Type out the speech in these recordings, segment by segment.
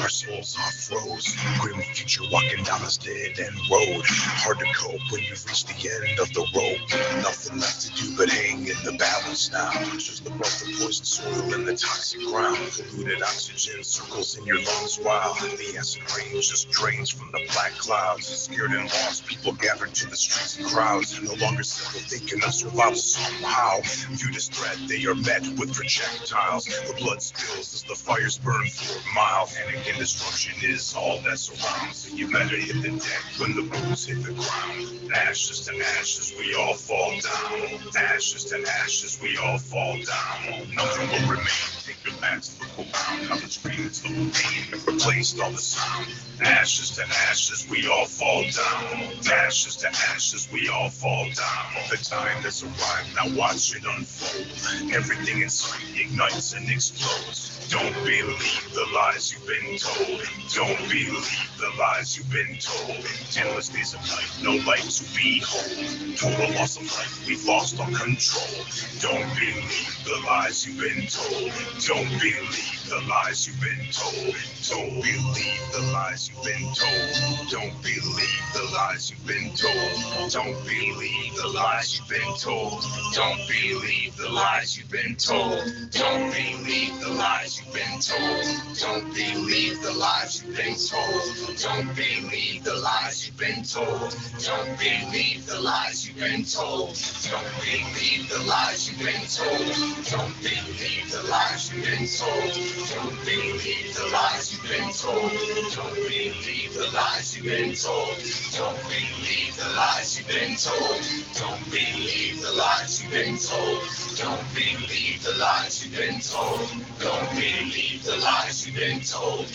our souls are froze. Grim future walking down this dead end road. Hard to cope when you've reached the end of the rope. Nothing left to do but hang in the balance now. Just above the poison soil and the toxic ground. Polluted oxygen circles in your lungs while the acid rain just drains from the black clouds. Scared and lost, people gather to the streets and crowds. No longer simple thinking of survival somehow. Viewed as threat, they are met with projectiles. The blood spills as the fires burn for miles. Panic and destruction is all that surrounds. You better hit the deck when the boots hit the ground. Ashes to ashes, we all fall down. Ashes to ashes, we all fall down. Nothing will remain. Take your backs, look around. How the screams of pain have replaced all the sound. Ashes to ashes, we all fall down. Ashes to ashes, we all fall down. The time has arrived, now watch it unfold. Everything inside ignites and explodes. Don't believe the lies you've been told. Don't believe the lies you've been told. Endless days of night, no light to behold. Total loss of life, we've lost all control. Don't believe the lies you've been told. Don't believe the lies you've been told. Don't believe the lies you've been told. Don't believe the lies you've been told. Don't believe the lies you've been told. Don't believe the lies you've been told. Don't believe the lies you've been told. Don't believe the lies you've been told. Don't believe the lies you've been told. Don't believe the lies you've been told. Don't believe the lies you've been told. Don't believe the lies you've been told. Don't believe the lies you've been told. Don't believe the lies you've been told. Don't believe the lies you've been told. Don't believe the lies you've been told. Don't believe the lies you've been told. Don't believe the lies you've been told.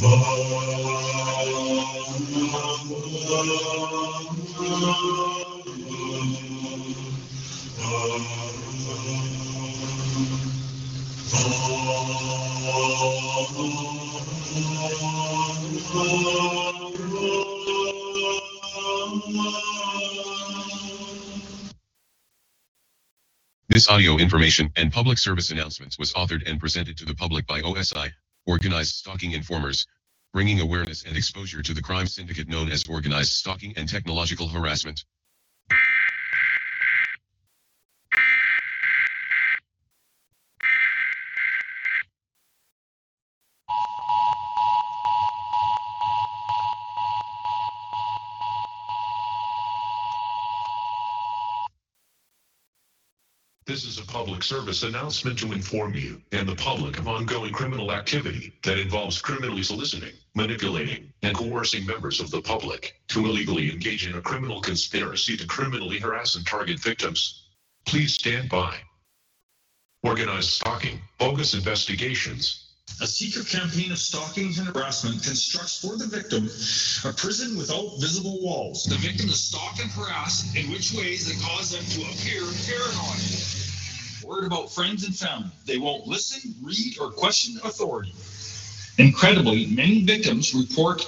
This audio information and public service announcements was authored and presented to the public by OSI, Organized Stalking Informers, bringing awareness and exposure to the crime syndicate known as organized stalking and technological harassment. This is a public service announcement to inform you and the public of ongoing criminal activity that involves criminally soliciting, manipulating, and coercing members of the public to illegally engage in a criminal conspiracy to criminally harass and target victims. Please stand by. Organized stalking, bogus investigations, A secret campaign of stalking and harassment constructs for the victim a prison without visible walls. The victim is stalked and harassed in which ways that cause them to appear paranoid. Worried about friends and family. They won't listen, read, or question authority. Incredibly, many victims report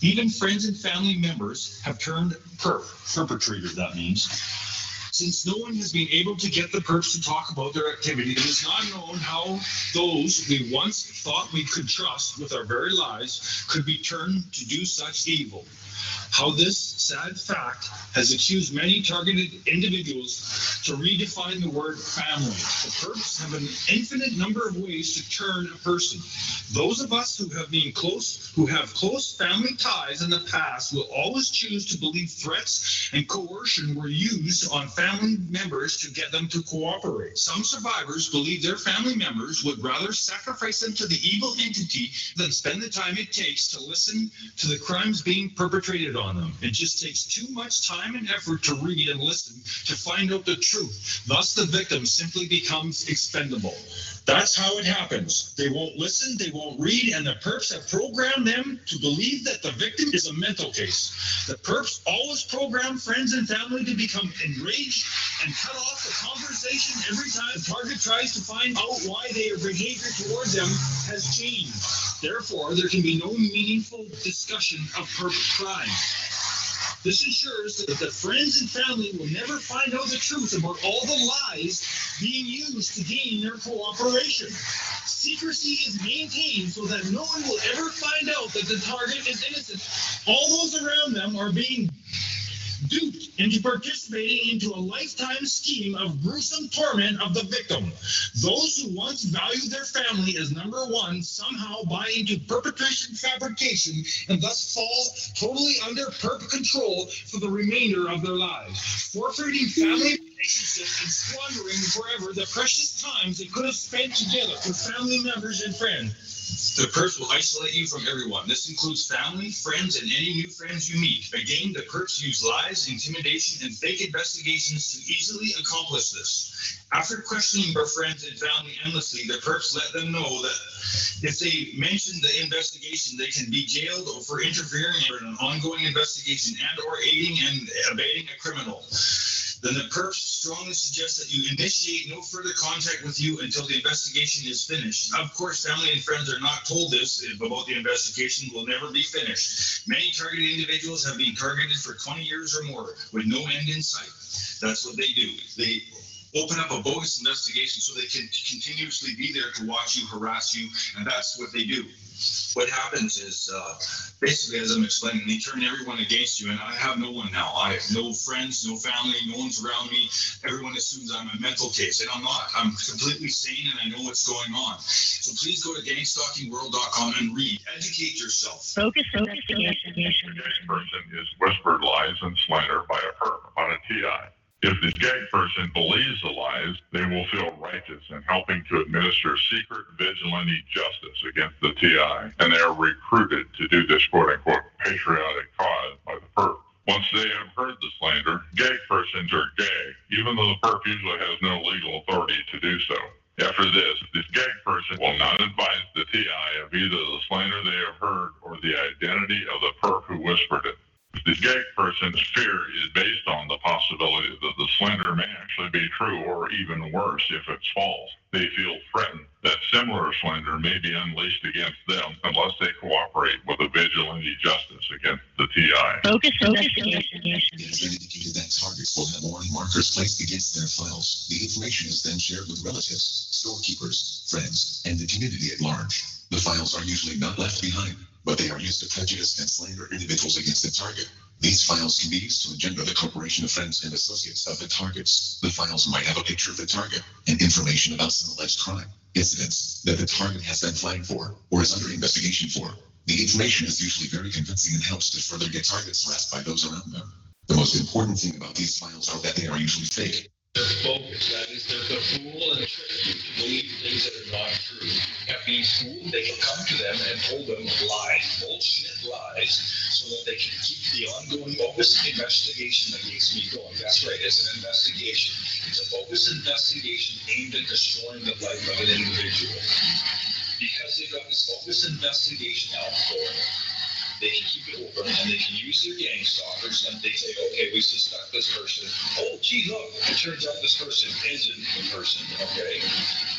even friends and family members have turned perp, perpetrators, that means. Since no one has been able to get the perps to talk about their activity, it is not known how those we once thought we could trust with our very lives could be turned to do such evil. How this sad fact has accused many targeted individuals to redefine the word family. The perps have an infinite number of ways to turn a person. Those of us who have been close, who have close family ties in the past, will always choose to believe threats and coercion were used on family members to get them to cooperate. Some survivors believe their family members would rather sacrifice them to the evil entity than spend the time it takes to listen to the crimes being perpetrated perpetrated on them. It just takes too much time and effort to read and listen to find out the truth. Thus, the victim simply becomes expendable. That's how it happens. They won't listen, they won't read, and the perps have programmed them to believe that the victim is a mental case. The perps always program friends and family to become enraged and cut off the conversation every time the target tries to find out why their behavior toward them has changed. Therefore, there can be no meaningful discussion of perp crime. This ensures that the friends and family will never find out the truth about all the lies being used to gain their cooperation. Secrecy is maintained so that no one will ever find out that the target is innocent. All those around them are being duped into participating into a lifetime scheme of gruesome torment of the victim. Those who once valued their family as number one somehow buy into perpetration fabrication and thus fall totally under perp control for the remainder of their lives, forfeiting family relationships and squandering forever the precious times they could have spent together with family members and friends. The perps will isolate you from everyone. This includes family, friends, and any new friends you meet. Again, the perps use lies, intimidation, and fake investigations to easily accomplish this. After questioning their friends and family endlessly, the perps let them know that if they mention the investigation, they can be jailed for interfering in an ongoing investigation and or aiding and abetting a criminal then the perps strongly suggest that you initiate no further contact with you until the investigation is finished. Of course, family and friends are not told this eh, about the investigation will never be finished. Many targeted individuals have been targeted for 20 years or more with no end in sight. That's what they do. They open up a bogus investigation so they can continuously be there to watch you, harass you, and that's what they do what happens is uh, basically, as I'm explaining, they turn everyone against you, and I have no one now. I have no friends, no family, no one's around me. Everyone assumes I'm a mental case, and I'm not. I'm completely sane, and I know what's going on. So please go to gangstalkingworld.com and read. Educate yourself. Focus investigation. The gay person is whispered lies and slander by a perp on a TI. If the gay person believes the lies, they will feel righteous in helping to administer secret vigilante justice against the TI, and they are recruited to do this quote unquote patriotic cause by the perp. Once they have heard the slander, gay persons are gay, even though the perp usually has no legal authority to do so. After this, the gay person will not advise the TI of either the slander they have heard or the identity of the perp who whispered it. The gay person's fear is based on the possibility that the slander may actually be true, or even worse, if it's false. They feel threatened that similar slander may be unleashed against them unless they cooperate with a vigilante justice against the TI. Focus investigation. It has been indicated that targets will have warning markers placed against their files. The information is then shared with relatives, storekeepers, friends, and the community at large. The files are usually not left behind, but they are used to prejudice and slander individuals against the target. These files can be used to engender the corporation of friends and associates of the targets. The files might have a picture of the target and information about some alleged crime, incidents that the target has been flagged for or is under investigation for. The information is usually very convincing and helps to further get targets harassed by those around them. The most important thing about these files are that they are usually fake. They're bogus. That is, they're the fool and trick you to believe things that are not true. At being fooled, they can come to them and told them lies, bullshit lies, so that they can keep the ongoing bogus investigation that against me going. That's right, it's an investigation. It's a bogus investigation aimed at destroying the life of an individual. Because they've got this bogus investigation out for they can keep it open and they can use their gang stalkers and they say, okay, we suspect this person. Oh, gee, look, it turns out this person isn't the person, okay?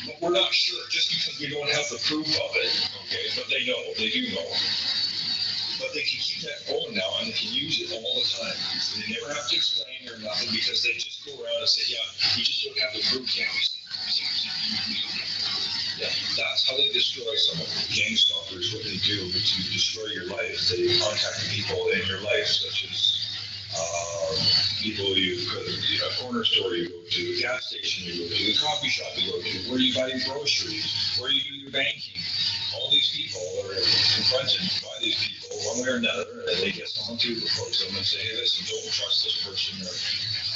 But we're not sure just because we don't have the proof of it, okay? But they know, they do know. But they can keep that going now and they can use it all the time. And they never have to explain or nothing because they just go around and say, yeah, we just don't have the proof, yeah, we yeah, that's how they destroy someone. Gang stalkers, what they do to destroy your life. They contact people in your life, such as um, people you you know, a corner store you go to, a gas station you go to, a coffee shop you go to, where you buy your groceries, where you do your banking. All these people are confronted by these people one way or another, and they get someone to approach them and say, hey, listen, don't trust this person. Or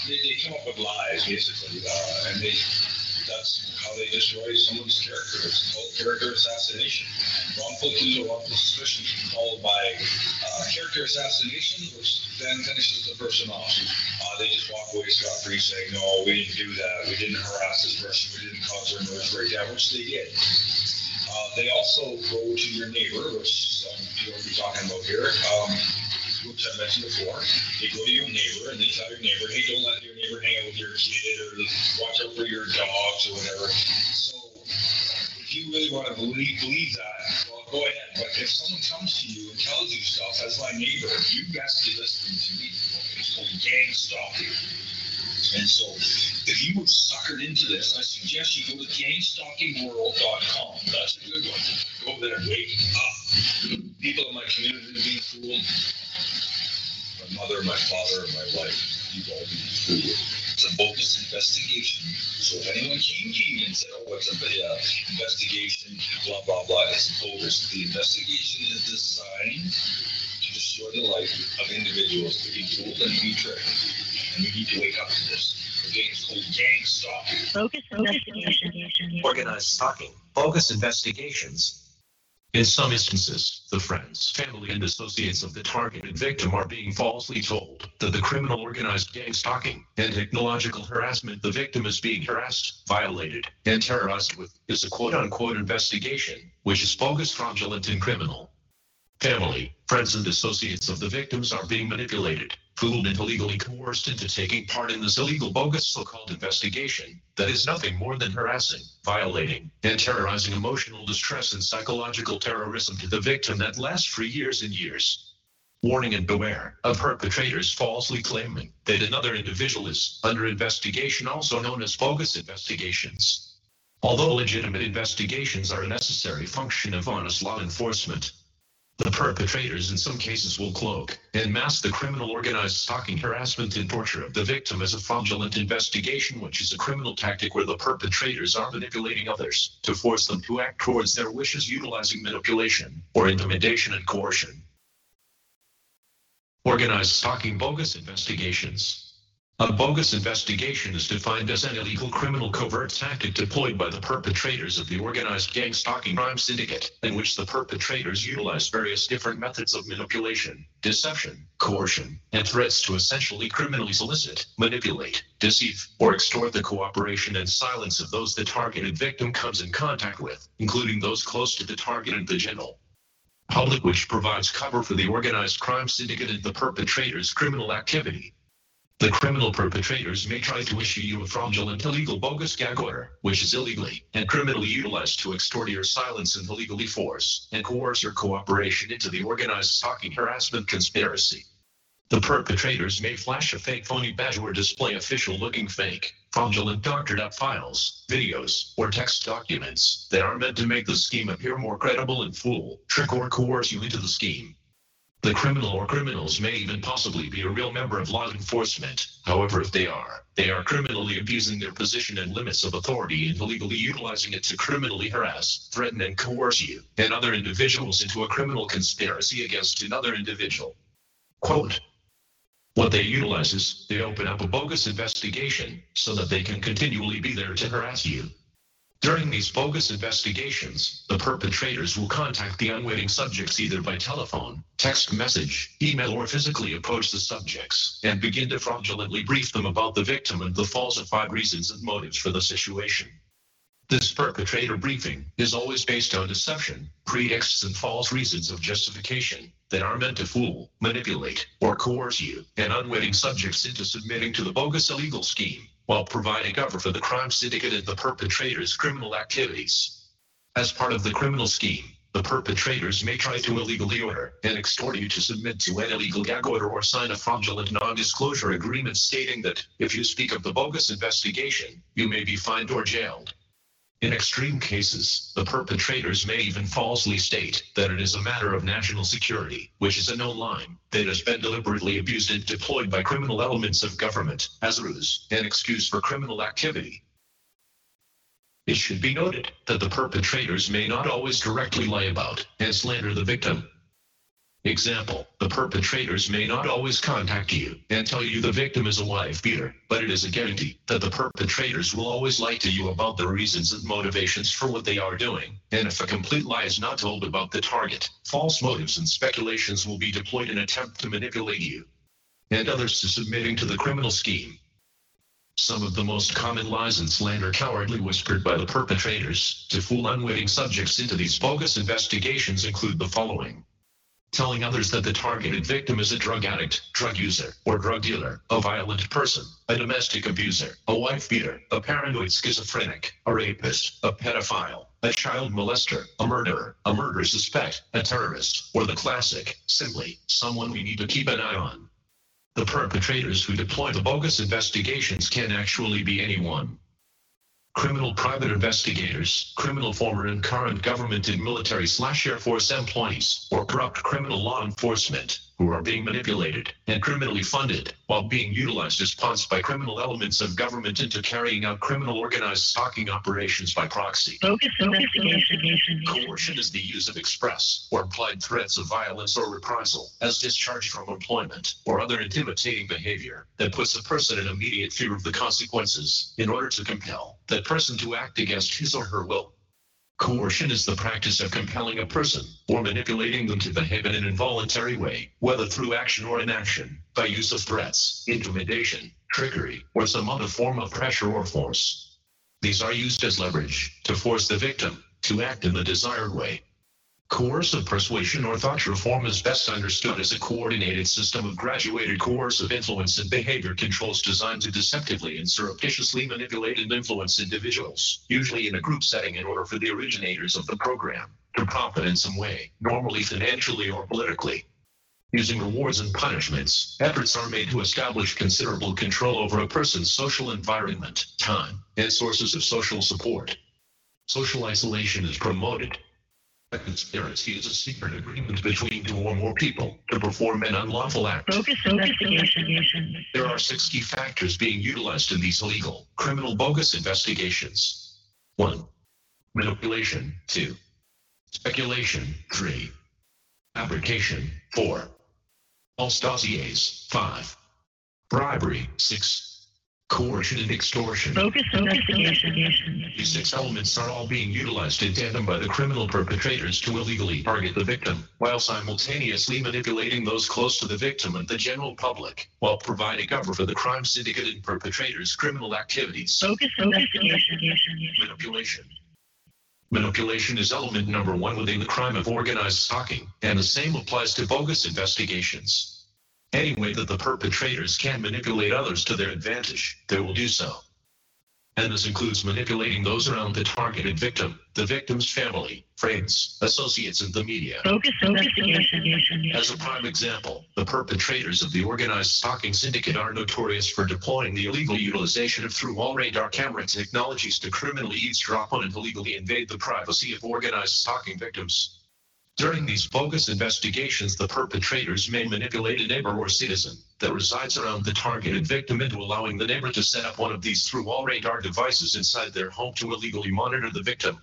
they, they come up with lies, basically, uh, and they that's how they destroy someone's character. It's called character assassination. Wrongful accusal, wrongful suspicion, followed by uh, character assassination, which then finishes the person off. Uh, they just walk away scot free saying, no, we didn't do that. We didn't harass this person. We didn't cause their nervous breakdown, which they did. Uh, they also go to your neighbor, which you know, we're talking about here. Um, which I mentioned before. They go to your neighbor and they tell your neighbor, hey, don't let your neighbor hang out with your kid or watch out for your dogs or whatever. So if you really want to believe, believe that, well, go ahead. But if someone comes to you and tells you stuff as my neighbor, you best be listening to me. It's called gang stalking. And so if you were suckered into this, I suggest you go to gangstalkingworld.com. That's a good one. Go there, wake up. People in my community are being fooled. My mother, my father, my wife, you've all been fooled. It's a bogus investigation. So if anyone came to you and said, oh, it's a uh, investigation, blah, blah, blah, it's bogus. The investigation is designed to destroy the life of individuals to be fooled and be tricked. And we need to wake up to this. Okay, it's called gang stalking. Focus investigation. organized stalking, bogus investigations, In some instances, the friends, family, and associates of the targeted victim are being falsely told that the criminal organized gang stalking and technological harassment the victim is being harassed, violated, and terrorized with is a quote unquote investigation, which is bogus, fraudulent, and criminal. Family, friends, and associates of the victims are being manipulated, fooled, and illegally coerced into taking part in this illegal, bogus so called investigation that is nothing more than harassing, violating, and terrorizing emotional distress and psychological terrorism to the victim that lasts for years and years. Warning and beware of perpetrators falsely claiming that another individual is under investigation, also known as bogus investigations. Although legitimate investigations are a necessary function of honest law enforcement, the perpetrators in some cases will cloak and mask the criminal organized stalking, harassment, and torture of the victim as a fraudulent investigation, which is a criminal tactic where the perpetrators are manipulating others to force them to act towards their wishes utilizing manipulation or intimidation and coercion. Organized stalking bogus investigations. A bogus investigation is defined as an illegal criminal covert tactic deployed by the perpetrators of the organized gang stalking crime syndicate, in which the perpetrators utilize various different methods of manipulation, deception, coercion, and threats to essentially criminally solicit, manipulate, deceive, or extort the cooperation and silence of those the targeted victim comes in contact with, including those close to the target and the general public which provides cover for the organized crime syndicate and the perpetrators' criminal activity. The criminal perpetrators may try to issue you a fraudulent, illegal, bogus gag order, which is illegally and criminally utilized to extort your silence and illegally force and coerce your cooperation into the organized stalking harassment conspiracy. The perpetrators may flash a fake phony badge or display official looking fake, fraudulent doctored up files, videos, or text documents that are meant to make the scheme appear more credible and fool, trick or coerce you into the scheme. The criminal or criminals may even possibly be a real member of law enforcement. However, if they are, they are criminally abusing their position and limits of authority and illegally utilizing it to criminally harass, threaten, and coerce you and other individuals into a criminal conspiracy against another individual. Quote, what they utilize is they open up a bogus investigation so that they can continually be there to harass you. During these bogus investigations, the perpetrators will contact the unwitting subjects either by telephone, text message, email, or physically approach the subjects and begin to fraudulently brief them about the victim and the falsified reasons and motives for the situation. This perpetrator briefing is always based on deception, pretexts, and false reasons of justification that are meant to fool, manipulate, or coerce you and unwitting subjects into submitting to the bogus illegal scheme while providing cover for the crime syndicate and the perpetrator's criminal activities. As part of the criminal scheme, the perpetrators may try to illegally order and extort you to submit to an illegal gag order or sign a fraudulent non-disclosure agreement stating that if you speak of the bogus investigation, you may be fined or jailed. In extreme cases, the perpetrators may even falsely state that it is a matter of national security, which is a known line that has been deliberately abused and deployed by criminal elements of government as a ruse and excuse for criminal activity. It should be noted that the perpetrators may not always directly lie about and slander the victim. Example, the perpetrators may not always contact you and tell you the victim is a wife beater, but it is a guarantee that the perpetrators will always lie to you about the reasons and motivations for what they are doing. And if a complete lie is not told about the target, false motives and speculations will be deployed in attempt to manipulate you and others to submitting to the criminal scheme. Some of the most common lies and slander cowardly whispered by the perpetrators to fool unwitting subjects into these bogus investigations include the following telling others that the targeted victim is a drug addict, drug user, or drug dealer, a violent person, a domestic abuser, a wife beater, a paranoid schizophrenic, a rapist, a pedophile, a child molester, a murderer, a murder suspect, a terrorist, or the classic, simply, someone we need to keep an eye on. The perpetrators who deploy the bogus investigations can actually be anyone criminal private investigators, criminal former and current government and military slash Air Force employees, or corrupt criminal law enforcement who are being manipulated and criminally funded while being utilized as pawns by criminal elements of government into carrying out criminal organized stalking operations by proxy. Focus investigation. Coercion is the use of express or implied threats of violence or reprisal as discharged from employment or other intimidating behavior that puts a person in immediate fear of the consequences in order to compel that person to act against his or her will. Coercion is the practice of compelling a person or manipulating them to behave in an involuntary way, whether through action or inaction, by use of threats, intimidation, trickery, or some other form of pressure or force. These are used as leverage to force the victim to act in the desired way. Coercive persuasion or thought reform is best understood as a coordinated system of graduated coercive influence and behavior controls designed to deceptively and surreptitiously manipulate and influence individuals, usually in a group setting in order for the originators of the program to profit in some way, normally financially or politically. Using rewards and punishments, efforts are made to establish considerable control over a person's social environment, time, and sources of social support. Social isolation is promoted a conspiracy is a secret agreement between two or more people to perform an unlawful act. Focus investigation. There are six key factors being utilized in these illegal, criminal bogus investigations. 1. Manipulation. 2. Speculation. 3. Fabrication. 4. False dossiers. 5. Bribery. 6. Coercion and extortion. Focus investigation. These six elements are all being utilized in tandem by the criminal perpetrators to illegally target the victim, while simultaneously manipulating those close to the victim and the general public, while providing cover for the crime syndicate and perpetrators' criminal activities. Focus investigation. Manipulation. Manipulation is element number one within the crime of organized stalking, and the same applies to bogus investigations. Any way that the perpetrators can manipulate others to their advantage, they will do so. And this includes manipulating those around the targeted victim, the victim's family, friends, associates, and the media. Focus investigation. As a prime example, the perpetrators of the organized stalking syndicate are notorious for deploying the illegal utilization of through wall radar camera technologies to criminally eavesdrop on and illegally invade the privacy of organized stalking victims. During these bogus investigations, the perpetrators may manipulate a neighbor or citizen that resides around the targeted victim into allowing the neighbor to set up one of these through wall radar devices inside their home to illegally monitor the victim.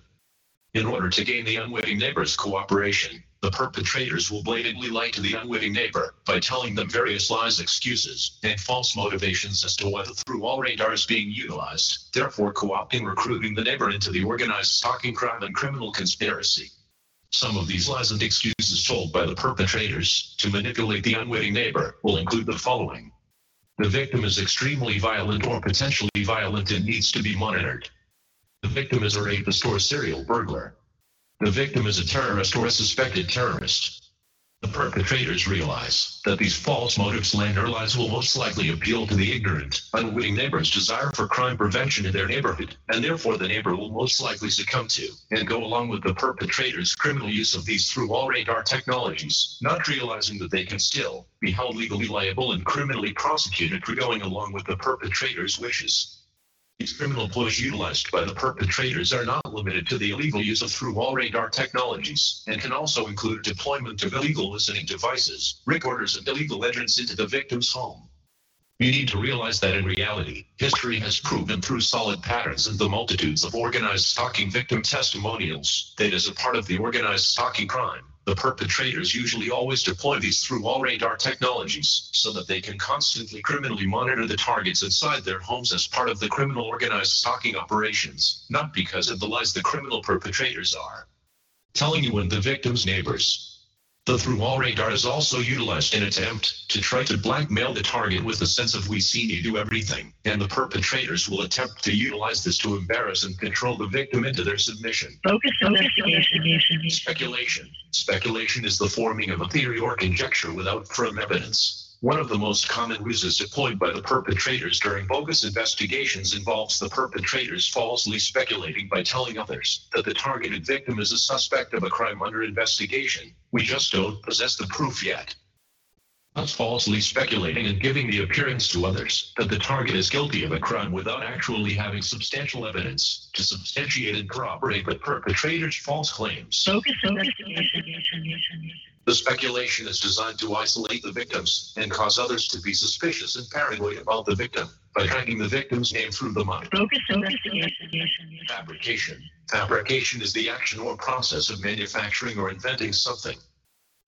In order to gain the unwitting neighbor's cooperation, the perpetrators will blatantly lie to the unwitting neighbor by telling them various lies, excuses, and false motivations as to why the through wall radar is being utilized, therefore co opting recruiting the neighbor into the organized stalking crime and criminal conspiracy. Some of these lies and excuses told by the perpetrators to manipulate the unwitting neighbor will include the following. The victim is extremely violent or potentially violent and needs to be monitored. The victim is a rapist or serial burglar. The victim is a terrorist or a suspected terrorist. The perpetrators realize that these false motives land their lives will most likely appeal to the ignorant, unwitting neighbor's desire for crime prevention in their neighborhood, and therefore the neighbor will most likely succumb to and go along with the perpetrators' criminal use of these through wall radar technologies, not realizing that they can still be held legally liable and criminally prosecuted for going along with the perpetrators' wishes. These criminal ploys utilized by the perpetrators are not limited to the illegal use of through-wall radar technologies and can also include deployment of illegal listening devices, recorders, and illegal entrance into the victim's home. You need to realize that in reality, history has proven through solid patterns and the multitudes of organized stalking victim testimonials that as a part of the organized stalking crime, The perpetrators usually always deploy these through wall radar technologies so that they can constantly criminally monitor the targets inside their homes as part of the criminal organized stalking operations, not because of the lies the criminal perpetrators are telling you and the victim's neighbors. The through wall radar is also utilized in attempt to try to blackmail the target with the sense of we see you do everything, and the perpetrators will attempt to utilize this to embarrass and control the victim into their submission. Focus investigation. Speculation. Speculation is the forming of a theory or conjecture without firm evidence. One of the most common ruses deployed by the perpetrators during bogus investigations involves the perpetrators falsely speculating by telling others that the targeted victim is a suspect of a crime under investigation. We just don't possess the proof yet. Thus falsely speculating and giving the appearance to others that the target is guilty of a crime without actually having substantial evidence to substantiate and corroborate the perpetrator's false claims. Focus investigation. The speculation is designed to isolate the victims and cause others to be suspicious and paranoid about the victim by dragging the victim's name through the mud. Focus investigation. Fabrication. Fabrication is the action or process of manufacturing or inventing something.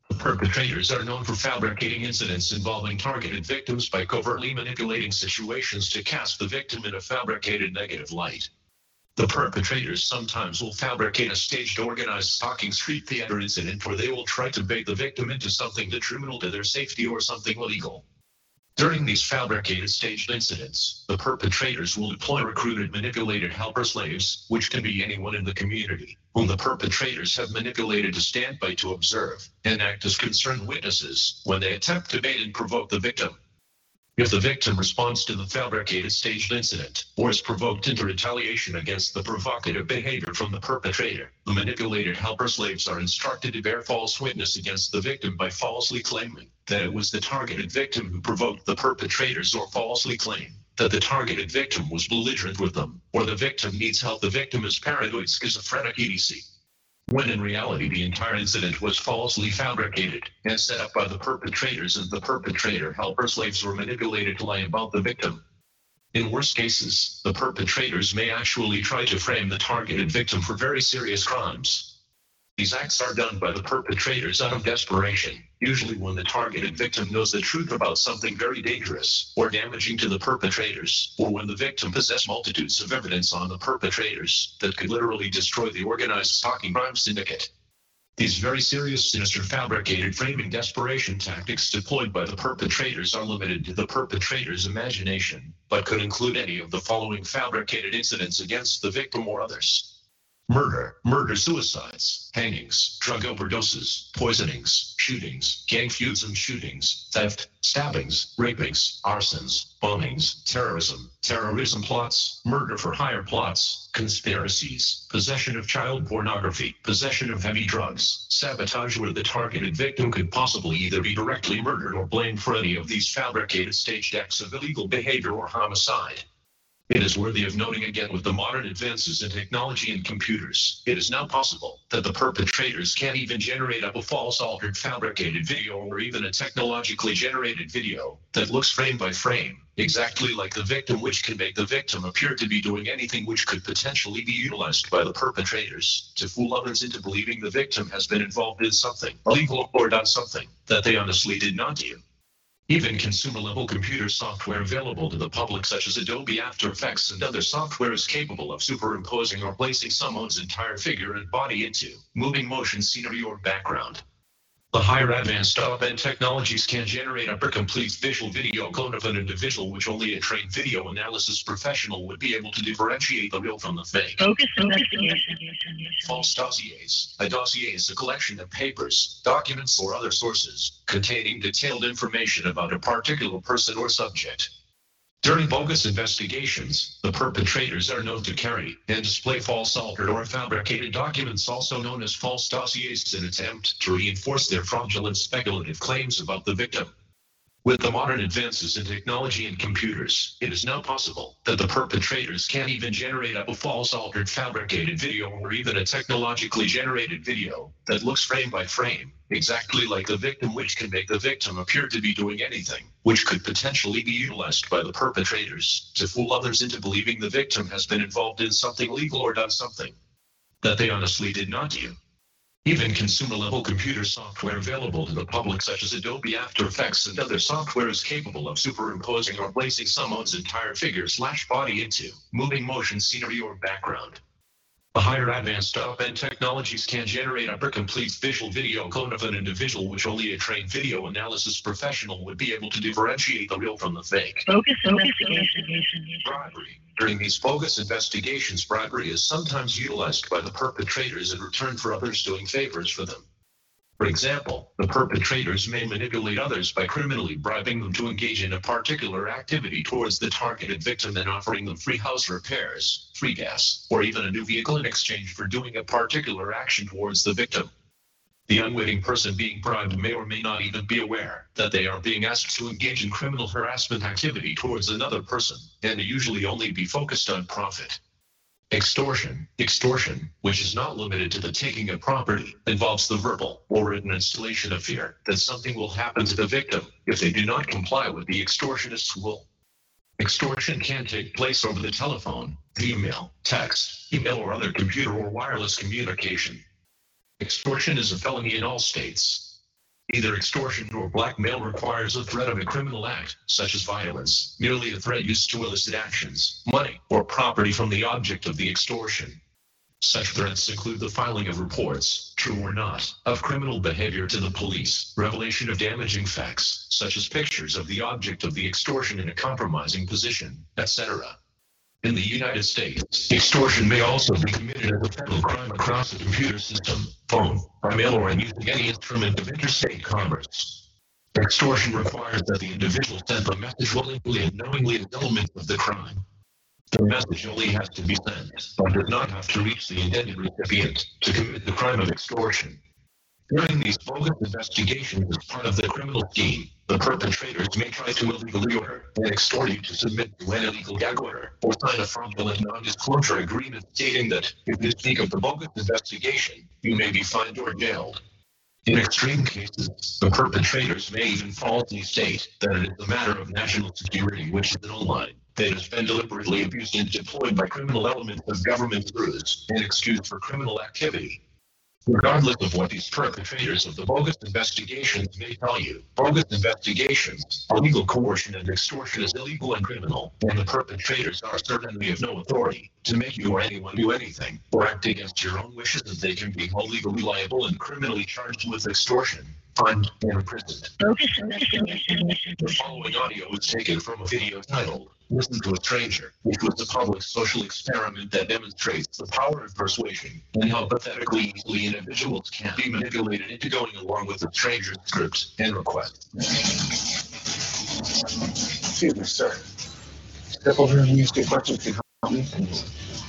The perpetrators are known for fabricating incidents involving targeted victims by covertly manipulating situations to cast the victim in a fabricated negative light. The perpetrators sometimes will fabricate a staged organized stalking street theater incident where they will try to bait the victim into something detrimental to their safety or something illegal. During these fabricated staged incidents, the perpetrators will deploy recruited manipulated helper slaves, which can be anyone in the community, whom the perpetrators have manipulated to stand by to observe and act as concerned witnesses when they attempt to bait and provoke the victim. If the victim responds to the fabricated staged incident or is provoked into retaliation against the provocative behavior from the perpetrator, the manipulated helper slaves are instructed to bear false witness against the victim by falsely claiming that it was the targeted victim who provoked the perpetrators or falsely claim that the targeted victim was belligerent with them or the victim needs help. The victim is paranoid, schizophrenic, etc when in reality the entire incident was falsely fabricated and set up by the perpetrators and the perpetrator helper slaves were manipulated to lie about the victim. In worst cases, the perpetrators may actually try to frame the targeted victim for very serious crimes. These acts are done by the perpetrators out of desperation, usually when the targeted victim knows the truth about something very dangerous or damaging to the perpetrators, or when the victim possesses multitudes of evidence on the perpetrators that could literally destroy the organized stalking crime syndicate. These very serious, sinister, fabricated framing desperation tactics deployed by the perpetrators are limited to the perpetrator's imagination, but could include any of the following fabricated incidents against the victim or others murder, murder suicides, hangings, drug overdoses, poisonings, shootings, gang feuds and shootings, theft, stabbings, rapings, arsons, bombings, terrorism, terrorism plots, murder for hire plots, conspiracies, possession of child pornography, possession of heavy drugs, sabotage where the targeted victim could possibly either be directly murdered or blamed for any of these fabricated staged acts of illegal behavior or homicide. It is worthy of noting again with the modern advances in technology and computers, it is now possible that the perpetrators can't even generate up a false altered fabricated video or even a technologically generated video that looks frame by frame, exactly like the victim which can make the victim appear to be doing anything which could potentially be utilized by the perpetrators to fool others into believing the victim has been involved in something illegal or done something that they honestly did not do. Even consumer-level computer software available to the public such as Adobe After Effects and other software is capable of superimposing or placing someone's entire figure and body into moving motion scenery or background. The higher advanced top-end technologies can generate a complete visual video clone of an individual which only a trained video analysis professional would be able to differentiate the real from the fake. Focus investigation. False dossiers. A dossier is a collection of papers, documents, or other sources containing detailed information about a particular person or subject. During bogus investigations, the perpetrators are known to carry and display false altered or fabricated documents also known as false dossiers in attempt to reinforce their fraudulent speculative claims about the victim. With the modern advances in technology and computers, it is now possible that the perpetrators can't even generate up a false altered fabricated video or even a technologically generated video that looks frame by frame, exactly like the victim which can make the victim appear to be doing anything, which could potentially be utilized by the perpetrators to fool others into believing the victim has been involved in something legal or done something that they honestly did not do. Even consumer-level computer software available to the public such as Adobe After Effects and other software is capable of superimposing or placing someone's entire figure slash body into moving motion scenery or background. The higher advanced up-end technologies can generate a complete visual video clone of an individual which only a trained video analysis professional would be able to differentiate the real from the fake. Focus investigation. Bribery. During these bogus investigations, bribery is sometimes utilized by the perpetrators in return for others doing favors for them. For example, the perpetrators may manipulate others by criminally bribing them to engage in a particular activity towards the targeted victim and offering them free house repairs, free gas, or even a new vehicle in exchange for doing a particular action towards the victim. The unwitting person being bribed may or may not even be aware that they are being asked to engage in criminal harassment activity towards another person and usually only be focused on profit. Extortion. Extortion, which is not limited to the taking of property, involves the verbal or written installation of fear that something will happen to the victim if they do not comply with the extortionist's will. Extortion can take place over the telephone, email, text, email, or other computer or wireless communication. Extortion is a felony in all states. Either extortion or blackmail requires a threat of a criminal act, such as violence, merely a threat used to elicit actions, money, or property from the object of the extortion. Such threats include the filing of reports, true or not, of criminal behavior to the police, revelation of damaging facts, such as pictures of the object of the extortion in a compromising position, etc. In the United States, extortion may also be committed as a federal crime across the computer system, phone, by mail, or using any instrument of interstate commerce. Extortion requires that the individual send the message willingly and knowingly as elements of the crime. The message only has to be sent, but does not have to reach the intended recipient to commit the crime of extortion. During these bogus investigations as part of the criminal scheme, the perpetrators may try to illegally order and extort you to submit to an illegal gag order or sign a fraudulent non-disclosure agreement stating that if you speak of the bogus investigation, you may be fined or jailed. In extreme cases, the perpetrators may even falsely state that it is a matter of national security, which is an online that has been deliberately abused and deployed by criminal elements of government through and excused for criminal activity. Regardless of what these perpetrators of the bogus investigations may tell you, bogus investigations, illegal coercion and extortion is illegal and criminal, and the perpetrators are certainly of no authority to make you or anyone do anything or act against your own wishes that they can be held legally liable and criminally charged with extortion, fined, and. The following audio was taken from a video titled Listen to a Stranger, which was a public social experiment that demonstrates the power of persuasion and how pathetically easily individuals can be manipulated into going along with a stranger's script and request. Excuse me, sir. Step over and use the questions to help me.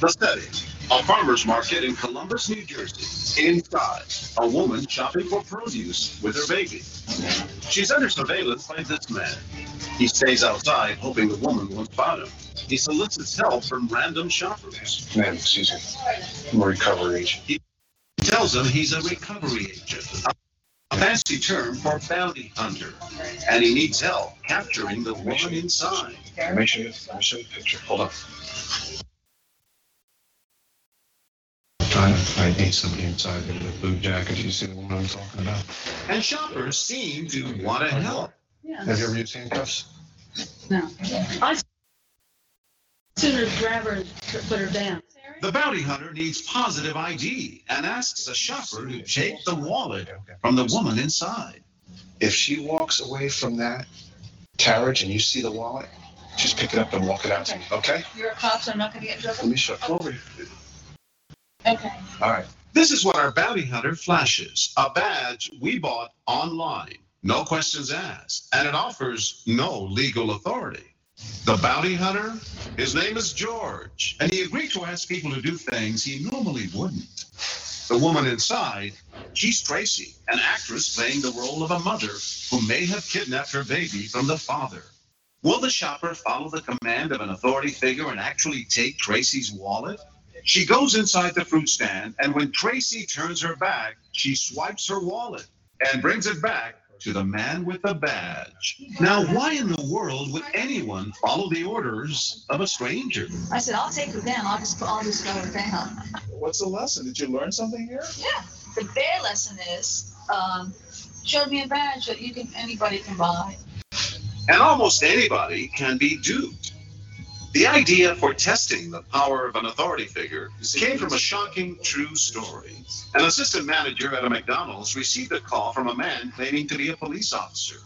The study. A farmer's market in Columbus, New Jersey. Inside, a woman shopping for produce with her baby. She's under surveillance by this man. He stays outside, hoping the woman won't spot him. He solicits help from random shoppers. Man, excuse me. I'm a recovery agent. He tells them he's a recovery agent, a fancy term for bounty hunter, and he needs help capturing the woman inside. Let me show you, let me show you a picture. Hold on. Trying to find somebody inside in a blue jacket. You see the one I'm talking about? And shoppers seem to want to help. Have you ever used handcuffs? No. I sooner grab her and put her down. The bounty hunter needs positive ID and asks a shopper to take the wallet from the woman inside. If she walks away from that carriage and you see the wallet, just pick it up and walk it out to me, okay? You're a cop, so I'm not gonna get in trouble? Let me show, come over here. Okay. All right. This is what our bounty hunter flashes a badge we bought online. No questions asked, and it offers no legal authority. The bounty hunter, his name is George, and he agreed to ask people to do things he normally wouldn't. The woman inside, she's Tracy, an actress playing the role of a mother who may have kidnapped her baby from the father. Will the shopper follow the command of an authority figure and actually take Tracy's wallet? She goes inside the fruit stand, and when Tracy turns her back, she swipes her wallet and brings it back to the man with the badge. Now, why in the world would anyone follow the orders of a stranger? I said, I'll take her down. I'll just, I'll just go her down. What's the lesson? Did you learn something here? Yeah. the bear lesson is, um, showed me a badge that you can, anybody can buy. And almost anybody can be duped. The idea for testing the power of an authority figure came from a shocking true story. An assistant manager at a McDonald's received a call from a man claiming to be a police officer.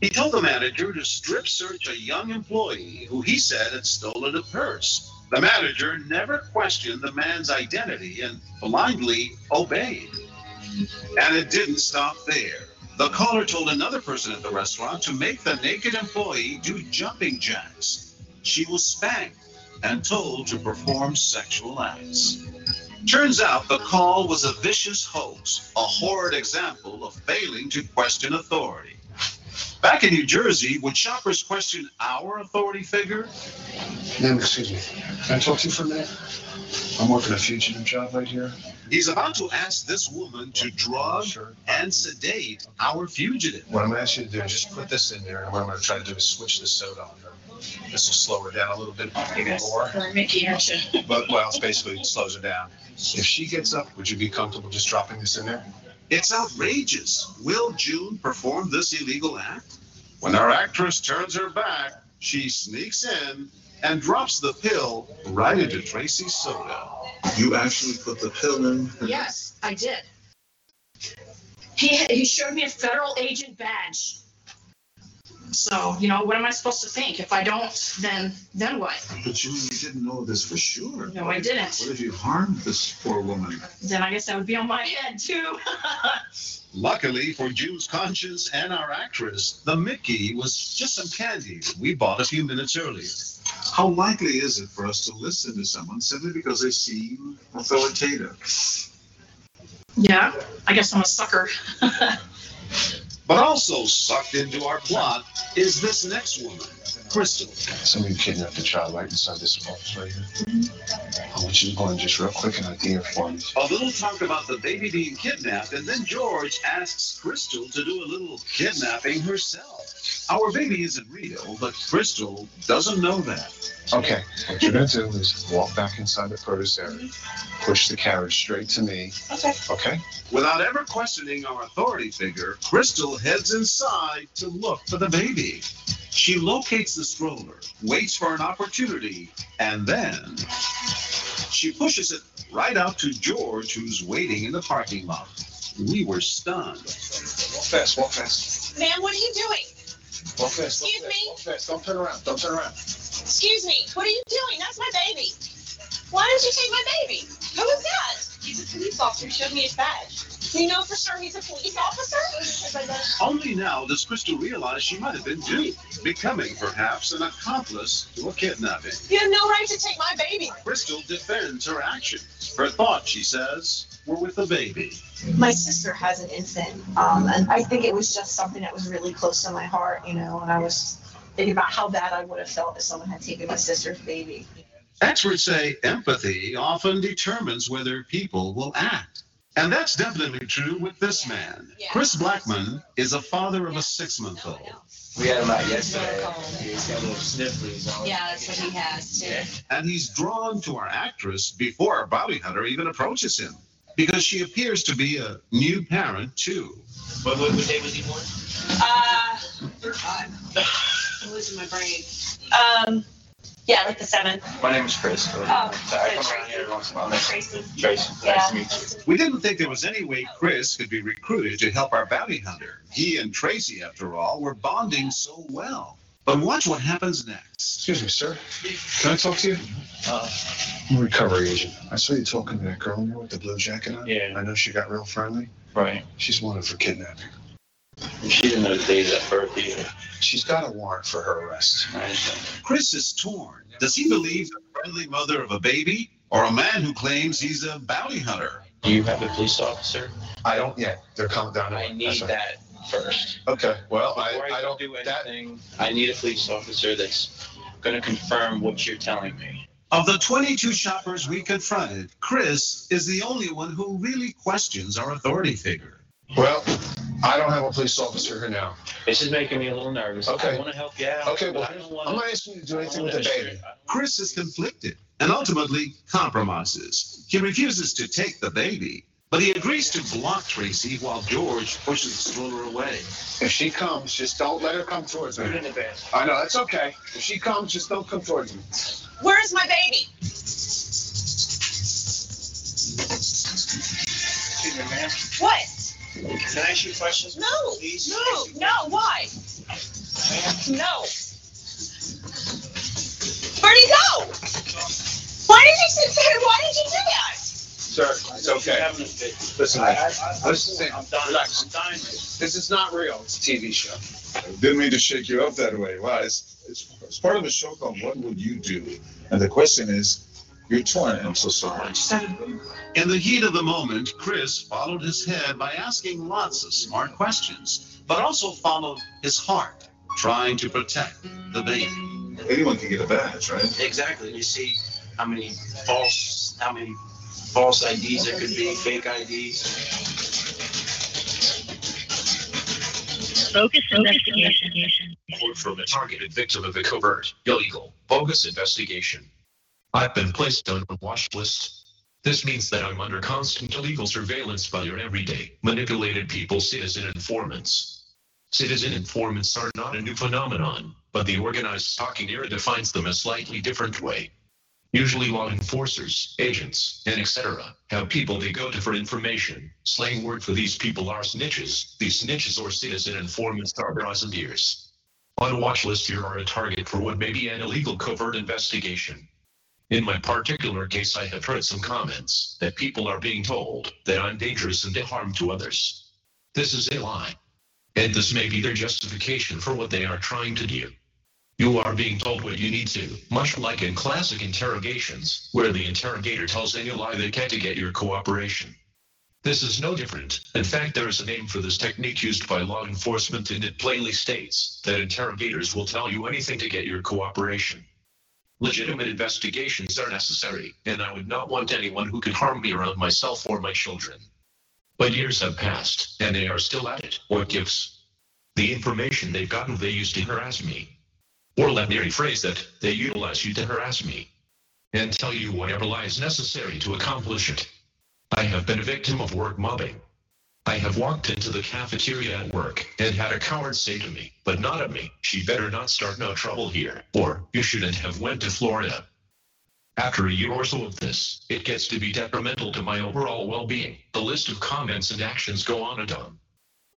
He told the manager to strip search a young employee who he said had stolen a purse. The manager never questioned the man's identity and blindly obeyed. And it didn't stop there. The caller told another person at the restaurant to make the naked employee do jumping jacks. She was spanked and told to perform sexual acts. Turns out the call was a vicious hoax, a horrid example of failing to question authority. Back in New Jersey, would shoppers question our authority figure? Ma'am, excuse me. Can I talk to you for a minute? I'm working a fugitive job right here. He's about to ask this woman to drug and sedate our fugitive. What I'm gonna ask you to do is just put this in there, and what I'm gonna try to do is switch the soda on her. This will slow her down a little bit more, For Mickey, aren't you? but, well, it's basically it slows her down. If she gets up, would you be comfortable just dropping this in there? It's outrageous. Will June perform this illegal act? When our actress turns her back, she sneaks in and drops the pill right into Tracy's soda. You actually put the pill in? Yes, I did. He, he showed me a federal agent badge. So, you know, what am I supposed to think? If I don't, then, then what? But June, you didn't know this for sure. No, I didn't. What if you harmed this poor woman? Then I guess that would be on my head too. Luckily for June's conscience and our actress, the Mickey was just some candy we bought a few minutes earlier. How likely is it for us to listen to someone simply because they seem authoritative? Yeah, I guess I'm a sucker. But also sucked into our plot is this next woman, Crystal. Somebody kidnapped a child right inside this office right here. I want you to go in just real quick and idea for me. A little talk about the baby being kidnapped, and then George asks Crystal to do a little kidnapping herself. Our baby isn't real, but Crystal doesn't know that. Okay, what you're gonna do is walk back inside the produce area, push the carriage straight to me. Okay. Okay? Without ever questioning our authority figure, Crystal heads inside to look for the baby. She locates the stroller, waits for an opportunity, and then she pushes it right out to George, who's waiting in the parking lot. We were stunned. Walk fast, walk fast. Ma'am, what are you doing? Walk fast. Excuse me? Walk fast. Don't turn around. Don't turn around. Excuse me, what are you doing? That's my baby. Why did you take my baby? Who is that? He's a police officer. He showed me his badge. You know for sure he's a police officer? Only now does Crystal realize she might have been duped, becoming perhaps an accomplice to a kidnapping. You have no right to take my baby. Crystal defends her actions. Her thoughts, she says, were with the baby. my sister has an infant, um, and I think it was just something that was really close to my heart, you know, and I was thinking about how bad I would have felt if someone had taken my sister's baby. Experts say empathy often determines whether people will act. And that's definitely true with this man. Chris Blackman is a father of a six month old. We had him out yesterday. He's got a little sniffles on. Yeah, that's what he has too. And he's drawn to our actress before our bounty hunter even approaches him because she appears to be a new parent, too. What, what, what day was he born? Uh, I'm losing my brain. um, yeah, like the seventh. My name is Chris. Oh, I good. come around here once in a while. Nice- Tracy. Tracy, Yeah. nice to meet you. We didn't think there was any way Chris could be recruited to help our bounty hunter. He and Tracy, after all, were bonding so well. But watch what happens next. Excuse me, sir. Can I talk to you? Uh, I'm a recovery agent. I saw you talking to that girl in there with the blue jacket on. Yeah. I know she got real friendly. right. She's wanted for kidnapping. She didn't know the date of that birth either. She's got a warrant for her arrest. Chris is torn. Does he believe the friendly mother of a baby or a man who claims he's a bounty hunter? Do you have a police officer? I don't yet. They're coming down. I need that first. Okay, well, I, Before I I don't, do that, anything, I need a police officer that's gonna confirm what you're telling me. Of the 22 shoppers we confronted, Chris is the only one who really questions our authority figure. well, I don't have a police officer here now. This is making me a little nervous. Okay. I wanna help you out. Okay, well, I don't wanna- I'm not asking you to do anything with the baby. Chris is conflicted and ultimately compromises. He refuses to take the baby, but he agrees to block Tracy while George pushes the stroller away. If she comes, just don't let her come towards me. Put it in the bed. I know, that's okay. If she comes, just don't come towards me. Where's my baby? Excuse me, ma'am. What? Can I ask you questions? No, Please? no, no, why? No. Where'd he go? Why did you sit there? Why did you do that? Sir, it's okay. Having a fit. Listen, I- I- I- Listen, I'm dying, relax. I'm dying. This is not real. It's a TV show. Didn't mean to shake you up that way. Wow, it's, it's, it's part of a show called What Would You Do? And the question is, you're torn. I'm so sorry. In the heat of the moment, Chris followed his head by asking lots of smart questions, but also followed his heart, trying to protect the baby. Anyone can get a badge, right? Exactly. You see how many false, how many false IDs there could be, fake IDs. Focus investigation. Report from a targeted victim of a covert, illegal, bogus investigation. I've been placed on a watch list. This means that I'm under constant illegal surveillance by your everyday, manipulated people, citizen informants. Citizen informants are not a new phenomenon, but the organized stalking era defines them a slightly different way. Usually law enforcers, agents, and etc. have people they go to for information. Slang word for these people are snitches. These snitches or citizen informants are brazileers. On a watch list, you are a target for what may be an illegal covert investigation. In my particular case, I have heard some comments that people are being told that I'm dangerous and a harm to others. This is a lie. And this may be their justification for what they are trying to do. You are being told what you need to, much like in classic interrogations, where the interrogator tells any lie they can to get your cooperation. This is no different. In fact, there is a name for this technique used by law enforcement, and it plainly states that interrogators will tell you anything to get your cooperation. Legitimate investigations are necessary, and I would not want anyone who could harm me around myself or my children. But years have passed, and they are still at it. What gives? The information they've gotten they used to harass me. Or let me rephrase that, they utilize you to harass me. And tell you whatever lies necessary to accomplish it. I have been a victim of work mobbing. I have walked into the cafeteria at work and had a coward say to me, but not at me, she better not start no trouble here, or you shouldn't have went to Florida. After a year or so of this, it gets to be detrimental to my overall well-being. The list of comments and actions go on and on.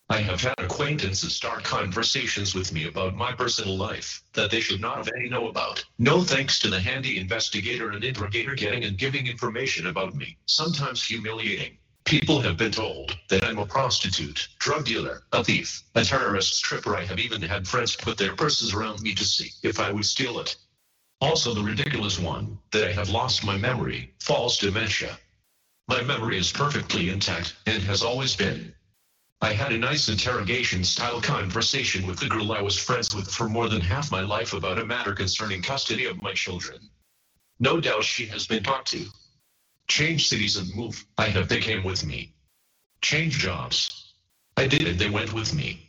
I have had acquaintances start conversations with me about my personal life that they should not have any know about. No thanks to the handy investigator and interrogator getting and giving information about me, sometimes humiliating. People have been told that I'm a prostitute, drug dealer, a thief, a terrorist stripper. I have even had friends put their purses around me to see if I would steal it. Also, the ridiculous one that I have lost my memory, false dementia. My memory is perfectly intact and has always been. I had a nice interrogation style conversation with the girl I was friends with for more than half my life about a matter concerning custody of my children. No doubt she has been talked to. Change cities and move. I have they came with me. Change jobs. I did it, they went with me.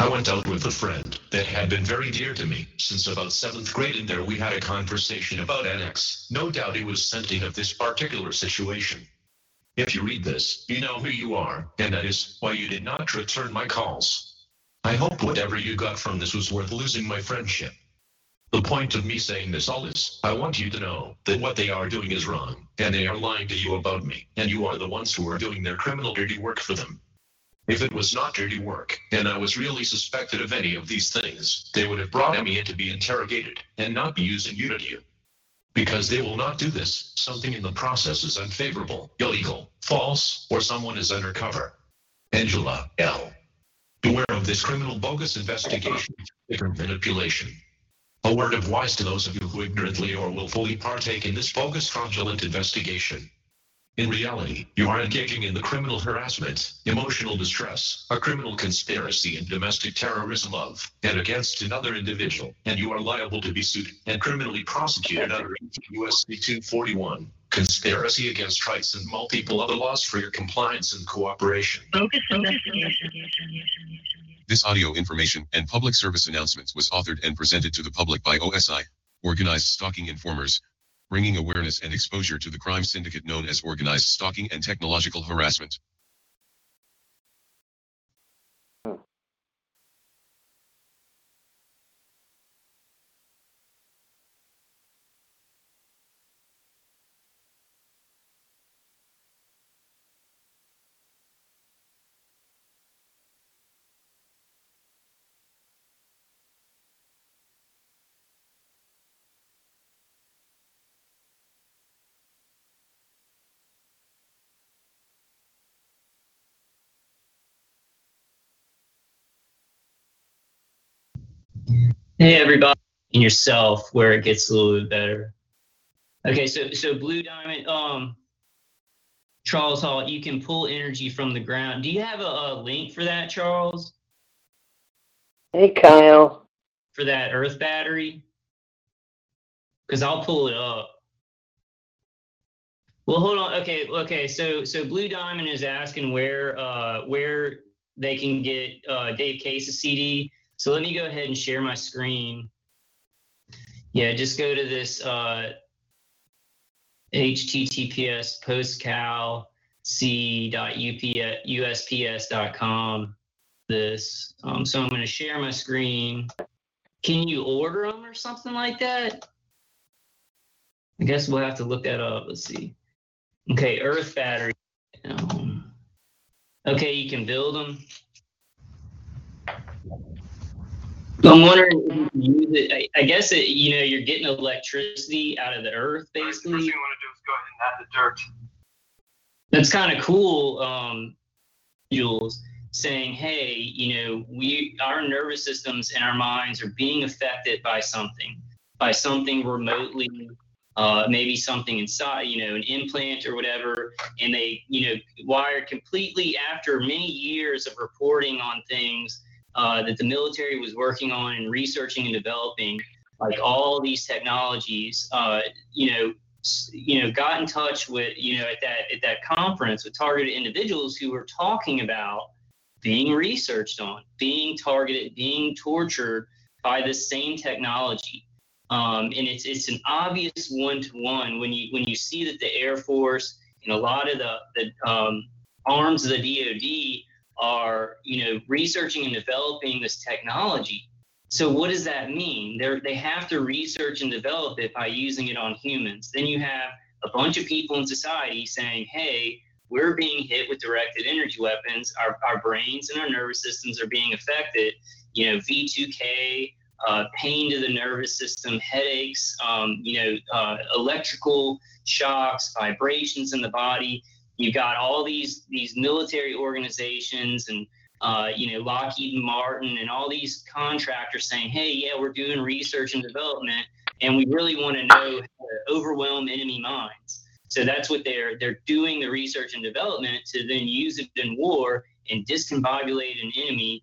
I went out with a friend that had been very dear to me since about seventh grade, and there we had a conversation about annex. No doubt he was scenting of this particular situation. If you read this, you know who you are, and that is why you did not return my calls. I hope whatever you got from this was worth losing my friendship. The point of me saying this all is, I want you to know that what they are doing is wrong, and they are lying to you about me, and you are the ones who are doing their criminal dirty work for them. If it was not dirty work, and I was really suspected of any of these things, they would have brought me in to be interrogated, and not be using you to do. Because they will not do this, something in the process is unfavorable, illegal, false, or someone is undercover. Angela L. Beware of this criminal bogus investigation, manipulation. A word of wise to those of you who ignorantly or willfully partake in this bogus fraudulent investigation. In reality, you are engaging in the criminal harassment, emotional distress, a criminal conspiracy and domestic terrorism of and against another individual, and you are liable to be sued and criminally prosecuted under 18 USC 241, conspiracy against rights and multiple other laws for your compliance and cooperation. Focus investigation. This audio information and public service announcements was authored and presented to the public by OSI, Organized Stalking Informers, bringing awareness and exposure to the crime syndicate known as organized stalking and technological harassment. Hey everybody, and yourself, where it gets a little bit better. Okay, so so Blue Diamond, um, Charles Hall, you can pull energy from the ground. Do you have a, a link for that, Charles? Hey, Kyle. For that Earth battery? Because I'll pull it up. Well, hold on. Okay, okay. So so Blue Diamond is asking where uh where they can get uh Dave Case's CD. So let me go ahead and share my screen. Yeah, just go to this uh, https postcal.c.usps.com. This. Um, so I'm going to share my screen. Can you order them or something like that? I guess we'll have to look that up. Let's see. Okay, Earth battery. Um, okay, you can build them. I'm wondering if you can use it. I, I guess it, you know you're getting electricity out of the earth, basically. First thing I want to do is go ahead and add the dirt. That's kind of cool, um, Jules. Saying, hey, you know, we our nervous systems and our minds are being affected by something, by something remotely, uh, maybe something inside, you know, an implant or whatever, and they, you know, wired completely after many years of reporting on things uh, that the military was working on and researching and developing, like all these technologies, uh, you know, you know, got in touch with, you know, at that at that conference with targeted individuals who were talking about being researched on, being targeted, being tortured by this same technology. Um, and it's it's an obvious one to one when you when you see that the Air Force and a lot of the the um, arms of the DoD are you know researching and developing this technology. So what does that mean? They they have to research and develop it by using it on humans. Then you have a bunch of people in society saying, "Hey, we're being hit with directed energy weapons. Our our brains and our nervous systems are being affected. You know, V2K." Uh, pain to the nervous system, headaches, um, you know, uh, electrical shocks, vibrations in the body you've got all these these military organizations and uh, you know Lockheed Martin and all these contractors saying, "Hey, yeah, we're doing research and development, and we really want to know how to overwhelm enemy minds." So that's what they're they're doing the research and development to then use it in war and discombobulate an enemy.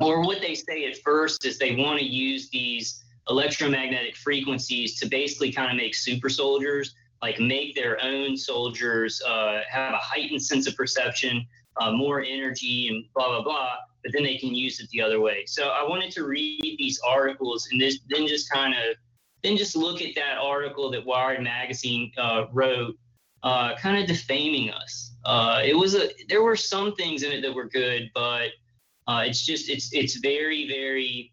Or what they say at first is they want to use these electromagnetic frequencies to basically kind of make super soldiers like make their own soldiers uh, have a heightened sense of perception, uh, more energy, and blah blah blah. But then they can use it the other way. So I wanted to read these articles and this, then just kind of then just look at that article that Wired magazine uh, wrote, uh, kind of defaming us. Uh, it was a there were some things in it that were good, but uh, it's just it's it's very very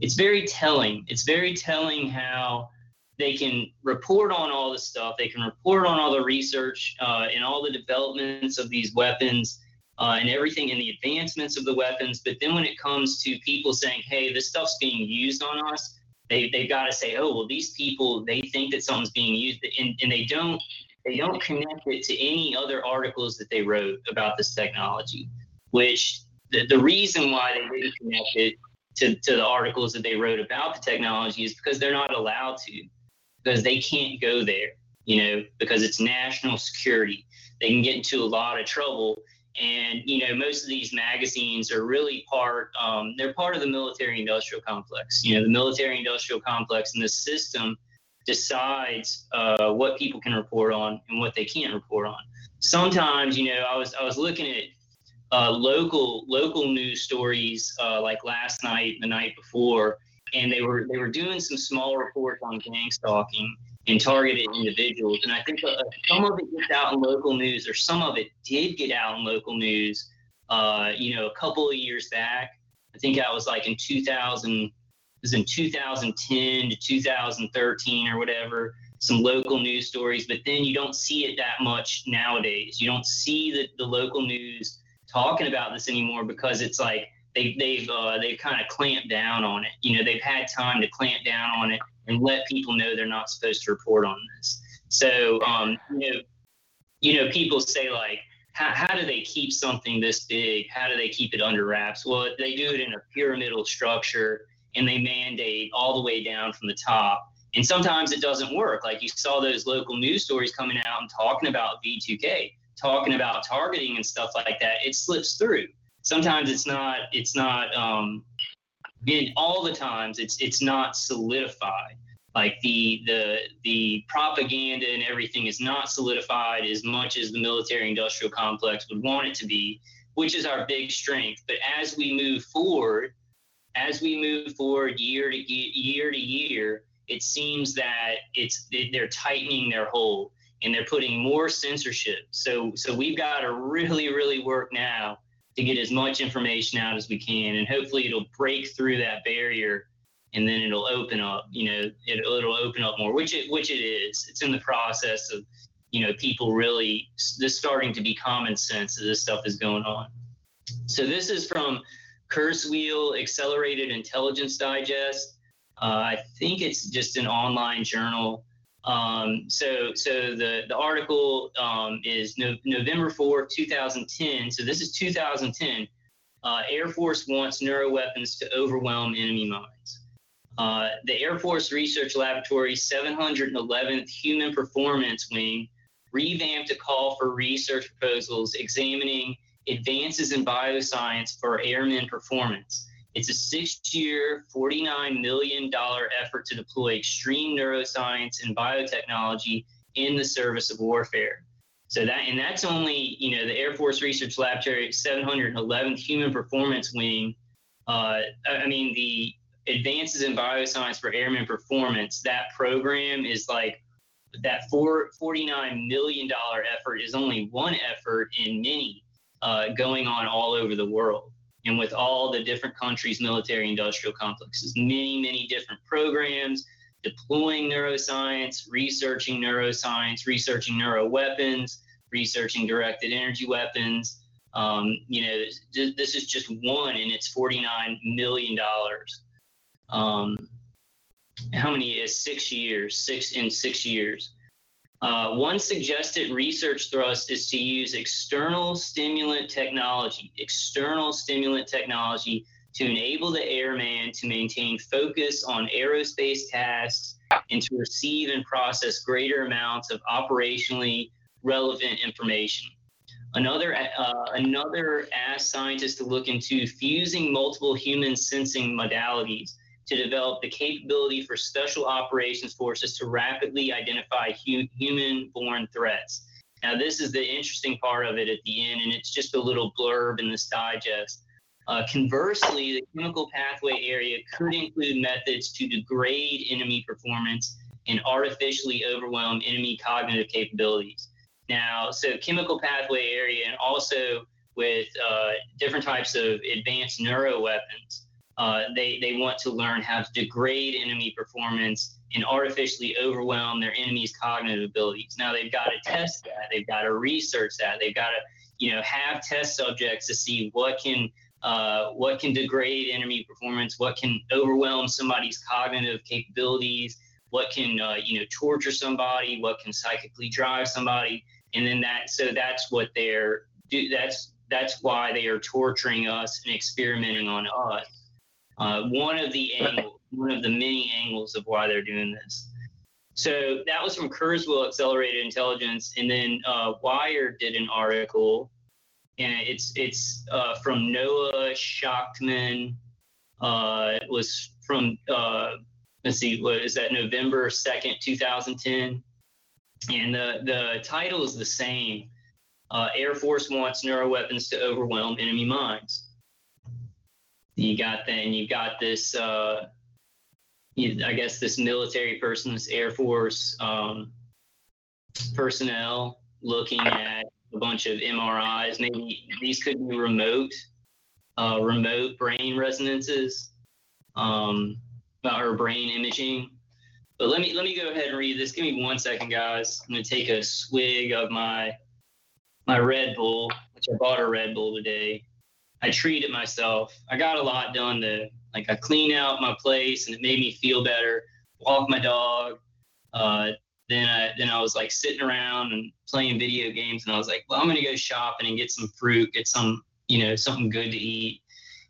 it's very telling. It's very telling how they can report on all the stuff. They can report on all the research uh, and all the developments of these weapons uh, and everything and the advancements of the weapons. But then when it comes to people saying, hey, this stuff's being used on us, they, they've got to say, oh, well, these people, they think that something's being used and, and they don't they don't connect it to any other articles that they wrote about this technology, which the, the reason why they didn't connect it to, to the articles that they wrote about the technology is because they're not allowed to because they can't go there, you know, because it's national security. They can get into a lot of trouble. And, you know, most of these magazines are really part, um, they're part of the military industrial complex. You know, the military industrial complex and the system decides uh, what people can report on and what they can't report on. Sometimes, you know, I was I was looking at uh, local local news stories uh, like last night, the night before, and they were they were doing some small reports on gang stalking, and targeted individuals. And I think uh, some of it gets out in local news, or some of it did get out in local news. Uh, you know, a couple of years back, I think that was like in 2000, it was in 2010 to 2013 or whatever. Some local news stories, but then you don't see it that much nowadays. You don't see the, the local news talking about this anymore because it's like they, they've uh, they've kind of clamped down on it. You know, they've had time to clamp down on it and let people know they're not supposed to report on this. So, um, you know, you know, people say like, how, how do they keep something this big? How do they keep it under wraps? Well, they do it in a pyramidal structure and they mandate all the way down from the top. And sometimes it doesn't work. Like you saw those local news stories coming out and talking about V2K, talking about targeting and stuff like that. It slips through. Sometimes it's not, it's not, um, in all the times it's it's not solidified. Like the the the propaganda and everything is not solidified as much as the military industrial complex would want it to be which is our big strength. But as we move forward as we move forward year to year to year it seems that it's they're tightening their hold and they're putting more censorship. So so we've got to really really work now to get as much information out as we can and hopefully it'll break through that barrier and then it'll open up you know it, it'll open up more which it which it is. It's in the process of you know people really this starting to be common sense that this stuff is going on. So this is from Kurzweil accelerated intelligence digest. Uh, i think it's just an online journal um, so, so the, the article um, is no, November 4th, 2010. So this is 2010. Uh, Air Force wants neuroweapons to overwhelm enemy minds. Uh, the Air Force Research Laboratory 711th Human Performance Wing revamped a call for research proposals examining advances in bioscience for airmen performance. It's a six year, $49 million effort to deploy extreme neuroscience and biotechnology in the service of warfare. So that, and that's only, you know, the Air Force Research Laboratory 711th Human Performance Wing. Uh, I mean, the Advances in Bioscience for Airmen Performance, that program is like that four, $49 million effort is only one effort in many uh, going on all over the world and with all the different countries' military industrial complexes, many, many different programs deploying neuroscience, researching neuroscience, researching neuroweapons, researching directed energy weapons. Um, you know, this, is just one, and it's $49 million. Um, how many is six years? Six in six years. Uh, one suggested research thrust is to use external stimulant technology, external stimulant technology to enable the airman to maintain focus on aerospace tasks and to receive and process greater amounts of operationally relevant information. Another, uh, another asked scientists to look into fusing multiple human sensing modalities to develop the capability for special operations forces to rapidly identify hu- human born threats. Now, this is the interesting part of it at the end, and it's just a little blurb in this digest. Uh, conversely, the chemical pathway area could include methods to degrade enemy performance and artificially overwhelm enemy cognitive capabilities. Now, so chemical pathway area, and also with uh, different types of advanced neuro weapons, uh, they, they want to learn how to degrade enemy performance and artificially overwhelm their enemy's cognitive abilities. Now they've got to test that. They've got to research that. They've got to, you know, have test subjects to see what can uh, what can degrade enemy performance, what can overwhelm somebody's cognitive capabilities, what can uh, you know torture somebody, what can psychically drive somebody, and then that. So that's what they're do. That's that's why they are torturing us and experimenting on us uh, one of the angles, one of the many angles of why they're doing this. So that was from Kurzweil Accelerated Intelligence, and then uh, Wired did an article, and it's it's uh, from Noah Shachtman. Uh, it was from uh, let's see, what is that? November second, two thousand ten, and the the title is the same. Uh, Air Force wants neuroweapons to overwhelm enemy minds you got then you got this uh, you- I guess this military person, this Air Force um, personnel looking at a bunch of MRIs. Maybe these could be remote, uh, remote brain resonances um, or brain imaging. But let me let me go ahead and read this. Give me one second, guys. I'm gonna take a swig of my my Red Bull, which I bought a Red Bull today. I treated myself. I got a lot done to like I cleaned out my place and it made me feel better. Walk my dog. Uh, then I then I was like sitting around and playing video games and I was like, well, I'm gonna go shopping and get some fruit, get some you know something good to eat.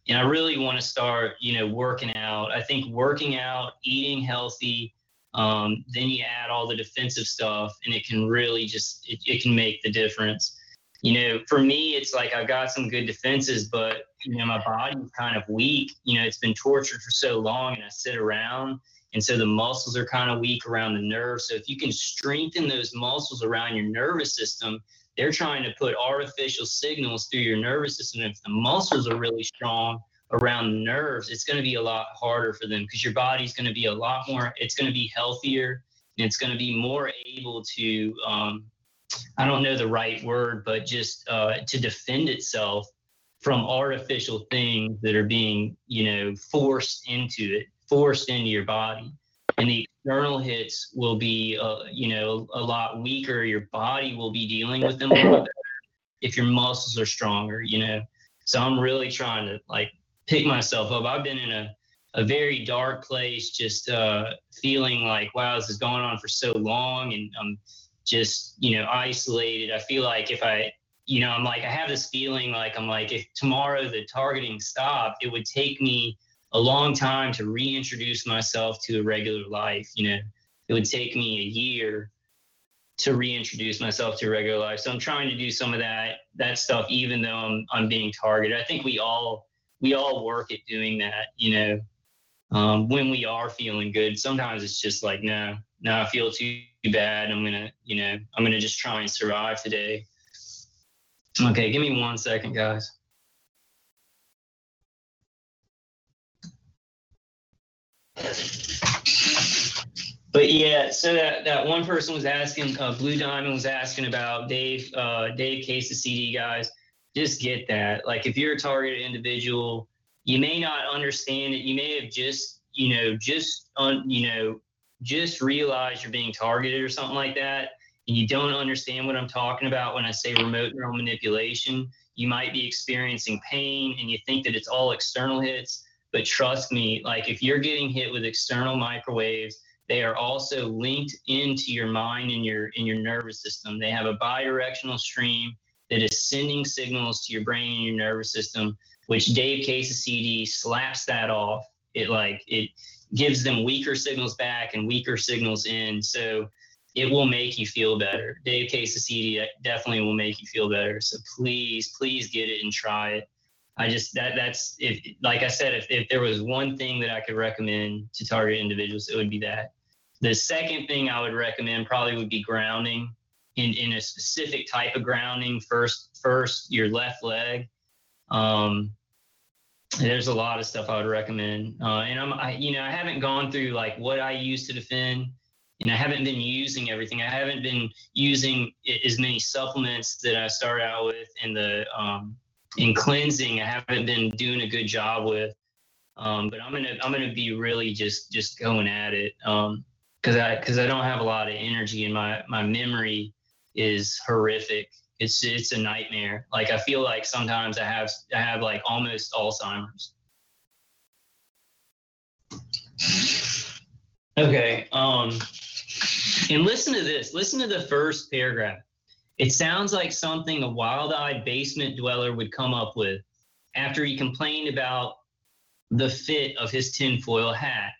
And I really want to start you know working out. I think working out, eating healthy, um, then you add all the defensive stuff and it can really just it, it can make the difference you know for me it's like i've got some good defenses but you know my body's kind of weak. You know it's been tortured for so long and i sit around and so the muscles are kind of weak around the nerves. So if you can strengthen those muscles around your nervous system they're trying to put artificial signals through your nervous system. If the muscles are really strong around the nerves, it's going to be a lot harder for them because your body's going to be a lot more, it's going to be healthier and it's going to be more able to, um, I don't know the right word, but just uh, to defend itself from artificial things that are being, you know, forced into it, forced into your body. And the external hits will be, uh, you know, a lot weaker. Your body will be dealing with them if your muscles are stronger, you know. So I'm really trying to like pick myself up. I've been in a, a very dark place, just uh, feeling like, wow, this is going on for so long and I'm just, you know, isolated. I feel like if I, you know, I'm like, I have this feeling like I'm like, if tomorrow the targeting stopped, it would take me a long time to reintroduce myself to a regular life. You know, it would take me a year to reintroduce myself to regular life. So I'm trying to do some of that that stuff, even though I'm I'm being targeted. I think we all we all work at doing that, you know, um, when we are feeling good. Sometimes it's just like, no, no, I feel too bad. I'm gonna, you know, I'm gonna just try and survive today. Okay, give me one second, guys. But yeah, so that, that one person was asking, uh, Blue Diamond was asking about Dave, uh, Dave Case, the CD guys just get that. Like if you're a targeted individual, you may not understand it. You may have just, you know, just un, you know, just realize you're being targeted or something like that, and you don't understand what I'm talking about when I say remote neural manipulation. You might be experiencing pain and you think that it's all external hits, but trust me, like if you're getting hit with external microwaves, they are also linked into your mind and your in your nervous system. They have a bidirectional stream that is sending signals to your brain and your nervous system, which Dave Case's CD slaps that off. It like it gives them weaker signals back and weaker signals in. So it will make you feel better. Dave CD definitely will make you feel better. So please, please get it and try it. I just that that's if like I said, if, if there was one thing that I could recommend to target individuals, it would be that. The second thing I would recommend probably would be grounding in, in a specific type of grounding first first your left leg um, there's a lot of stuff i would recommend. Uh, and i'm I, you know i haven't gone through like what i use to defend and i haven't been using everything. I haven't been using as many supplements that i started out with in the um, in cleansing i haven't been doing a good job with. Um, but i'm gonna i'm gonna be really just just going at it um, because i because i don't have a lot of energy and my my memory is horrific. It's it's a nightmare. Like I feel like sometimes I have I have like almost Alzheimer's. Okay. Um and listen to this. Listen to the first paragraph. It sounds like something a wild-eyed basement dweller would come up with after he complained about the fit of his tinfoil hat.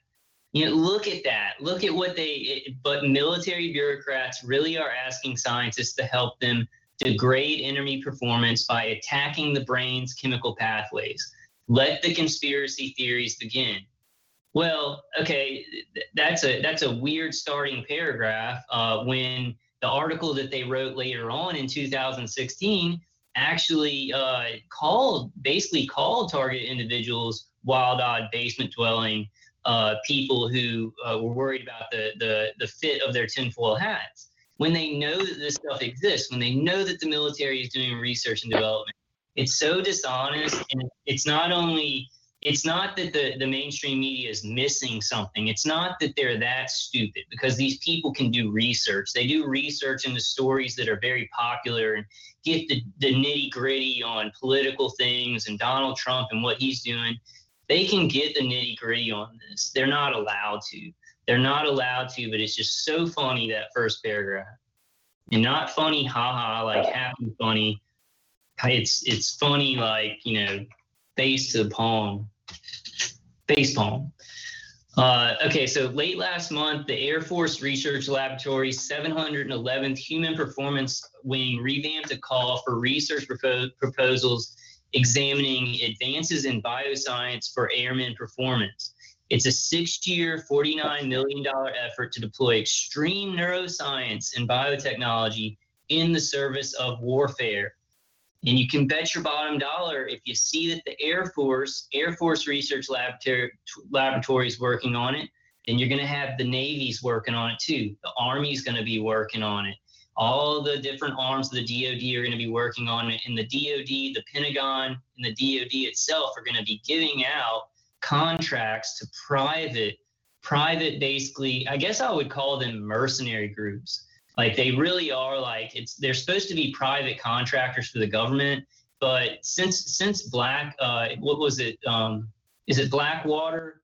You know, look at that. Look at what they, but military bureaucrats really are asking scientists to help them degrade enemy performance by attacking the brain's chemical pathways. Let the conspiracy theories begin. Well, okay, that's a that's a weird starting paragraph. Uh, when the article that they wrote later on in 2016 actually uh, called basically called target individuals wild-eyed basement dwelling uh, people who uh, were worried about the, the, the fit of their tinfoil hats. When they know that this stuff exists, when they know that the military is doing research and development, it's so dishonest. And it's not only, it's not that the, the mainstream media is missing something. It's not that they're that stupid because these people can do research. They do research into stories that are very popular and get the, the nitty gritty on political things and Donald Trump and what he's doing they can get the nitty gritty on this. They're not allowed to. They're not allowed to, but it's just so funny that first paragraph. And not funny, haha, like happy funny. It's it's funny like, you know, face to the palm. Face palm. Uh, okay, so late last month, the Air Force Research Laboratory's 711th Human Performance Wing revamped a call for research propo- proposals examining advances in bioscience for airmen performance. It's a six year, $49 million effort to deploy extreme neuroscience and biotechnology in the service of warfare. And you can bet your bottom dollar if you see that the Air Force, Air Force Research Laboratory, is working on it, then you're going to have the Navy's working on it too. The Army's going to be working on it all the different arms of the DoD are going to be working on it. And the DoD, the Pentagon, and the DoD itself are going to be giving out contracts to private, private, basically, I guess I would call them mercenary groups. Like they really are like it's they're supposed to be private contractors for the government, but since since Black, uh, what was it? Um, is it Blackwater?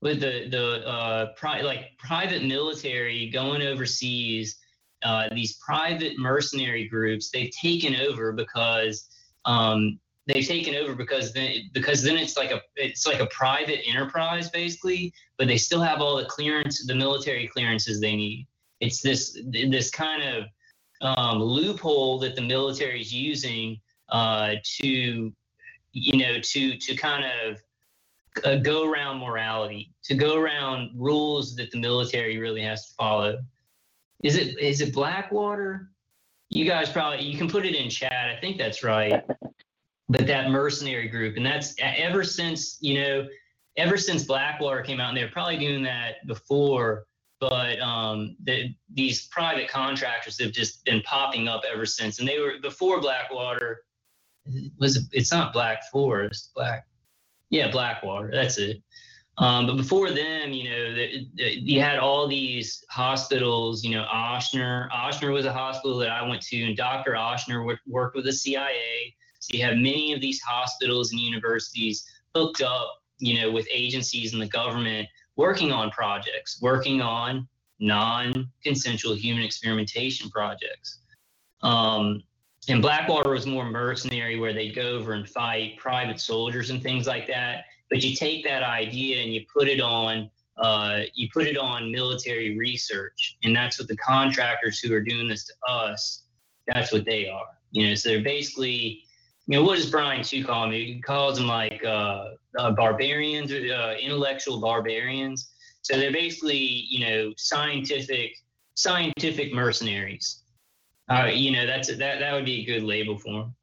With the the uh, pri- like private military going overseas uh, these private mercenary groups they've taken over because um, they've taken over because then because then it's like a it's like a private enterprise basically, but they still have all the clearance the military clearances they need. It's this this kind of um, loophole that the military is using uh, to you know to to kind of uh, go around morality, to go around rules that the military really has to follow. Is it is it Blackwater? You guys probably you can put it in chat. I think that's right. But that mercenary group, and that's ever since you know, ever since Blackwater came out, and they were probably doing that before. But um, the, these private contractors have just been popping up ever since, and they were before Blackwater. Was it's not Black Forest, Black, yeah, Blackwater. That's it. Um, but before them, you know, the, the, you had all these hospitals. You know, Ochsner. Ochsner was a hospital that I went to, and Dr. Ochsner worked, worked with the CIA. So you have many of these hospitals and universities hooked up, you know, with agencies and the government working on projects, working on non-consensual human experimentation projects. Um, and Blackwater was more mercenary, where they'd go over and fight private soldiers and things like that. But you take that idea and you put it on uh, you put it on military research. And that's what the contractors who are doing this to us that's what they are. You know so they're basically you know what does brian too call them he calls them like uh, uh, barbarians or uh, intellectual barbarians so they're basically you know scientific scientific mercenaries uh, you know that's that that would be a good label for them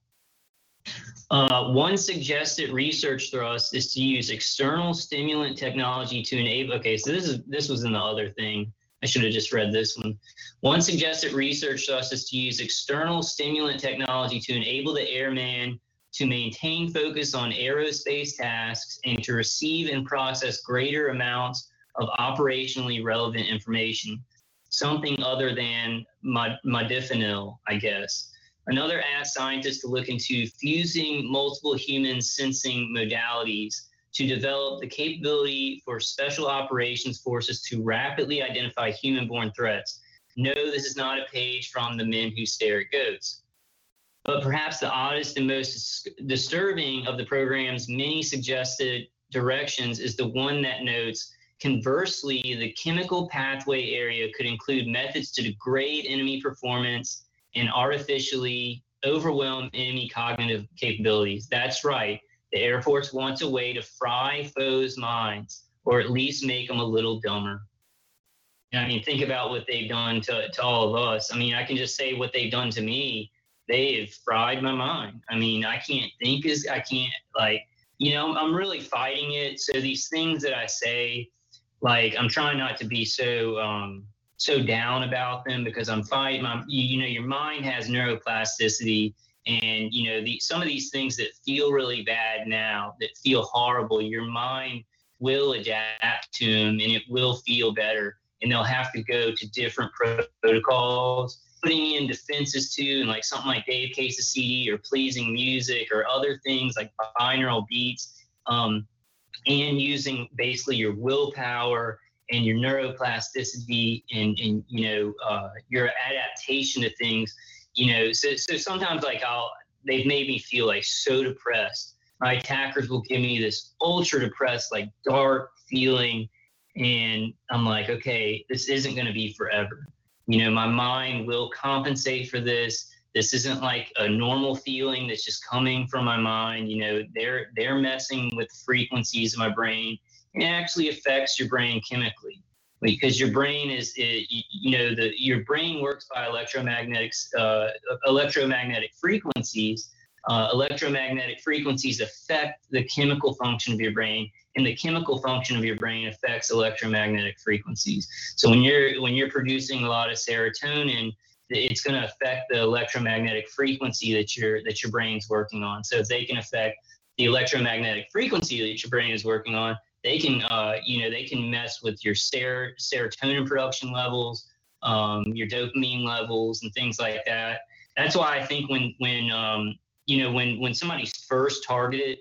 uh, one suggested research thrust is to use external stimulant technology to enable. Okay, so this is this was in the other thing. I should have just read this one. One suggested research thrust is to use external stimulant technology to enable the airman to maintain focus on aerospace tasks and to receive and process greater amounts of operationally relevant information. Something other than modafinil, I guess. Another asked scientists to look into fusing multiple human sensing modalities to develop the capability for special operations forces to rapidly identify human born threats. No, this is not a page from The Men Who Stare at Goats. But perhaps the oddest and most disturbing of the program's many suggested directions is the one that notes conversely, the chemical pathway area could include methods to degrade enemy performance and artificially overwhelm enemy cognitive capabilities. That's right. The Air Force wants a way to fry foes' minds, or at least make them a little dumber. I mean, think about what they've done to, to all of us. I mean, I can just say what they've done to me. They've fried my mind. I mean, I can't think as I can't like, you know, I'm really fighting it. So these things that I say, like I'm trying not to be so um, so down about them because I'm fighting. My, you, you know, your mind has neuroplasticity, and you know, the, some of these things that feel really bad now, that feel horrible, your mind will adapt to them, and it will feel better. And they'll have to go to different protocols, putting in defenses too, and like something like Dave Case's CD or pleasing music or other things like binaural beats. Um, and using basically your willpower and your neuroplasticity and, and you know uh, your adaptation to things you know so, so sometimes like i'll they've made me feel like so depressed. My attackers will give me this ultra depressed like dark feeling and i'm like okay this isn't going to be forever. You know my mind will compensate for this. This isn't like a normal feeling that's just coming from my mind. You know they're they're messing with frequencies of my brain. And it actually affects your brain chemically because your brain is it, you know the your brain works by electromagnetic uh, electromagnetic frequencies uh, electromagnetic frequencies affect the chemical function of your brain and the chemical function of your brain affects electromagnetic frequencies so when you're when you're producing a lot of serotonin it's going to affect the electromagnetic frequency that your that your brain's working on. So if they can affect the electromagnetic frequency that your brain is working on, they can uh, you know they can mess with your ser- serotonin production levels, um, your dopamine levels, and things like that. That's why I think when when um, you know when when somebody's first targeted,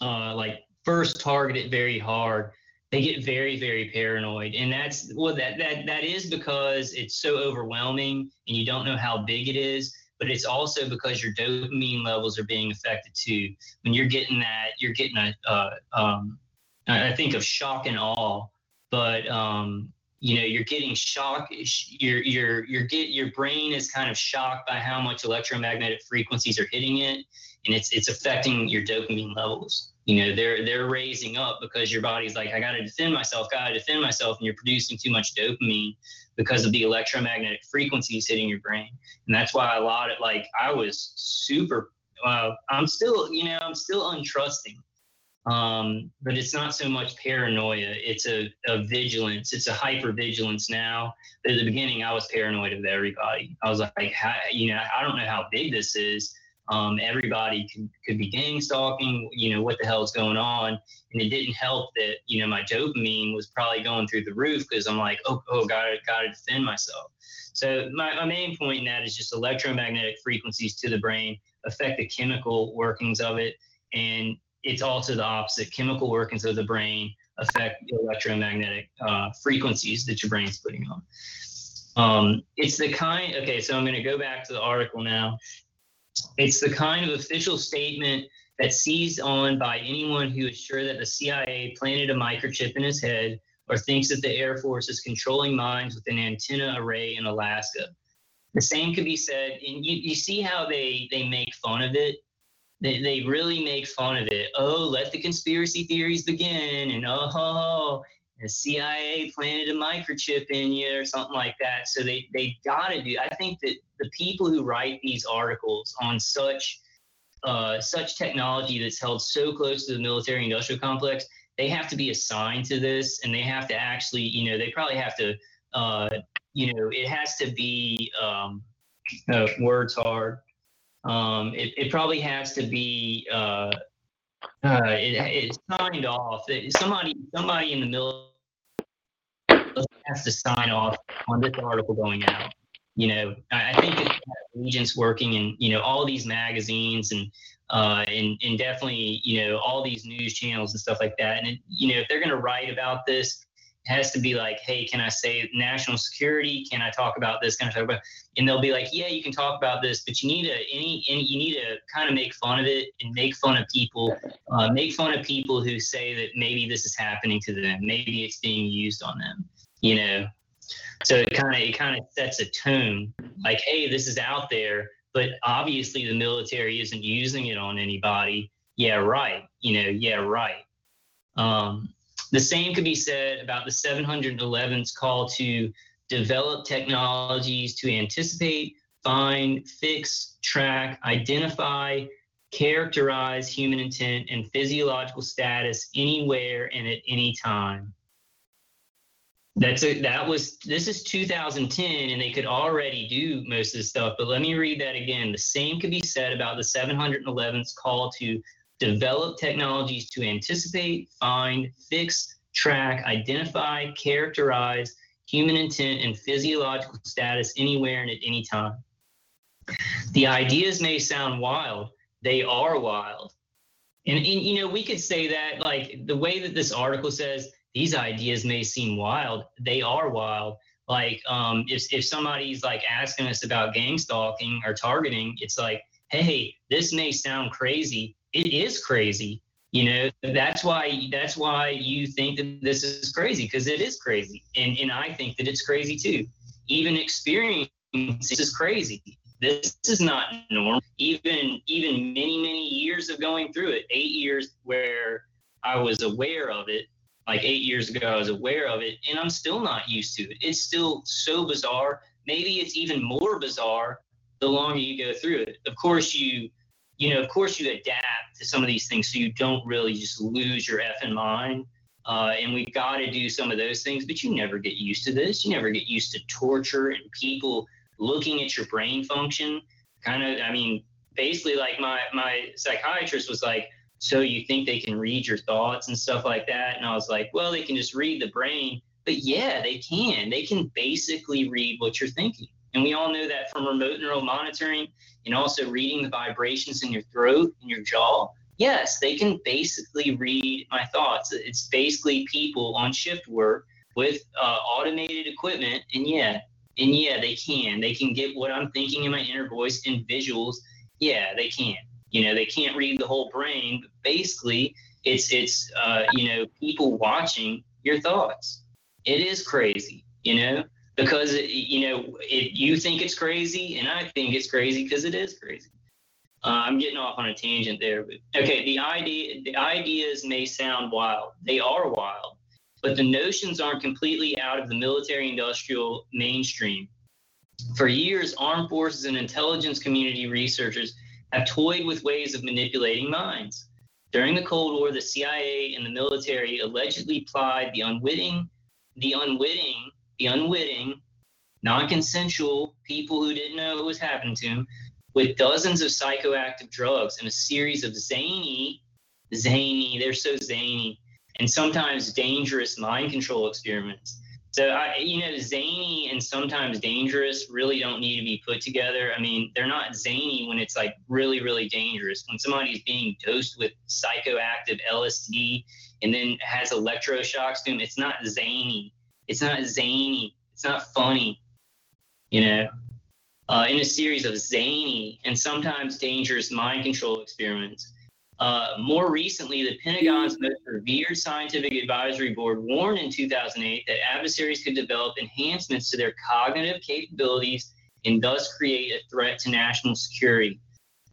uh, like first targeted very hard, they get very very paranoid and that's well that that that is because it's so overwhelming and you don't know how big it is but it's also because your dopamine levels are being affected too when you're getting that you're getting a uh, um, i think of shock and awe but um, you know you're getting shock your your your get your brain is kind of shocked by how much electromagnetic frequencies are hitting it and it's it's affecting your dopamine levels. You know they're they're raising up because your body's like i got to defend myself got to defend myself and you're producing too much dopamine because of the electromagnetic frequencies hitting your brain. And that's why a lot of like i was super uh, i'm still you know i'm still untrusting um, but it's not so much paranoia it's a, a vigilance it's a hyper vigilance now but at the beginning i was paranoid of everybody i was like you know i don't know how big this is um, everybody could, could be gang stalking, you know, what the hell is going on? And it didn't help that, you know, my dopamine was probably going through the roof because I'm like, oh, oh, gotta, gotta defend myself. So my, my main point in that is just electromagnetic frequencies to the brain affect the chemical workings of it. And it's also the opposite. Chemical workings of the brain affect the electromagnetic uh, frequencies that your brain's putting on. Um, it's the kind, okay, so I'm going to go back to the article now. It's the kind of official statement that's seized on by anyone who is sure that the CIA planted a microchip in his head or thinks that the Air Force is controlling minds with an antenna array in Alaska. The same could be said, and you, you see how they, they make fun of it. They, they really make fun of it. Oh, let the conspiracy theories begin, and oh, the CIA planted a microchip in you or something like that. So they they gotta do. I think that the people who write these articles on such uh, such technology that's held so close to the military industrial complex, they have to be assigned to this, and they have to actually, you know, they probably have to, uh, you know, it has to be um, uh, words hard. Um, it, it probably has to be uh, uh, it, it's signed off. Somebody, somebody in the military has to sign off on this article going out. You know, I, I think agents working in you know all these magazines and uh, and and definitely you know all these news channels and stuff like that. And it, you know, if they're going to write about this, it has to be like, hey, can I say national security? Can I talk about this? Can I talk about? And they'll be like, yeah, you can talk about this, but you need to any, any you need to kind of make fun of it and make fun of people, uh, make fun of people who say that maybe this is happening to them, maybe it's being used on them you know so it kind of it kind of sets a tone like hey this is out there but obviously the military isn't using it on anybody yeah right you know yeah right um, the same could be said about the 711's call to develop technologies to anticipate find fix track identify characterize human intent and physiological status anywhere and at any time That's a, That was this is 2010, and they could already do most of this stuff. But let me read that again. The same could be said about the 711's call to develop technologies to anticipate, find, fix, track, identify, characterize human intent and physiological status anywhere and at any time. The ideas may sound wild, they are wild. And, and you know, we could say that like the way that this article says these ideas may seem wild, they are wild. Like um, if if somebody's like asking us about gang stalking or targeting, it's like, hey, this may sound crazy. It is crazy. You know, that's why that's why you think that this is crazy because it is crazy, and and I think that it's crazy too. Even experiencing this is crazy. This is not normal. Even even many many years of going through it, eight years where I was aware of it, like eight years ago, I was aware of it, and I'm still not used to it. It's still so bizarre. Maybe it's even more bizarre the longer you go through it. Of course, you you know, of course, you adapt to some of these things so you don't really just lose your effing mind. Uh, and we've got to do some of those things, but you never get used to this. You never get used to torture and people looking at your brain function. Kind of, I mean, basically, like my my psychiatrist was like, "So you think they can read your thoughts and stuff like that?" And I was like, "Well, they can just read the brain." But yeah, they can. They can basically read what you're thinking. And we all know that from remote neural monitoring and also reading the vibrations in your throat and your jaw. Yes, they can basically read my thoughts. It's basically people on shift work with uh, automated equipment. And yeah, and yeah, they can. They can get what I'm thinking in my inner voice in visuals. Yeah, they can. You know, they can't read the whole brain, but basically, it's it's uh, you know people watching your thoughts. It is crazy, you know because it, you know you think it's crazy and i think it's crazy because it is crazy. Uh, i'm getting off on a tangent there but okay the idea the ideas may sound wild. They are wild but the notions aren't completely out of the military industrial mainstream. For years armed forces and intelligence community researchers have toyed with ways of manipulating minds. During the cold war the cia and the military allegedly plied the unwitting the unwitting the unwitting, non consensual people who didn't know what was happening to them with dozens of psychoactive drugs and a series of zany, zany, they're so zany, and sometimes dangerous mind control experiments. So, I, you know, zany and sometimes dangerous really don't need to be put together. I mean, they're not zany when it's like really, really dangerous. When somebody's being dosed with psychoactive LSD and then has electroshocks to them, it's not zany. It's not zany. It's not funny. You know, uh, in a series of zany and sometimes dangerous mind control experiments. Uh, more recently, the Pentagon's most revered scientific advisory board warned in 2008 that adversaries could develop enhancements to their cognitive capabilities and thus create a threat to national security.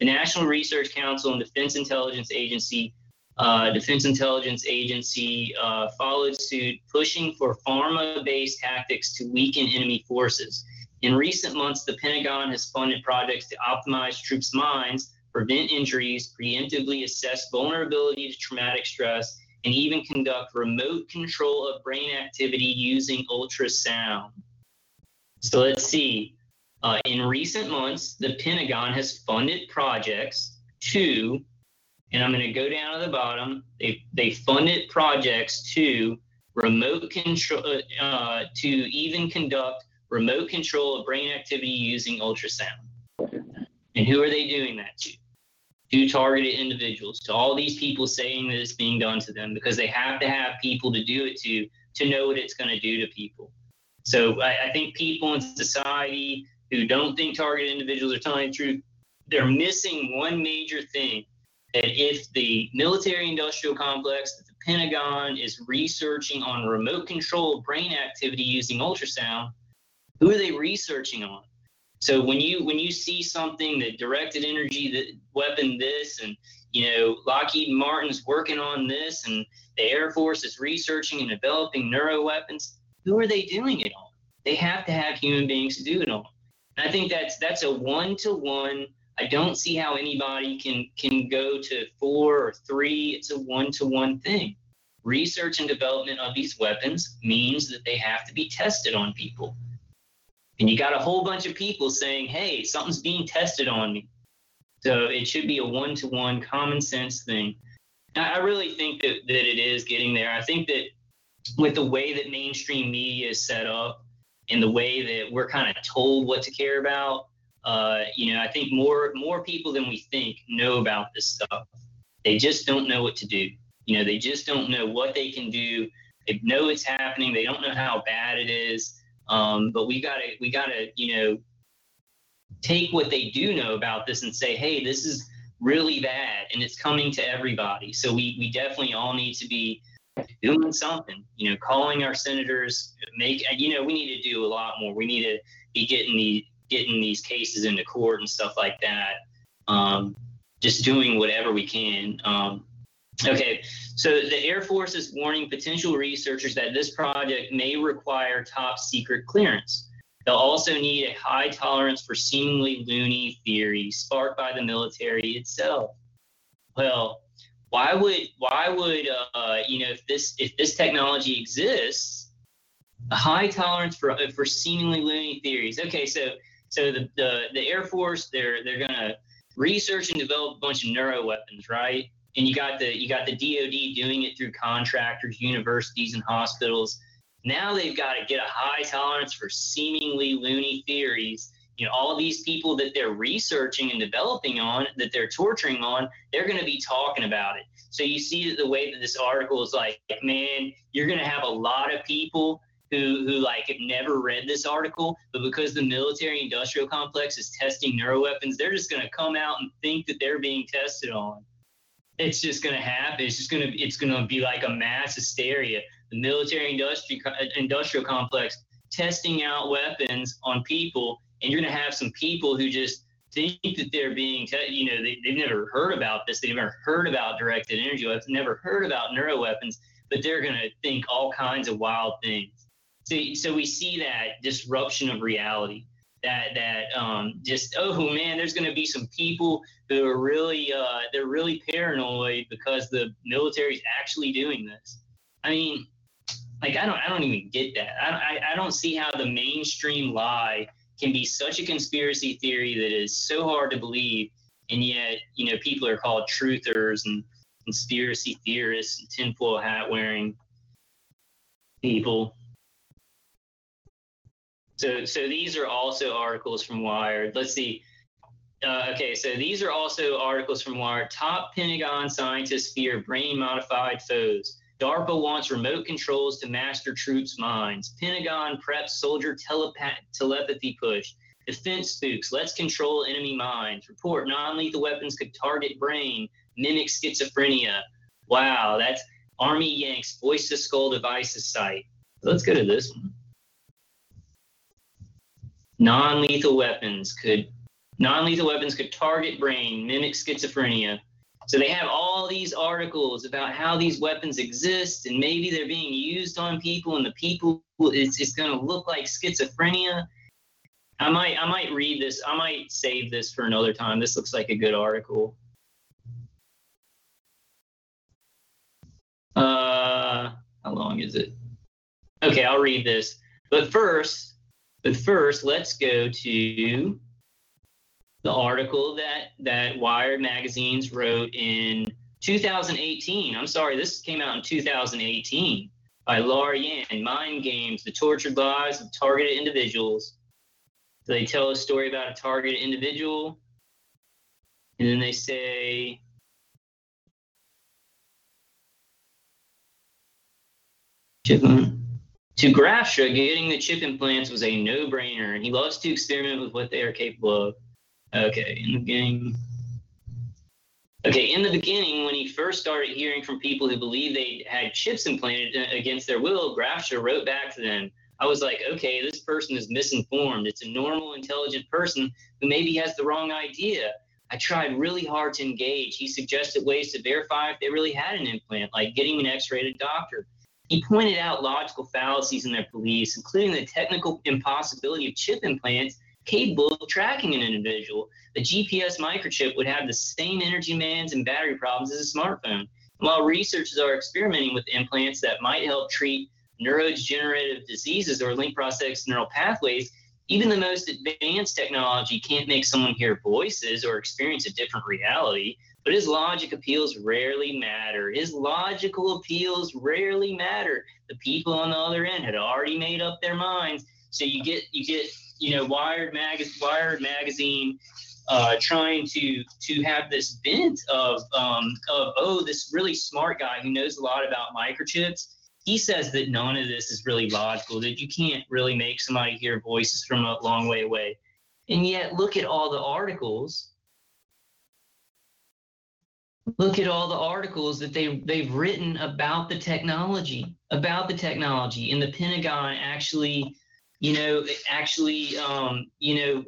The National Research Council and Defense Intelligence Agency uh, Defense Intelligence Agency uh, followed suit, pushing for pharma based tactics to weaken enemy forces. In recent months, the Pentagon has funded projects to optimize troops' minds, prevent injuries, preemptively assess vulnerability to traumatic stress, and even conduct remote control of brain activity using ultrasound. So let's see. Uh, in recent months, the Pentagon has funded projects to and I'm going to go down to the bottom. They they funded projects to remote control uh, to even conduct remote control of brain activity using ultrasound. And who are they doing that to? To targeted individuals, to all these people saying that it's being done to them because they have to have people to do it to to know what it's going to do to people. So I, I think people in society who don't think targeted individuals are telling the truth, they're missing one major thing that if the military industrial complex, the Pentagon is researching on remote control brain activity using ultrasound, who are they researching on? So when you when you see something that directed energy that weapon this and you know Lockheed Martin's working on this and the Air Force is researching and developing neuro weapons, who are they doing it on? They have to have human beings to do it on. And I think that's that's a one to one I don't see how anybody can can go to four or three. It's a one to one thing. research and development of these weapons means that they have to be tested on people. And you got a whole bunch of people saying, hey, something's being tested on me. So it should be a one to one common sense thing. I I really think that, that it is getting there. I think that with the way that mainstream media is set up and the way that we're kind of told what to care about, uh, you know, I think more more people than we think know about this stuff. They just don't know what to do. You know, they just don't know what they can do. They know it's happening. They don't know how bad it is. Um, but we gotta we gotta you know take what they do know about this and say, hey, this is really bad and it's coming to everybody. So we we definitely all need to be doing something. You know, calling our senators, make you know we need to do a lot more. We need to be getting the getting these cases into court and stuff like that. Um, just doing whatever we can. Um, okay, so the Air Force is warning potential researchers that this project may require top secret clearance. They'll also need a high tolerance for seemingly loony theories sparked by the military itself. Well, why would why would uh, you know if this if this technology exists, a high tolerance for for seemingly loony theories? Okay, so so the, the, the Air Force, they're they're gonna research and develop a bunch of neuro weapons, right? And you got the you got the DoD doing it through contractors, universities, and hospitals. Now they've got to get a high tolerance for seemingly loony theories. You know, all these people that they're researching and developing on, that they're torturing on, they're going to be talking about it. So you see that the way that this article is like, man, you're going to have a lot of people who who like have never read this article, but because the military industrial complex is testing neuroweapons, they're just going to come out and think that they're being tested on. It's just going to happen. It's just going to it's going to be like a mass hysteria. The military industry industrial complex testing out weapons on people, and you're going to have some people who just think that they're being, te- you know, they, they've never heard about this. They've never heard about directed energy weapons, never heard about neuroweapons, but they're going to think all kinds of wild things. So, so we see that disruption of reality. That that um, just oh man, there's going to be some people who are really uh, they're really paranoid because the military's actually doing this. I mean, like I don't I don't even get that. I I, I don't see how the mainstream lie can be such a conspiracy theory that is so hard to believe, and yet you know people are called truthers and conspiracy theorists and tinfoil hat wearing people. So, so these are also articles from Wired. Let's see. Uh, okay, so these are also articles from Wired. Top Pentagon scientists fear brain modified foes. DARPA wants remote controls to master troops' minds. Pentagon preps soldier telepath- telepathy push. Defense spooks, let's control enemy minds. Report non lethal weapons could target brain, mimic schizophrenia. Wow, that's Army Yanks voice to skull devices site. Let's go to this one non-lethal weapons could non-lethal weapons could target brain, mimic schizophrenia. So they have all these articles about how these weapons exist and maybe they're being used on people and the people it's, it's going to look like schizophrenia. I might I might read this. I might save this for another time. This looks like a good article. Uh, how long is it? Okay, I'll read this. But first, but first, let's go to the article that that Wired magazines wrote in 2018. I'm sorry, this came out in 2018 by Laura Yan. Mind Games: The Tortured Lives of Targeted Individuals. So they tell a story about a targeted individual, and then they say. To Graffsha, getting the chip implants was a no-brainer, and he loves to experiment with what they are capable of. Okay, in the beginning. Okay, in the beginning, when he first started hearing from people who believed they had chips implanted against their will, Graffsha wrote back to them. I was like, okay, this person is misinformed. It's a normal, intelligent person who maybe has the wrong idea. I tried really hard to engage. He suggested ways to verify if they really had an implant, like getting an x-rated doctor. He pointed out logical fallacies in their beliefs, including the technical impossibility of chip implants capable of tracking an individual. The GPS microchip would have the same energy demands and battery problems as a smartphone. While researchers are experimenting with implants that might help treat neurodegenerative diseases or link prosthetic neural pathways, even the most advanced technology can't make someone hear voices or experience a different reality. But his logic appeals rarely matter. His logical appeals rarely matter. The people on the other end had already made up their minds. So you get you get you know Wired mag Wired magazine uh, trying to to have this bent of um, of oh this really smart guy who knows a lot about microchips. He says that none of this is really logical. That you can't really make somebody hear voices from a long way away. And yet, look at all the articles. Look at all the articles that they they've written about the technology, about the technology, and the Pentagon actually, you know, actually, um, you know,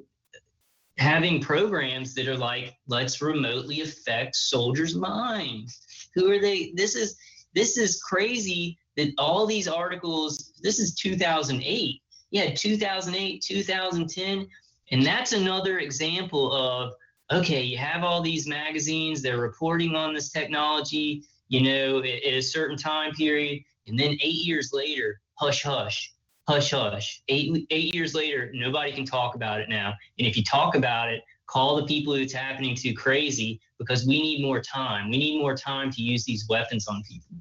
having programs that are like let's remotely affect soldiers minds. Who are they? This is this is crazy that all these articles this is 2008 yeah 2008 2010 and that's another example of okay you have all these magazines they're reporting on this technology you know at, a certain time period and then eight years later hush hush hush hush. Eight eight years later, nobody can talk about it now. And if you talk about it, call the people who it's happening to crazy because we need more time. We need more time to use these weapons on people.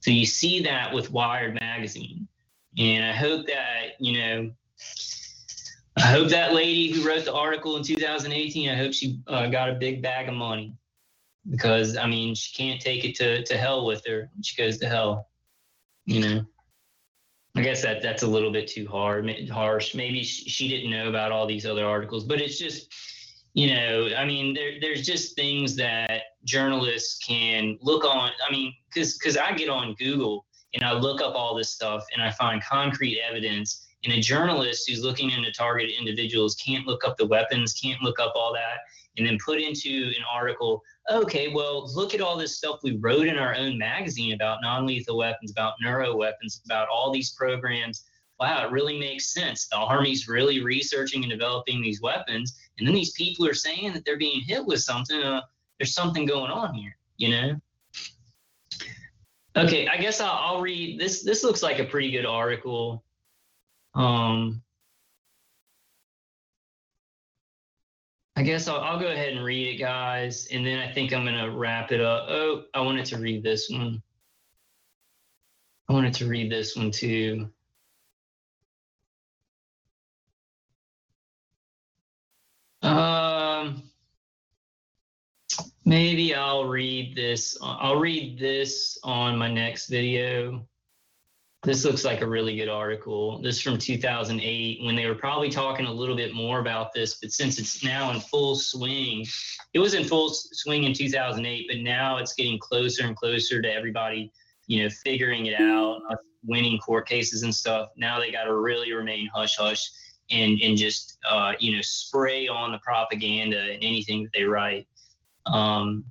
So you see that with Wired magazine, and I hope that you know. I hope that lady who wrote the article in 2018. I hope she uh, got a big bag of money because I mean she can't take it to to hell with her. She goes to hell, you know. I guess that that's a little bit too hard, harsh. Maybe she didn't know about all these other articles, but it's just, you know, I mean, there, there's just things that journalists can look on. I mean, because because I get on Google and I look up all this stuff and I find concrete evidence. And a journalist who's looking into targeted individuals can't look up the weapons, can't look up all that, and then put into an article okay, well, look at all this stuff we wrote in our own magazine about non lethal weapons, about neuro weapons, about all these programs. Wow, it really makes sense. The Army's really researching and developing these weapons. And then these people are saying that they're being hit with something. Uh, there's something going on here, you know? Okay, I guess I'll, I'll read this. This looks like a pretty good article. Um, I guess I'll, I'll go ahead and read it, guys, and then I think I'm going to wrap it up. Oh, I wanted to read this one. I wanted to read this one too. Um, maybe I'll read this. I'll read this on my next video. This looks like a really good article. This is from 2008 when they were probably talking a little bit more about this, but since it's now in full swing, it was in full swing in 2008, but now it's getting closer and closer to everybody, you know, figuring it out, winning court cases and stuff. Now they got to really remain hush hush and and just uh, you know spray on the propaganda and anything that they write. Um,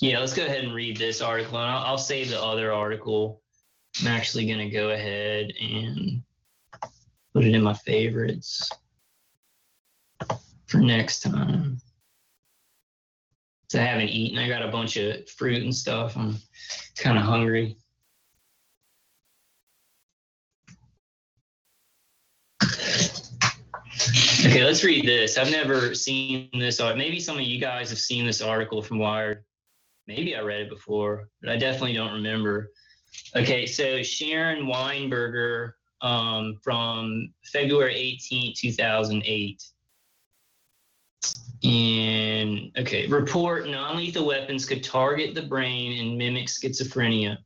yeah, let's go ahead and read this article, and I'll, I'll save the other article I'm actually going to go ahead and put it in my favorites for next time. So I haven't eaten. I got a bunch of fruit and stuff. I'm kind of hungry. Okay, let's read this. I've never seen this. Maybe some of you guys have seen this article from Wired. Maybe I read it before, but I definitely don't remember. Okay, so Sharon Weinberger um, from February 18, 2008. And okay, report non lethal weapons could target the brain and mimic schizophrenia.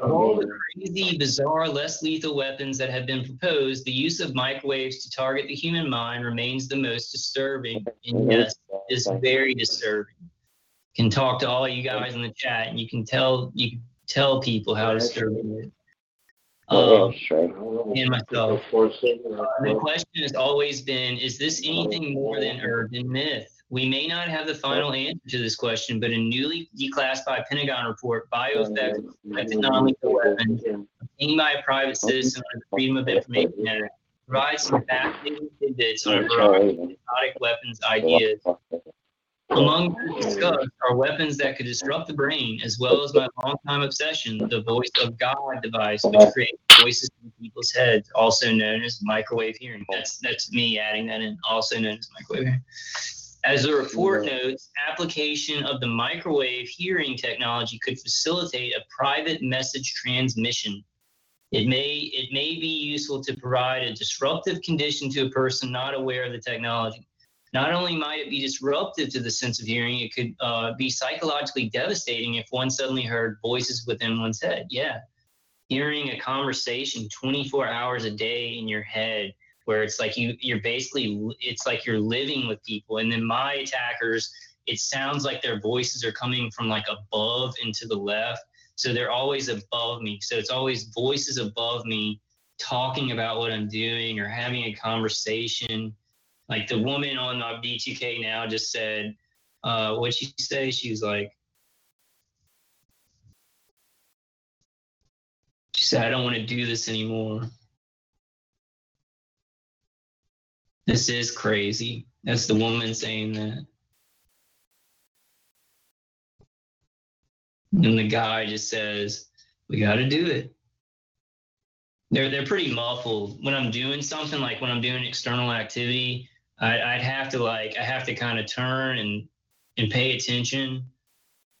Of all the crazy, bizarre, less lethal weapons that have been proposed, the use of microwaves to target the human mind remains the most disturbing. And yes, is very disturbing. Can talk to all you guys in the chat, and you can tell you tell people how disturbing it. Um, and myself. Uh, the question has always been: Is this anything more than urban myth? We may not have the final answer to this question, but a newly declassified Pentagon report, Bioeffects Non-Lethal Weapons, obtained by a private citizen under the Freedom of Information Act, provides some fascinating tidbits on a variety of exotic weapons ideas. Among those discussed are weapons that could disrupt the brain, as well as my longtime obsession, the voice of God device, which creates voices in people's heads, also known as microwave hearing. That's that's me adding that in, also known as microwave hearing. As the report notes, application of the microwave hearing technology could facilitate a private message transmission. It may it may be useful to provide a disruptive condition to a person not aware of the technology. Not only might it be disruptive to the sense of hearing, it could uh, be psychologically devastating if one suddenly heard voices within one's head. Yeah, hearing a conversation 24 hours a day in your head where it's like you you're basically it's like you're living with people. And then my attackers it sounds like their voices are coming from like above and to the left. So they're always above me. So it's always voices above me talking about what i'm doing or having a conversation like the woman on my V2K now just said uh what'd she say she was like she said i don't want to do this anymore This is crazy. That's the woman saying that. And the guy just says, "We got to do it." They're they're pretty muffled when I'm doing something like when I'm doing external activity. I, I'd have to like I have to kind of turn and and pay attention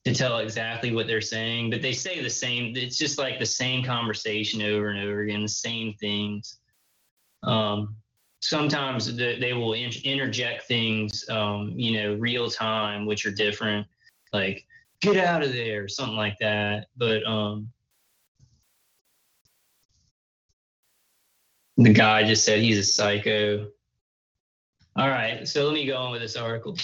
to tell exactly what they're saying. But they say the same. It's just like the same conversation over and over again, the same things. Um, sometimes the, they will in, interject things, um, you know, real time, which are different, like "get out of there" something like that. But um, the guy just said he's a psycho. All right, so let me go on with this article.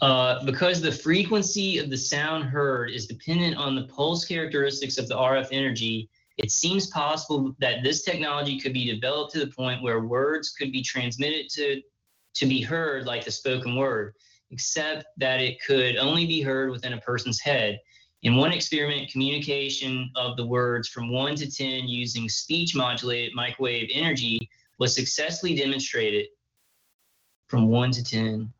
Uh, because the frequency of the sound heard is dependent on the pulse characteristics of the RF energy, it seems possible that this technology could be developed to the point where words could be transmitted to, to be heard like the spoken word, except that it could only be heard within a person's head. In one experiment, communication of the words from 1 to 10 using speech modulated microwave energy was successfully demonstrated from 1 to 10.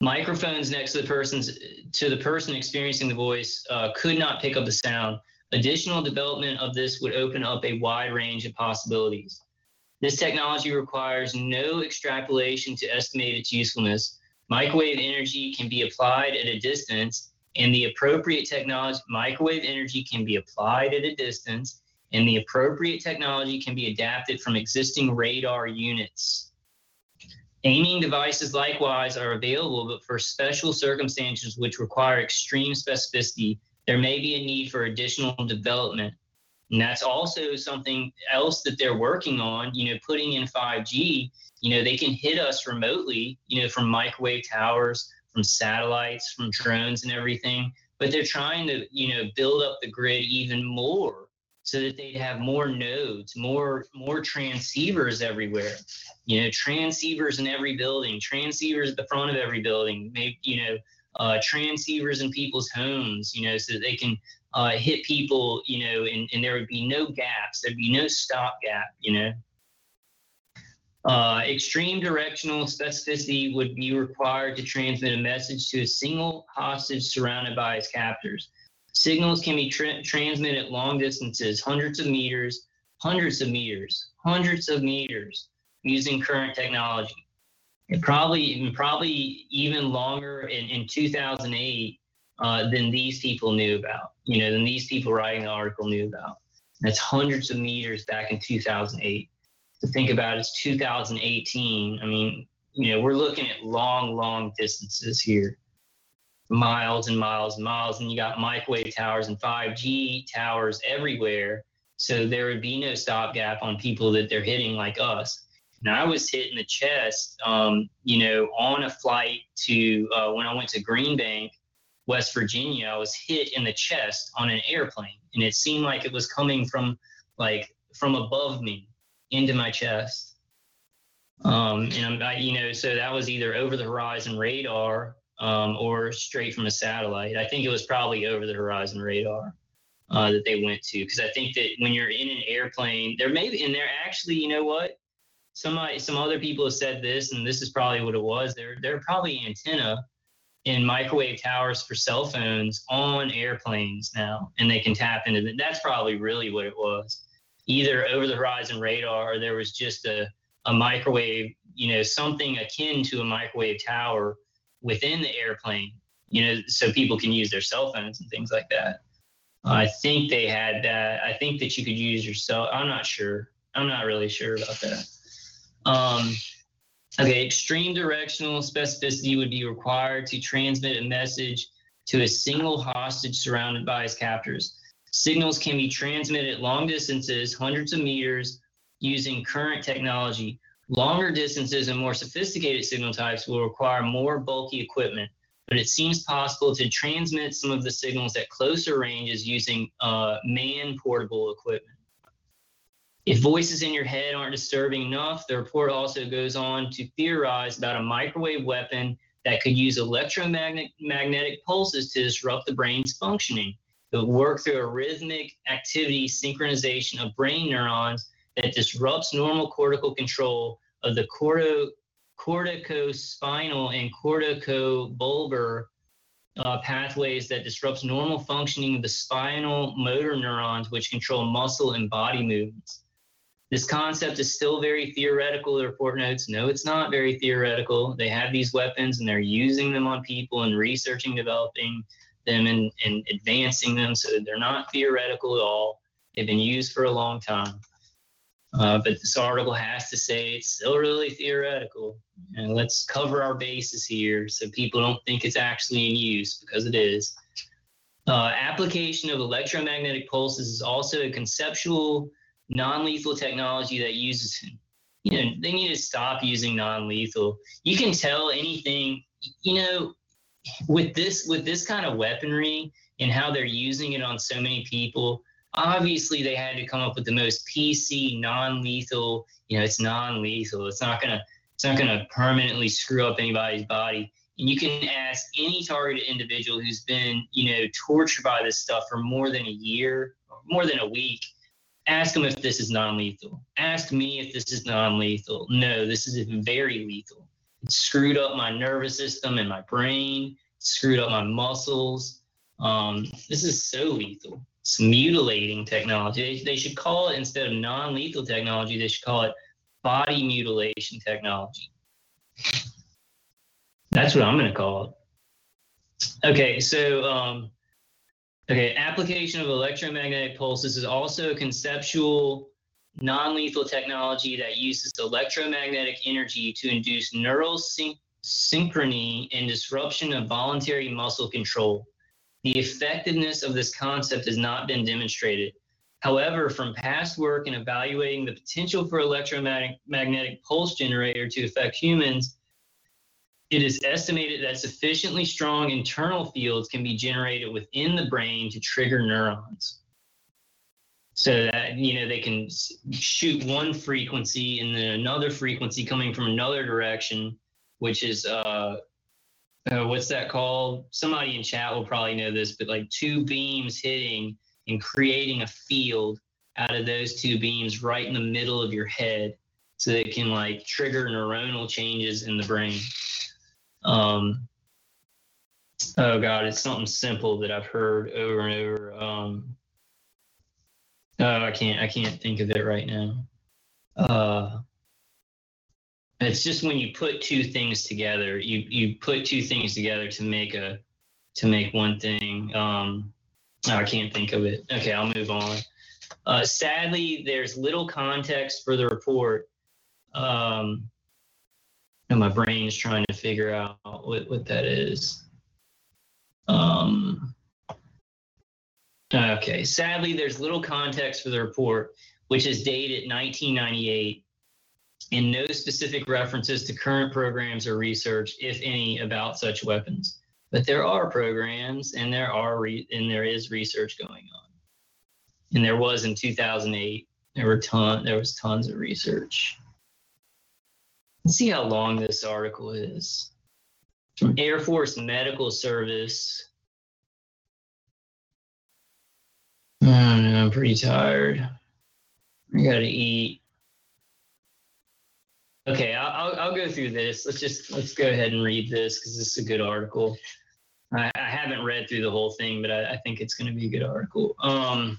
Microphones next to the person's to the person experiencing the voice uh, could not pick up the sound, Additional development of this would open up a wide range of possibilities. This technology requires no extrapolation to estimate its usefulness. Microwave energy can be applied at a distance, and the appropriate technology, microwave energy can be applied at a distance, and the appropriate technology can be adapted from existing radar units. Aiming devices likewise are available, but for special circumstances which require extreme specificity there may be a need for additional development. And that's also something else that they're working on, you know, putting in 5G, you know, they can hit us remotely, you know, from microwave towers, from satellites, from drones and everything. But they're trying to, you know, build up the grid even more so that they'd have more nodes, more more transceivers everywhere. You know, transceivers in every building, transceivers at the front of every building, maybe, you know, uh, transceivers in people's homes, you know, so that they can uh, hit people, you know, and, and there would be no gaps, there'd be no stop gap, you know. Uh, extreme directional specificity would be required to transmit a message to a single hostage surrounded by his captors. Signals can be tra- transmitted long distances, hundreds of meters, hundreds of meters, hundreds of meters using current technology. And probably probably even longer in, in 2008 uh, than these people knew about you know than these people writing the article knew about. That's hundreds of meters back in 2008 to think about it's 2018 i mean you know we're looking at long long distances here miles and miles and miles and you got microwave towers and 5g towers everywhere so there would be no stopgap on people that they're hitting like us and I was hit in the chest, um, you know, on a flight to uh, when I went to Green Bank, West Virginia. I was hit in the chest on an airplane, and it seemed like it was coming from like from above me into my chest. Um, and I, you know, so that was either over the horizon radar um, or straight from a satellite. I think it was probably over the horizon radar uh, that they went to because I think that when you're in an airplane, there may be, and there actually, you know what? some some other people have said this, and this is probably what it was. They're they're probably antenna, in microwave towers for cell phones on airplanes now, and they can tap into that. That's probably really what it was. Either over the horizon radar, or there was just a, a microwave, you know, something akin to a microwave tower within the airplane, you know, so people can use their cell phones and things like that. I think they had that. I think that you could use your cell. I'm not sure. I'm not really sure about that. Um, Okay, extreme directional specificity would be required to transmit a message to a single hostage surrounded by his captors. Signals can be transmitted long distances, hundreds of meters, using current technology. Longer distances and more sophisticated signal types will require more bulky equipment, but it seems possible to transmit some of the signals at closer ranges using uh, man portable equipment. If voices in your head aren't disturbing enough, the report also goes on to theorize about a microwave weapon that could use electromagnetic pulses to disrupt the brain's functioning. It would work through a rhythmic activity synchronization of brain neurons that disrupts normal cortical control of the corto, corticospinal and corticobulbar uh, pathways that disrupts normal functioning of the spinal motor neurons, which control muscle and body movements. This concept is still very theoretical, the report notes. No, it's not very theoretical. They have these weapons and they're using them on people and researching, developing them and, and advancing them. So they're not theoretical at all. They've been used for a long time. Uh, but this article has to say it's still really theoretical. And let's cover our bases here so people don't think it's actually in use because it is. Uh, application of electromagnetic pulses is also a conceptual non-lethal technology that uses you know they need to stop using non-lethal you can tell anything you know with this with this kind of weaponry and how they're using it on so many people obviously they had to come up with the most pc non-lethal you know it's non-lethal it's not gonna it's not gonna permanently screw up anybody's body and you can ask any targeted individual who's been you know tortured by this stuff for more than a year more than a week ask them if this is non-lethal. Ask me if this is non-lethal. No, this is very lethal. It screwed up my nervous system and my brain. Screwed up my muscles. Um, this is so lethal. It's mutilating technology. They, they should call it instead of non-lethal technology. They should call it body mutilation technology. That's what I'm going to call it. Okay, so um, Okay, application of electromagnetic pulses is also a conceptual non-lethal technology that uses electromagnetic energy to induce neural syn- synchrony and disruption of voluntary muscle control. The effectiveness of this concept has not been demonstrated. However, from past work in evaluating the potential for electromagnetic pulse generator to affect humans, it is estimated that sufficiently strong internal fields can be generated within the brain to trigger neurons. So that, you know, they can shoot one frequency and then another frequency coming from another direction, which is, uh, uh, what's that called? Somebody in chat will probably know this, but like two beams hitting and creating a field out of those two beams right in the middle of your head so that it can like trigger neuronal changes in the brain. Um, oh God, it's something simple that I've heard over and over. Um, oh, I can't, I can't think of it right now. Uh, it's just when you put two things together, you you put two things together to make a to make one thing. Um, oh, I can't think of it. Okay, I'll move on. Uh, sadly, there's little context for the report. Um, and my brain is trying to figure out what, what that is. Um, okay, sadly, there's little context for the report, which is dated 1998, and no specific references to current programs or research, if any, about such weapons. But there are programs, and there are re- and there is research going on, and there was in 2008. There were ton there was tons of research. Let's see how long this article is. From Air Force Medical Service. I don't know, I'm pretty tired. I gotta eat. Okay, I'll, I'll, go through this. Let's just let's go ahead and read this because this is a good article. I, I haven't read through the whole thing, but I, I think it's going to be a good article. Um,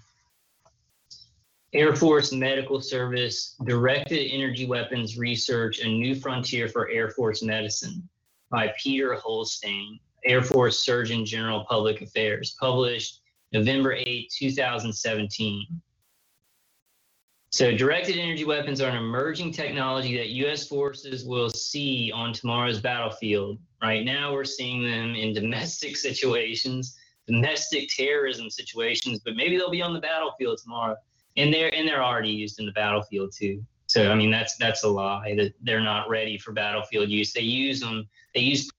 Air Force Medical Service Directed Energy Weapons Research: A New Frontier for Air Force Medicine by Peter Holstein, Air Force Surgeon General Public Affairs, published November 8, 2017. So, directed energy weapons are an emerging technology that U.S. forces will see on tomorrow's battlefield. Right now, we're seeing them in domestic situations, domestic terrorism situations, but maybe they'll be on the battlefield tomorrow. And they're and they're already used in the battlefield too. So, I mean, that's that's a lie that they're not ready for battlefield use. They use them. They use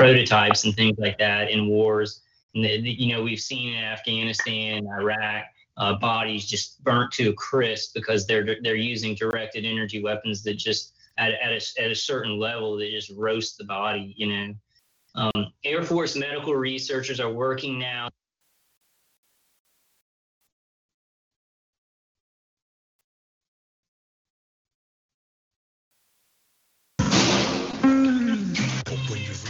prototypes and things like that in wars. And the, the- you know, we've seen in Afghanistan, Iraq, uh, bodies just burnt to a crisp because they're they're using directed energy weapons that just at, at, a, at a certain level they just roast the body. You know, um, Air Force medical researchers are working now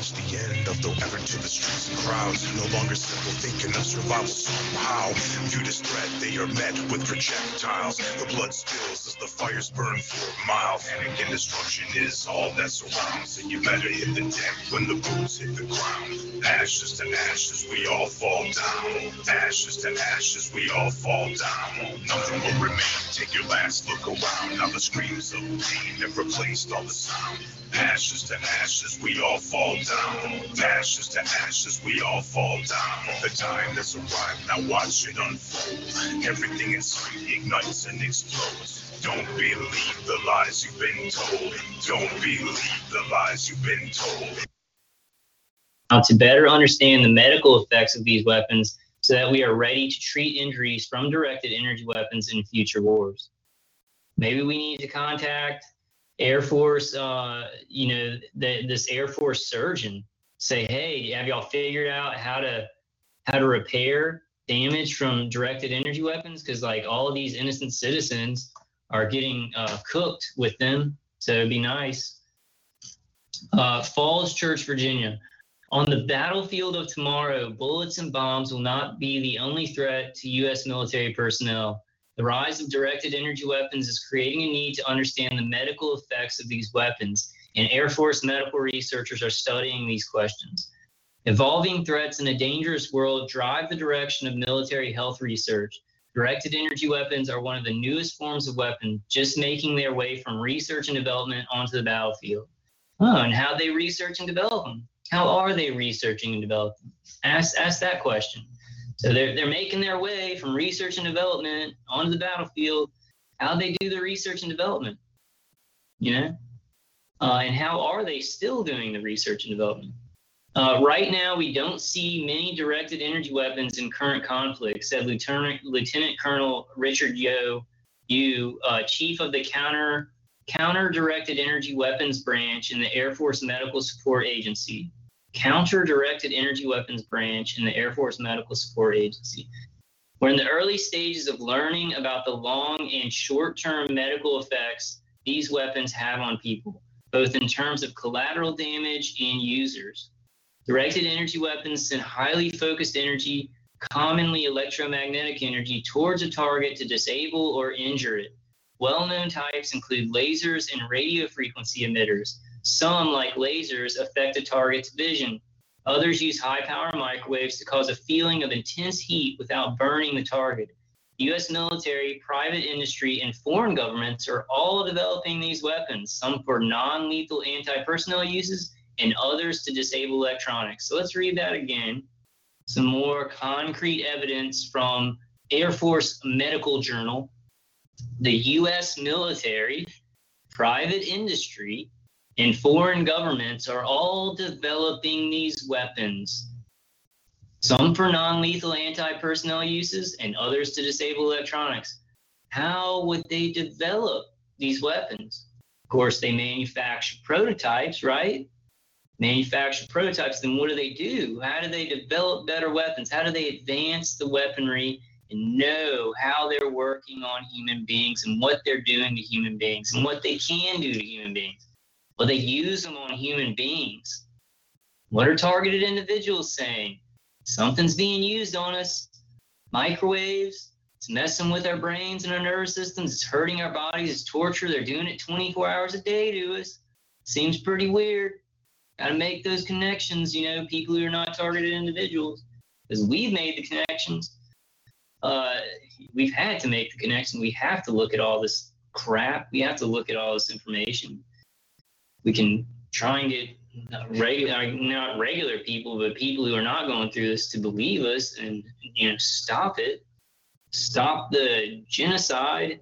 Hope of the effort to the streets and crowds, no longer simple thinking of survival somehow. Viewed as threat, they are met with projectiles. The blood spills as the fires burn for miles. Panic and destruction is all that surrounds, and you better hit the deck when the boots hit the ground. Ashes to ashes, we all fall down. Ashes to ashes, we all fall down. Nothing will remain. Take your last look around. Now the screams of pain have replaced all the sound. Ashes to ashes, we all fall down. Ashes to ashes, we all fall down. The time has arrived, now watch it unfold. Everything inside ignites and explodes. Don't believe the lies you've been told. Don't believe the lies you've been told. Now, to better understand the medical effects of these weapons so that we are ready to treat injuries from directed energy weapons in future wars. Maybe we need to contact Air Force, uh, you know, the, this Air Force surgeon. Say, hey, have y'all figured out how to how to repair damage from directed energy weapons? Because like all of these innocent citizens are getting uh, cooked with them. So it'd be nice. Uh, Falls Church, Virginia. On the battlefield of tomorrow, bullets and bombs will not be the only threat to U.S. military personnel. The rise of directed energy weapons is creating a need to understand the medical effects of these weapons, and Air Force medical researchers are studying these questions. Evolving threats in a dangerous world drive the direction of military health research. Directed energy weapons are one of the newest forms of weapon, just making their way from research and development onto the battlefield. Oh, and how they research and develop them? How are they researching and developing? Ask, ask that question. So they're, they're making their way from research and development onto the battlefield. How they do the research and development, you know? Uh, and how are they still doing the research and development? Uh, right now, we don't see many directed energy weapons in current conflict, said Lieutenant, Lieutenant Colonel Richard Yo, Yu, uh, chief of the counter counter directed energy weapons branch in the Air Force Medical Support Agency. Counter directed energy weapons branch in the Air Force Medical Support Agency. We're in the early stages of learning about the long and short term medical effects these weapons have on people, both in terms of collateral damage and users. Directed energy weapons send highly focused energy, commonly electromagnetic energy, towards a target to disable or injure it. Well known types include lasers and radio frequency emitters. Some, like lasers, affect a target's vision. Others use high power microwaves to cause a feeling of intense heat without burning the target. The US military, private industry, and foreign governments are all developing these weapons, some for non lethal anti personnel uses and others to disable electronics. So let's read that again. Some more concrete evidence from Air Force Medical Journal. The US military, private industry, and foreign governments are all developing these weapons. Some for non lethal anti personnel uses and others to disable electronics. How would they develop these weapons? Of course, they manufacture prototypes, right? manufacture prototypes, then what do they do? How do they develop better weapons? How do they advance the weaponry and know how they're working on human beings and what they're doing to human beings and what they can do to human beings? Well, they use them on human beings. What are targeted individuals saying? Something's being used on us. Microwaves, it's messing with our brains and our nervous systems. It's hurting our bodies. It's torture. They're doing it 24 hours a day to us. Seems pretty weird. Got to make those connections, you know, people who are not targeted individuals. Because we've made the connections. Uh, we've had to make the connection. We have to look at all this crap. We have to look at all this information. We can try and get regular, not regular people, but people who are not going through this to believe us and you know stop it, stop the genocide,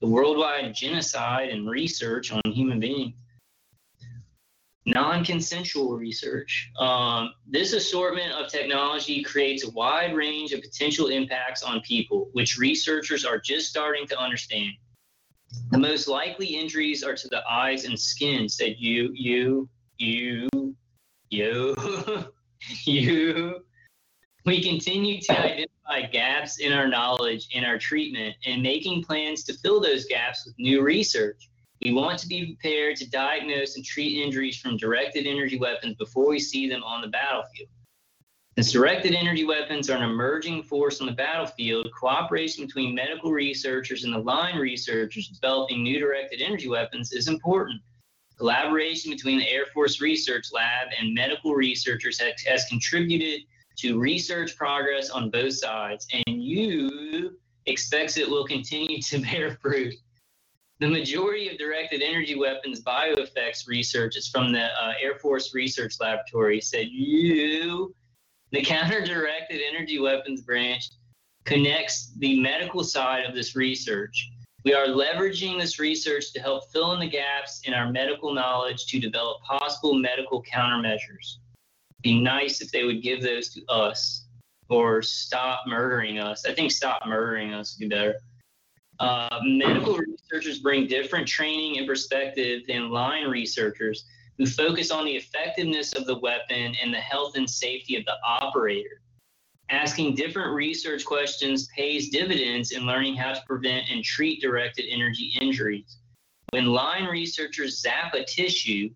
the worldwide genocide and research on human beings. Non-consensual research. Um, this assortment of technology creates a wide range of potential impacts on people, which researchers are just starting to understand. The most likely injuries are to the eyes and skin, said you, you, you, you, you. We continue to identify gaps in our knowledge and our treatment and making plans to fill those gaps with new research. We want to be prepared to diagnose and treat injuries from directed energy weapons before we see them on the battlefield. Since directed energy weapons are an emerging force on the battlefield, cooperation between medical researchers and the line researchers developing new directed energy weapons is important. Collaboration between the Air Force Research Lab and medical researchers has, has contributed to research progress on both sides, and you expects it will continue to bear fruit. The majority of directed energy weapons bioeffects research is from the uh, Air Force Research Laboratory, said you, the counter directed energy weapons branch, connects the medical side of this research. We are leveraging this research to help fill in the gaps in our medical knowledge to develop possible medical countermeasures. Be nice if they would give those to us or stop murdering us. I think stop murdering us would be better. Uh, medical researchers bring different training and perspective than line researchers who focus on the effectiveness of the weapon and the health and safety of the operator. Asking different research questions pays dividends in learning how to prevent and treat directed energy injuries. When line researchers zap a tissue,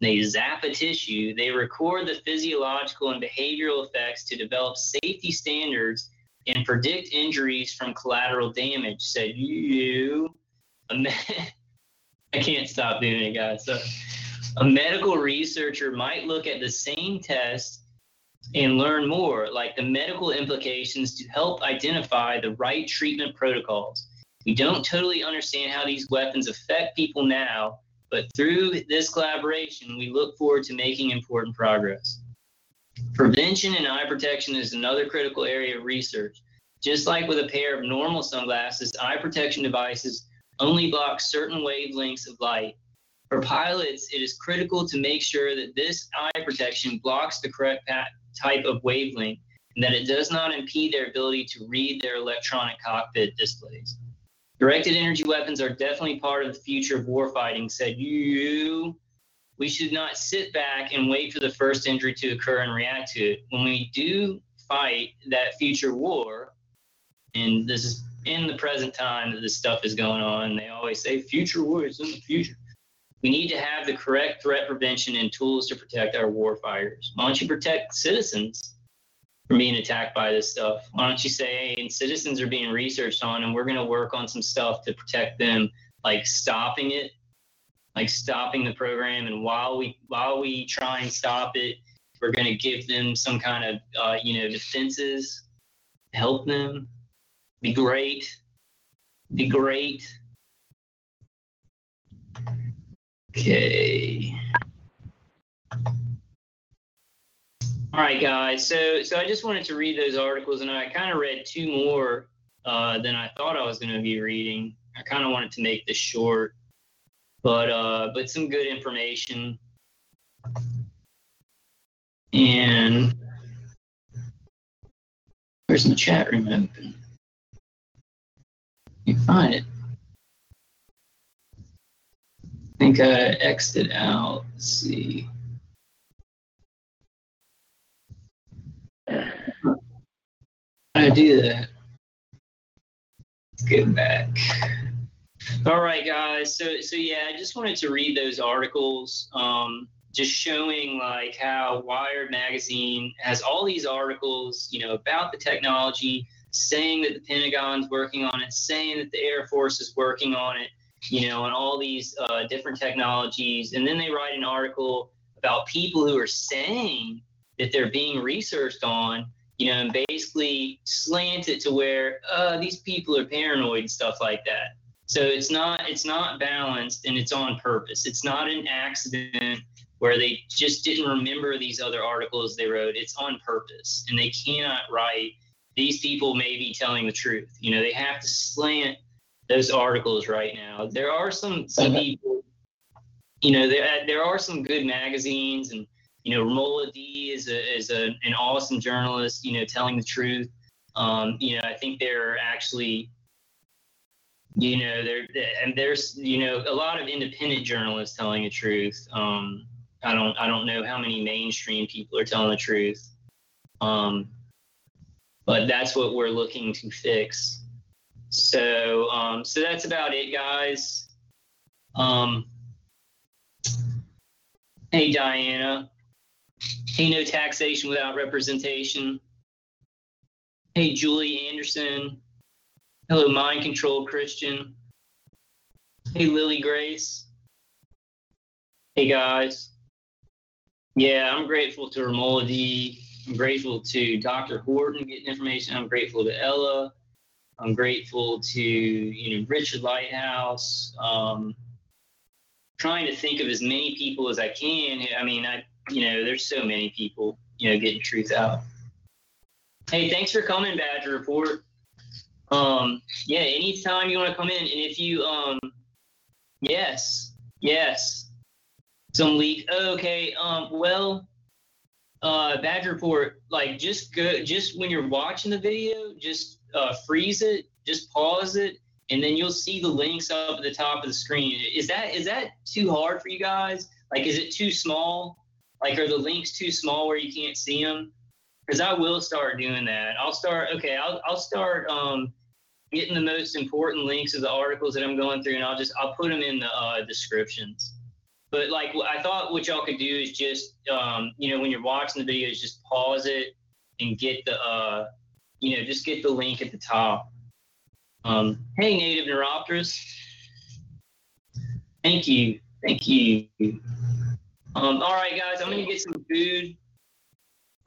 they zap a tissue, they record the physiological and behavioral effects to develop safety standards and predict injuries from collateral damage. Said you, I can't stop doing it, guys. So, a medical researcher might look at the same test and learn more, like the medical implications to help identify the right treatment protocols. We don't totally understand how these weapons affect people now, but through this collaboration, we look forward to making important progress. Prevention and eye protection is another critical area of research. Just like with a pair of normal sunglasses, eye protection devices only block certain wavelengths of light. For pilots, it is critical to make sure that this eye protection blocks the correct path type of wavelength and that it does not impede their ability to read their electronic cockpit displays. Directed energy weapons are definitely part of the future of warfighting, said you. We should not sit back and wait for the first injury to occur and react to it. When we do fight that future war, and this is in the present time that this stuff is going on, they always say future war is in the future. We need to have the correct threat prevention and tools to protect our warfighters. Why don't you protect citizens from being attacked by this stuff? Why don't you say, hey, and citizens are being researched on, and we're going to work on some stuff to protect them, like stopping it, like stopping the program. And while we while we try and stop it, we're going to give them some kind of uh, you know defenses, help them. Be great. Be great. Okay. All right, guys. So, so I just wanted to read those articles, and I kind of read two more uh, than I thought I was going to be reading. I kind of wanted to make this short, but uh, but some good information. And where's my chat room open? You find it think I exited out. Let's see. I do that. Get back. All right, guys. So, so yeah, I just wanted to read those articles, um, just showing like how Wired magazine has all these articles, you know, about the technology, saying that the Pentagon's working on it, saying that the Air Force is working on it, you know, and all these uh, different technologies, and then they write an article about people who are saying that they're being researched on, you know, and basically slant it to where uh, these people are paranoid and stuff like that. So it's not it's not balanced and it's on purpose. It's not an accident where they just didn't remember these other articles they wrote. It's on purpose, and they cannot write. These people may be telling the truth. You know, they have to slant those articles right now. There are some some people. You know, there there are some good magazines and you know, Romola D is a, is a, an awesome journalist, you know, telling the truth. Um, you know, I think they're actually, you know, there and there's, you know, a lot of independent journalists telling the truth. Um, I don't, I don't know how many mainstream people are telling the truth. Um, but that's what we're looking to fix. So, um, so that's about it, guys. Um, hey, Diana. Hey, no taxation without representation. Hey, Julie Anderson. Hello, Mind Control Christian. Hey, Lily Grace. Hey, guys. Yeah, I'm grateful to Romola D. I'm grateful to Dr. Horton getting information. I'm grateful to Ella. I'm grateful to you know Richard Lighthouse. Um, trying to think of as many people as I can. I mean, I you know, there's so many people, you know, getting truth out. Hey, thanks for coming, Badger Report. Um, yeah, anytime you want to come in, and if you, um, yes, yes, some leak. Okay, um, well, uh, Badger Report, like just go, just when you're watching the video, just uh, freeze it, just pause it, and then you'll see the links up at the top of the screen. Is that is that too hard for you guys? Like, is it too small? Like, are the links too small where you can't see them? Because I will start doing that. I'll start. Okay, I'll I'll start um, getting the most important links of the articles that I'm going through, and I'll just I'll put them in the uh, descriptions. But like I thought, what y'all could do is just um, you know when you're watching the videos, just pause it and get the uh, you know just get the link at the top. Um, hey, native neuropterus. Thank you. Thank you. Um, all right, guys, I'm gonna get some food.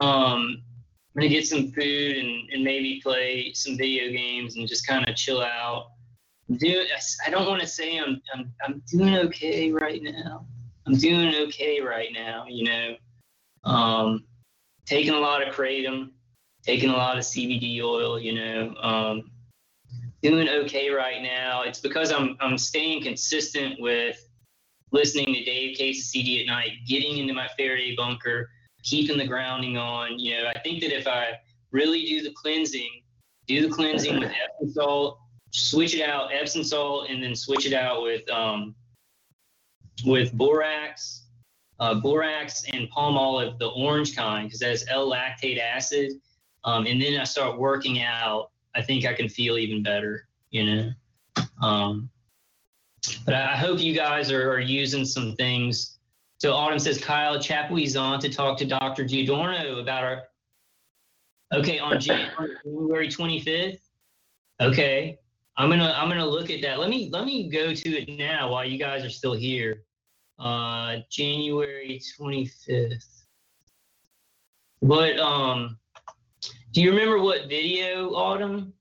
Um, I'm gonna get some food and, and maybe play some video games and just kind of chill out. Do I don't want to say I'm, I'm I'm doing okay right now. I'm doing okay right now. You know, um, taking a lot of kratom, taking a lot of CBD oil. You know, um, doing okay right now. It's because I'm I'm staying consistent with listening to Dave Case's CD at night, getting into my Faraday bunker, keeping the grounding on. You know, I think that if I really do the cleansing, do the cleansing with Epsom salt, switch it out, Epsom salt, and then switch it out with um, with borax, uh, borax and Palmolive, the orange kind, because that's L-lactate acid. Um, and then I start working out. I think I can feel even better. You know. Um, but I hope you guys are, are using some things. So Autumn says, Kyle Chapuis's on to talk to Dr. Giordano about our. Okay, on January 25th. Okay, I'm gonna I'm gonna look at that. Let me let me go to it now while you guys are still here. Uh, January 25th. But um? Do you remember what video, Autumn?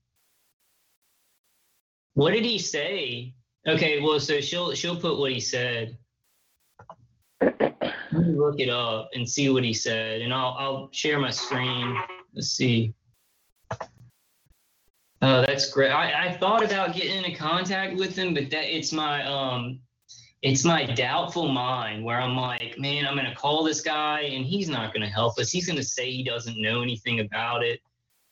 What did he say? Okay, well, so she'll she'll put what he said. Let me look it up and see what he said, and I'll I'll share my screen. Let's see. Oh, that's great. I, I thought about getting into contact with him, but that it's my um it's my doubtful mind where I'm like, man, I'm gonna call this guy and he's not gonna help us. He's gonna say he doesn't know anything about it.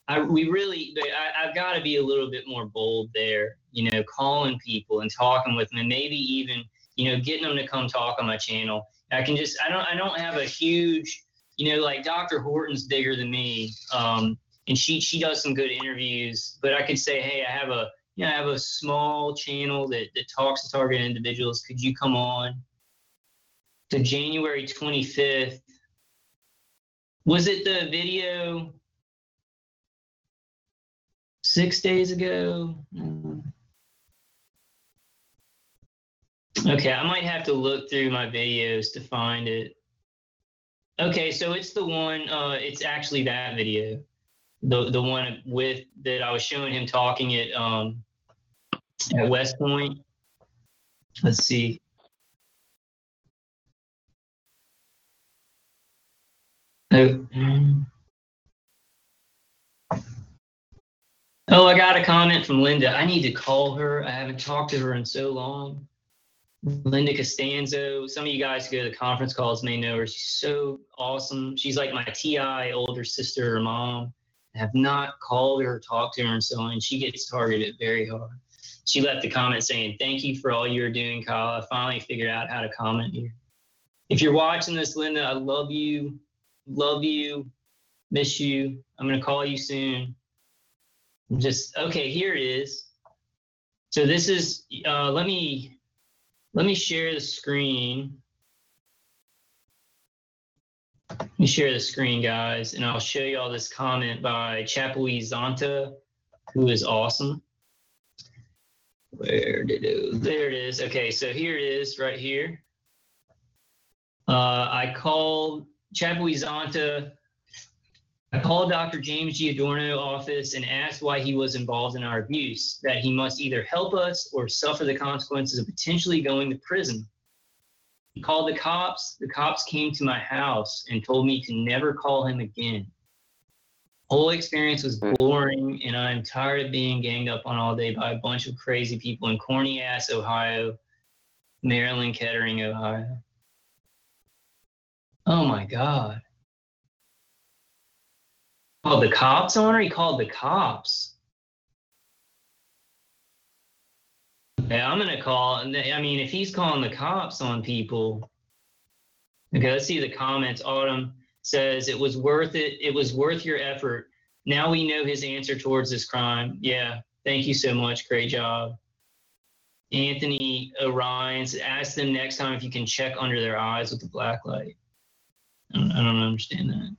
I, we really, I, I've got to be a little bit more bold there, you know, calling people and talking with them, and maybe even, you know, getting them to come talk on my channel. I can just, I don't, I don't have a huge, you know, like Dr. Horton's bigger than me, um, and she she does some good interviews. But I could say, hey, I have a you know I have a small channel that that talks to target individuals. Could you come on? To January 25th. Was it the video six days ago? Mm. Okay, I might have to look through my videos to find it. Okay, so it's the one. Uh, it's actually that video, the the one with that I was showing him talking at um at West Point. Let's see. Oh. I got a comment from Linda. I need to call her. I haven't talked to her in so long. Linda Costanzo. Some of you guys who go to the conference calls may know her. She's so awesome. She's like my TI older sister or mom. I have not called her, talked to her, and so on. She gets targeted very hard. She left a comment saying, Thank you for all you're doing, Kyle. I finally figured out how to comment here. If you're watching this, Linda, I love you. Love you. Miss you. I'm going to call you soon. Just, okay, here it is. So this is, uh, let me let me share the screen. Let me share the screen, guys, and I'll show you all this comment by Chapui Zanta, who is awesome. Where did it? There it is. Okay, so here it is right here. Uh, I called Chapui Zanta I called Dr. James Giordano office and asked why he was involved in our abuse, that he must either help us or suffer the consequences of potentially going to prison. He called the cops. The cops came to my house and told me to never call him again. Whole experience was mm. boring, and I'm tired of being ganged up on all day by a bunch of crazy people in corny ass Ohio, Maryland, Kettering, Ohio. Oh my God. Called the cops on her? He called the cops. Yeah, I'm gonna call. I mean, if he's calling the cops on people, okay. Let's see the comments. Autumn says it was worth it. It was worth your effort. Now we know his answer towards this crime. Yeah, thank you so much. Great job. Anthony Orions ask them next time if you can check under their eyes with the black light. I don't, I don't understand that.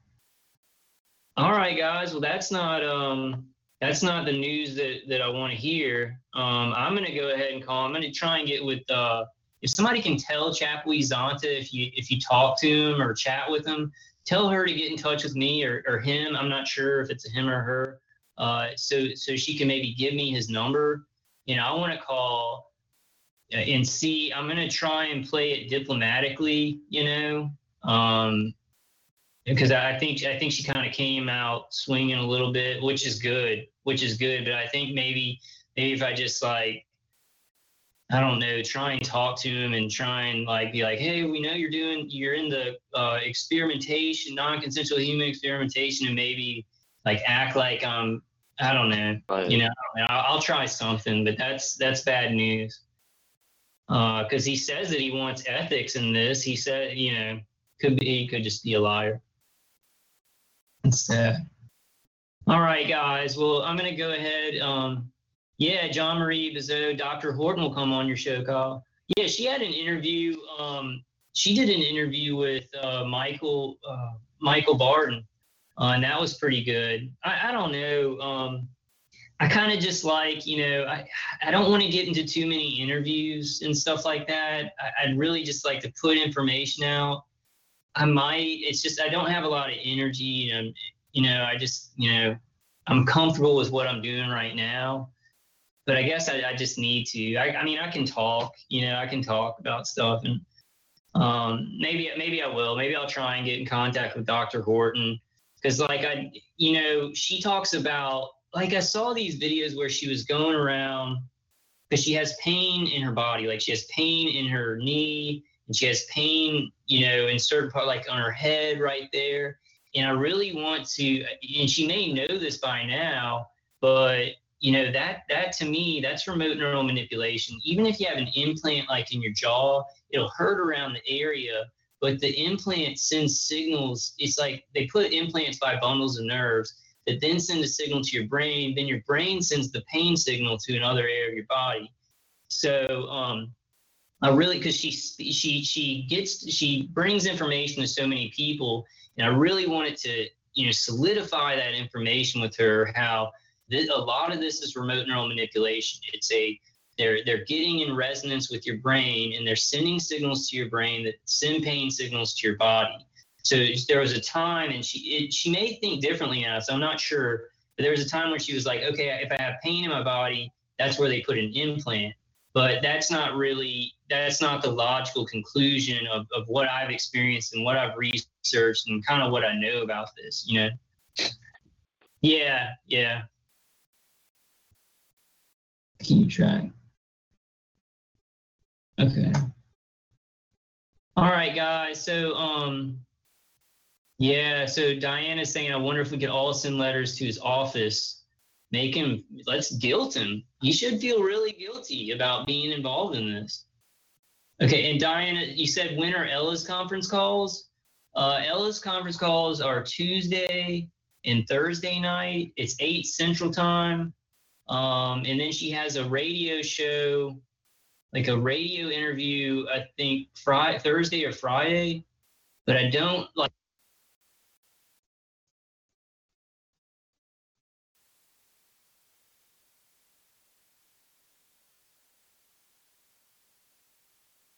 All right, guys. Well, that's not um that's not the news that that I want to hear. Um, I'm gonna go ahead and call. I'm gonna try and get with uh if somebody can tell Chapui Zanta if you if you talk to him or chat with him, tell her to get in touch with me or, or him. I'm not sure if it's a him or her. Uh, so so she can maybe give me his number. You know, I want to call uh, and see. I'm gonna try and play it diplomatically. You know, um, because I think I think she kind of came out swinging a little bit, which is good, which is good. But I think maybe maybe if I just like I don't know, try and talk to him and try and like be like, hey, we know you're doing you're in the uh, experimentation, non-consensual human experimentation, and maybe like act like I'm I don't know, right. you know, I'll, I'll, try something, but that's that's bad news. Because uh, he says that he wants ethics in this. He said, you know, could be he could just be a liar. Instead. All right, guys. Well, I'm going to go ahead. Um, yeah, John Marie Bizot, Dr. Horton will come on your show, Kyle. Yeah, she had an interview. Um, she did an interview with uh, Michael uh, Michael Barton, uh, and that was pretty good. I, I don't know. Um, I kind of just like, you know, I, I don't want to get into too many interviews and stuff like that. I, I'd really just like to put information out I might. It's just I don't have a lot of energy, and you know, I just you know, I'm comfortable with what I'm doing right now. But I guess I, I just need to. I, I mean, I can talk. You know, I can talk about stuff, and um, maybe maybe I will. Maybe I'll try and get in contact with Dr. Horton because, like I, you know, she talks about like I saw these videos where she was going around because she has pain in her body, like she has pain in her knee and she has pain, you know, in certain part, like on her head right there. And I really want to, and she may know this by now, but you know that that to me that's remote neural manipulation even if you have an implant like in your jaw it'll hurt around the area but the implant sends signals it's like they put implants by bundles of nerves that then send a signal to your brain. Then your brain sends the pain signal to another area of your body. So um, I really because she she she gets she brings information to so many people, and I really wanted to you know solidify that information with her how th- a lot of this is remote neural manipulation. It's a they're they're getting in resonance with your brain and they're sending signals to your brain that send pain signals to your body. So there was a time, and she it, she may think differently now, so I'm not sure. But there was a time when she was like, okay, if I have pain in my body, that's where they put an implant. But that's not really that's not the logical conclusion of, of what I've experienced and what I've researched and kind of what I know about this, you know. Yeah, yeah. Keep track. Okay. All right, guys. So, um, yeah. So Diana's saying, I wonder if we could all send letters to his office, make him. Let's guilt him. He should feel really guilty about being involved in this. Okay. And Diana, you said when are Ella's conference calls? Uh, Ella's conference calls are Tuesday and Thursday night. It's eight Central Time. Um, and then she has a radio show like a radio interview, I think Friday, Thursday or Friday, but I don't like.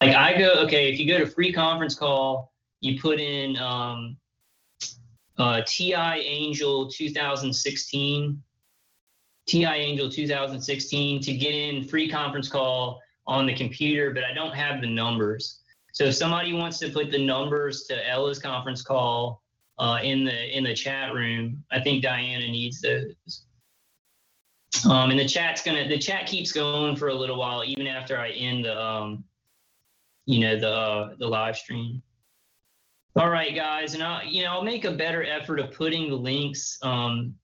Like I go, okay, if you go to free conference call, you put in um, uh, TI Angel 2016, TI Angel 2016 to get in free conference call on the computer, but I don't have the numbers. So if somebody wants to put the numbers to Ella's conference call uh, in the in the chat room, I think Diana needs those. Um, and the chat's gonna the chat keeps going for a little while even after I end the um, you know the uh, the live stream. All right, guys, and I you know I'll make a better effort of putting the links um,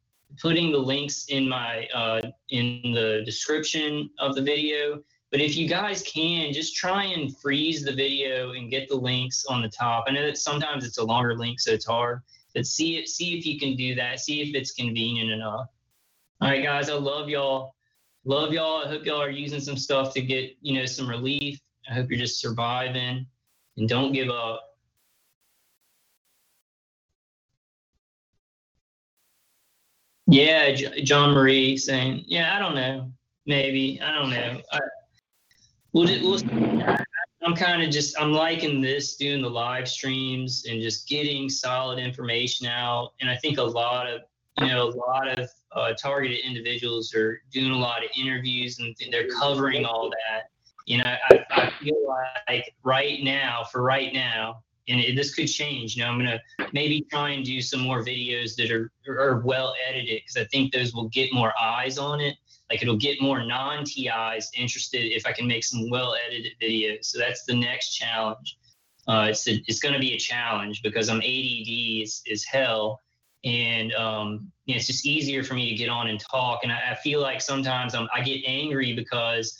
putting the links in my uh, in the description of the video but if you guys can, just try and freeze the video and get the links on the top. I know that sometimes it's a longer link, so it's hard. But see it, see if you can do that. See if it's convenient enough. All right, guys, I love y'all. Love y'all. I hope y'all are using some stuff to get, you know, some relief. I hope you're just surviving and don't give up. Yeah, J- John Marie saying, yeah, I don't know. Maybe. I don't know. I, We'll, we'll I'm kind of just I'm liking this doing the live streams and just getting solid information out. And I think a lot of you know a lot of uh, targeted individuals are doing a lot of interviews and they're covering all that. You know, I, I feel like right now, for right now, and this could change. You know, I'm gonna maybe try and do some more videos that are are well edited because I think those will get more eyes on it like it'll get more non-TIs interested if I can make some well-edited videos. So that's the next challenge. Uh, it's a, it's going to be a challenge because I'm ADD is, is hell, and um, you know, it's just easier for me to get on and talk. And I, I feel like sometimes I'm, I get angry because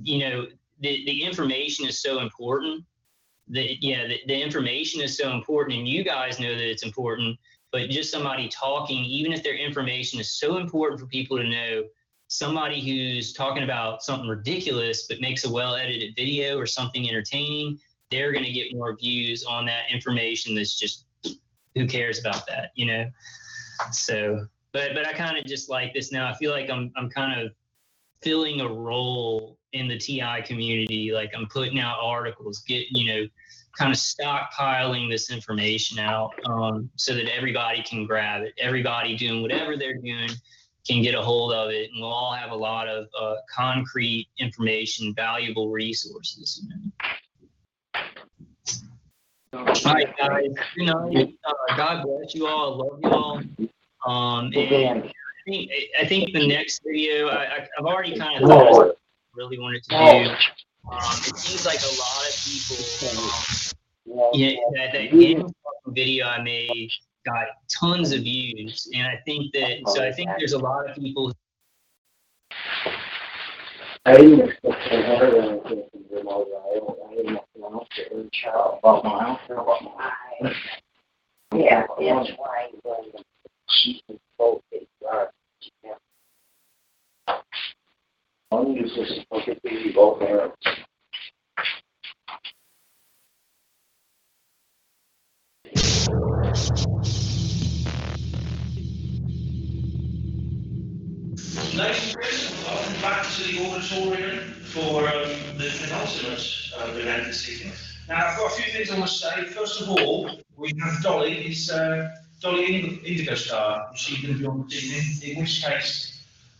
you know the, the information is so important. The, yeah, the, the information is so important, and you guys know that it's important. But just somebody talking, even if their information is so important for people to know, somebody who's talking about something ridiculous but makes a well edited video or something entertaining, they're going to get more views on that information that's just who cares about that, you know? So, but but I kind of just like this now. I feel like I'm I'm kind of filling a role in the TI community. Like I'm putting out articles, get you know, kind of stockpiling this information out um, so that everybody can grab it. Everybody doing whatever they're doing can get a hold of it, and we'll all have a lot of uh, concrete information, valuable resources. Right, guys. You know, uh, God bless you all. I love you all. Um, and I think, I think the next video, I, I've already kind of thought really wanted to do. Um, it seems like a lot of people, um, yeah, that, that video I made got tons of views, and I think that so I think there's a lot of people. Yeah, right. both hands. Ladies and gentlemen, welcome back to the auditorium for um, the penultimate uh, event this evening. Now, I've got a few things I want to say. First of all, we have Dolly, is uh, Dolly Ind- Indigo Star. She's going to be on this evening, in which case,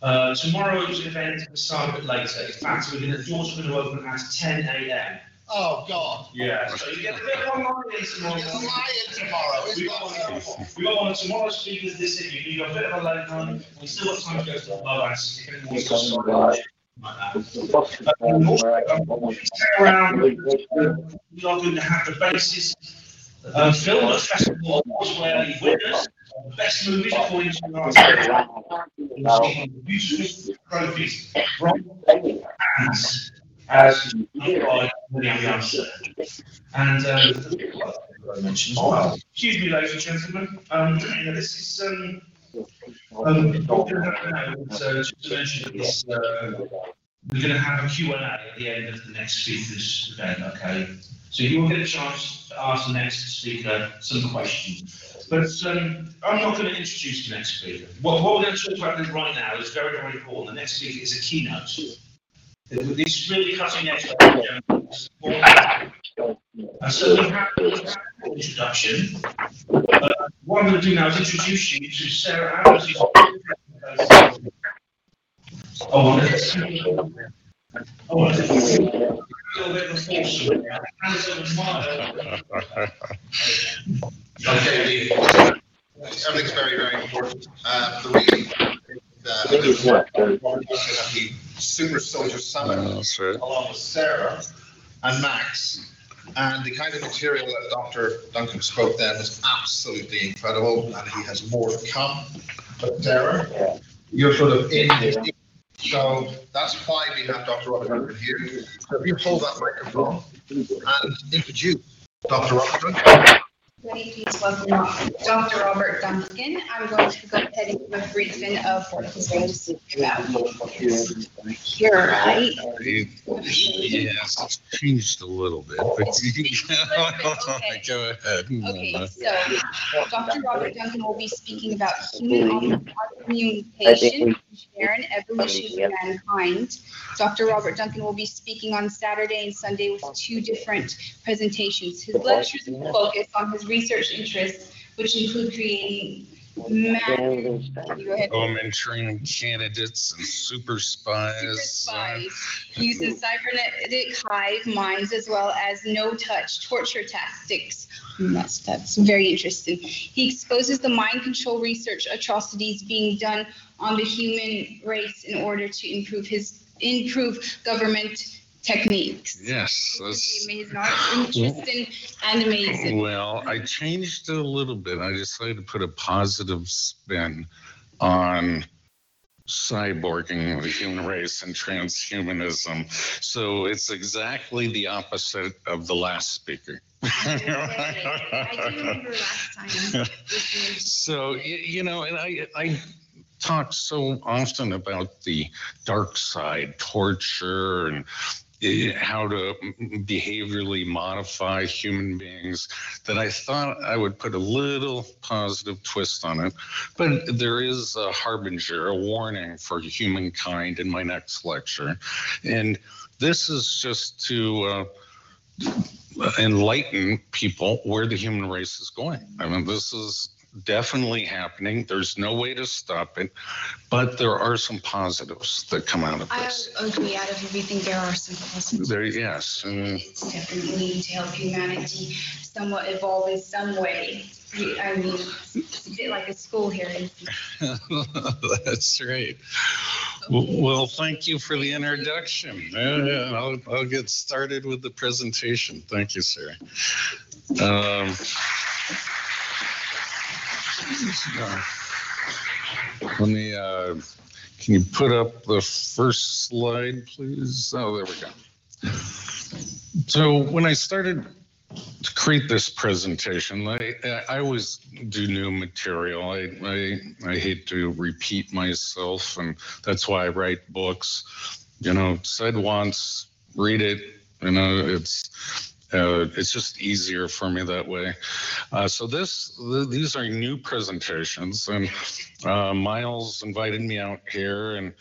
uh, tomorrow's event will start a bit later. In fact, we're going to, the doors are going to open at 10 a.m. Oh, God. Yeah, so you get a bit of online tomorrow. It's lying tomorrow. It's We not got, we got one of tomorrow's speakers this evening. We got a bit of a late one. We still got time to go to the pub and see if anyone wants to start. Around, we are going to have the basis uh, film at Festival Awards where the winners best trophies from as as by William Youngster. And uh, mentioned as well. Excuse me, ladies and gentlemen. Um, you know, this is um, um, uh, just to mention this, uh, we're going to have a Q and A at the end of the next speaker's event, okay? So you will get a chance to ask the next speaker some questions. But um, I'm not going to introduce the next speaker. What, what we're going to talk about right now is very, very important. The next speaker is a keynote. This really cutting edge. Uh, so we have an introduction. Uh, what I'm going to do now is introduce you to Sarah Adams. who's- Oh, oh, little bit of force. Hands smile. Okay, the, everything's very, very important. Uh, the reason, uh, the Super Soldier Summit, along with Sarah and Max, and the kind of material that Dr. Duncan spoke then is absolutely incredible, and he has more to come. But Sarah, you're sort of in, so that's why we have Dr. Robert here. So if you hold that microphone and introduce Dr. Robert Duncan. Ready, welcome Dr. Robert Duncan. I'm going to go ahead and give a briefing of what he's going to speak about. You're right. Yes, it's changed a little bit, but you go ahead. Okay, so Dr. Robert Duncan will be speaking about human communication, Sharon, evolution of mankind. Dr. Robert Duncan will be speaking on Saturday and Sunday with two different presentations. His lectures will focus on his research interests, which include creating math. Go ahead. Women training candidates and super spies. spies. Uses cybernetic hive minds as well as no-touch torture tactics. That's, that's very interesting. He exposes the mind control research atrocities being done on the human race in order to improve his, improve government techniques. Yes, that's. Amazing, interesting and amazing. Well, I changed it a little bit. I decided to put a positive spin on cyborging the human race and transhumanism. So it's exactly the opposite of the last speaker. I do remember last time. So, you know, and I, I talk so often about the dark side, torture and how to behaviorally modify human beings that I thought I would put a little positive twist on it. But there is a harbinger, a warning for humankind in my next lecture. And this is just to uh, enlighten people where the human race is going. I mean, this is definitely happening. There's no way to stop it, but there are some positives that come out of I this. agree, out of everything, there are some positives. There, yes. uh, It's definitely to help humanity somewhat evolve in some way. I mean, it's a bit like a school here. That's right. Well, well, thank you for the introduction. I'll, I'll get started with the presentation. Thank you, sir. Um, Let me, uh, can you put up the first slide, please? Oh, there we go. So when I started to create this presentation, I, I always do new material. I, I, I hate to repeat myself, and that's why I write books. You know, said once, read it. You know, it's uh, it's just easier for me that way. Uh, so this, th- these are new presentations, and uh, Miles invited me out here, and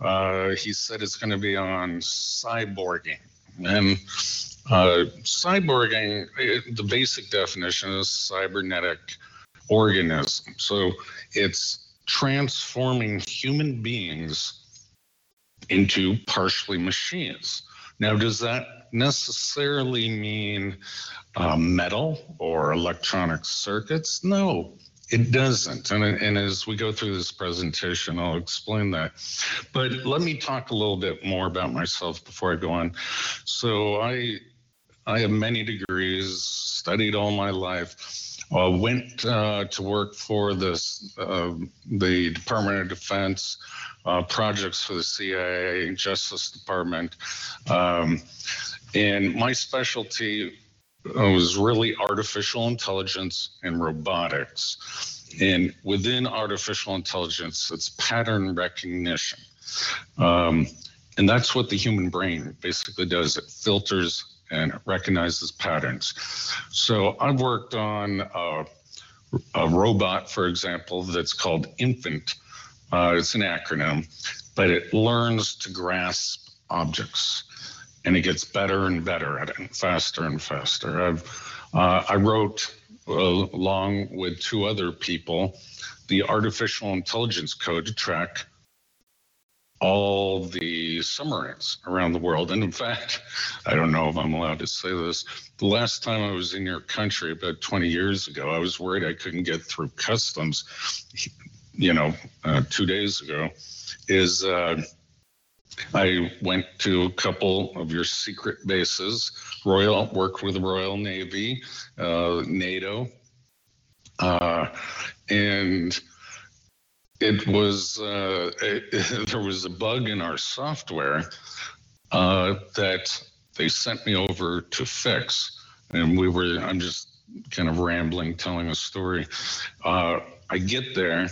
uh, he said it's going to be on cyborging. And uh, cyborging, it, the basic definition is cybernetic organism. So it's transforming human beings into partially machines. Now, does that necessarily mean uh, metal or electronic circuits? No, it doesn't. And, and as we go through this presentation, I'll explain that. But let me talk a little bit more about myself before I go on. So I, I have many degrees, studied all my life. Uh, went uh, to work for this, uh, the Department of Defense, uh, projects for the CIA, Justice Department. Um, and my specialty uh, was really artificial intelligence and robotics. And within artificial intelligence, it's pattern recognition. Um, and that's what the human brain basically does it filters and recognizes patterns. So I've worked on a, a robot, for example, that's called Infant. Uh, it's an acronym, but it learns to grasp objects and it gets better and better at it, faster and faster. I've uh, I wrote uh, along with two other people the artificial intelligence code to track all the submarines around the world. And in fact, I don't know if I'm allowed to say this. The last time I was in your country, about 20 years ago, I was worried I couldn't get through customs. You know, uh, two days ago, is uh, I went to a couple of your secret bases. Royal worked with the Royal Navy, uh, NATO, uh, and it was uh, it, there was a bug in our software uh, that they sent me over to fix, and we were. I'm just kind of rambling, telling a story. Uh, I get there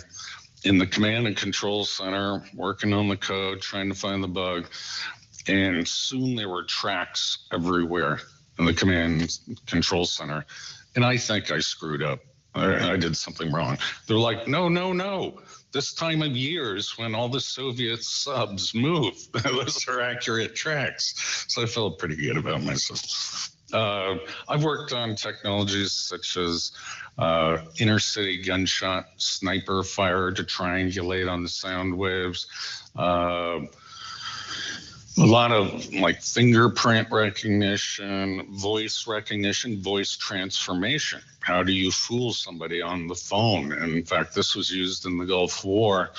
in the command and control center, working on the code, trying to find the bug. And soon there were tracks everywhere in the command control center. And I think I screwed up. I, I did something wrong. They're like, no, no, no. This time of year is when all the Soviet subs move. Those are accurate tracks. So I felt pretty good about myself. Uh, I've worked on technologies such as uh, intercity gunshot sniper fire to triangulate on the sound waves. Uh, a lot of like fingerprint recognition, voice recognition, voice transformation. How do you fool somebody on the phone? And in fact, this was used in the Gulf War.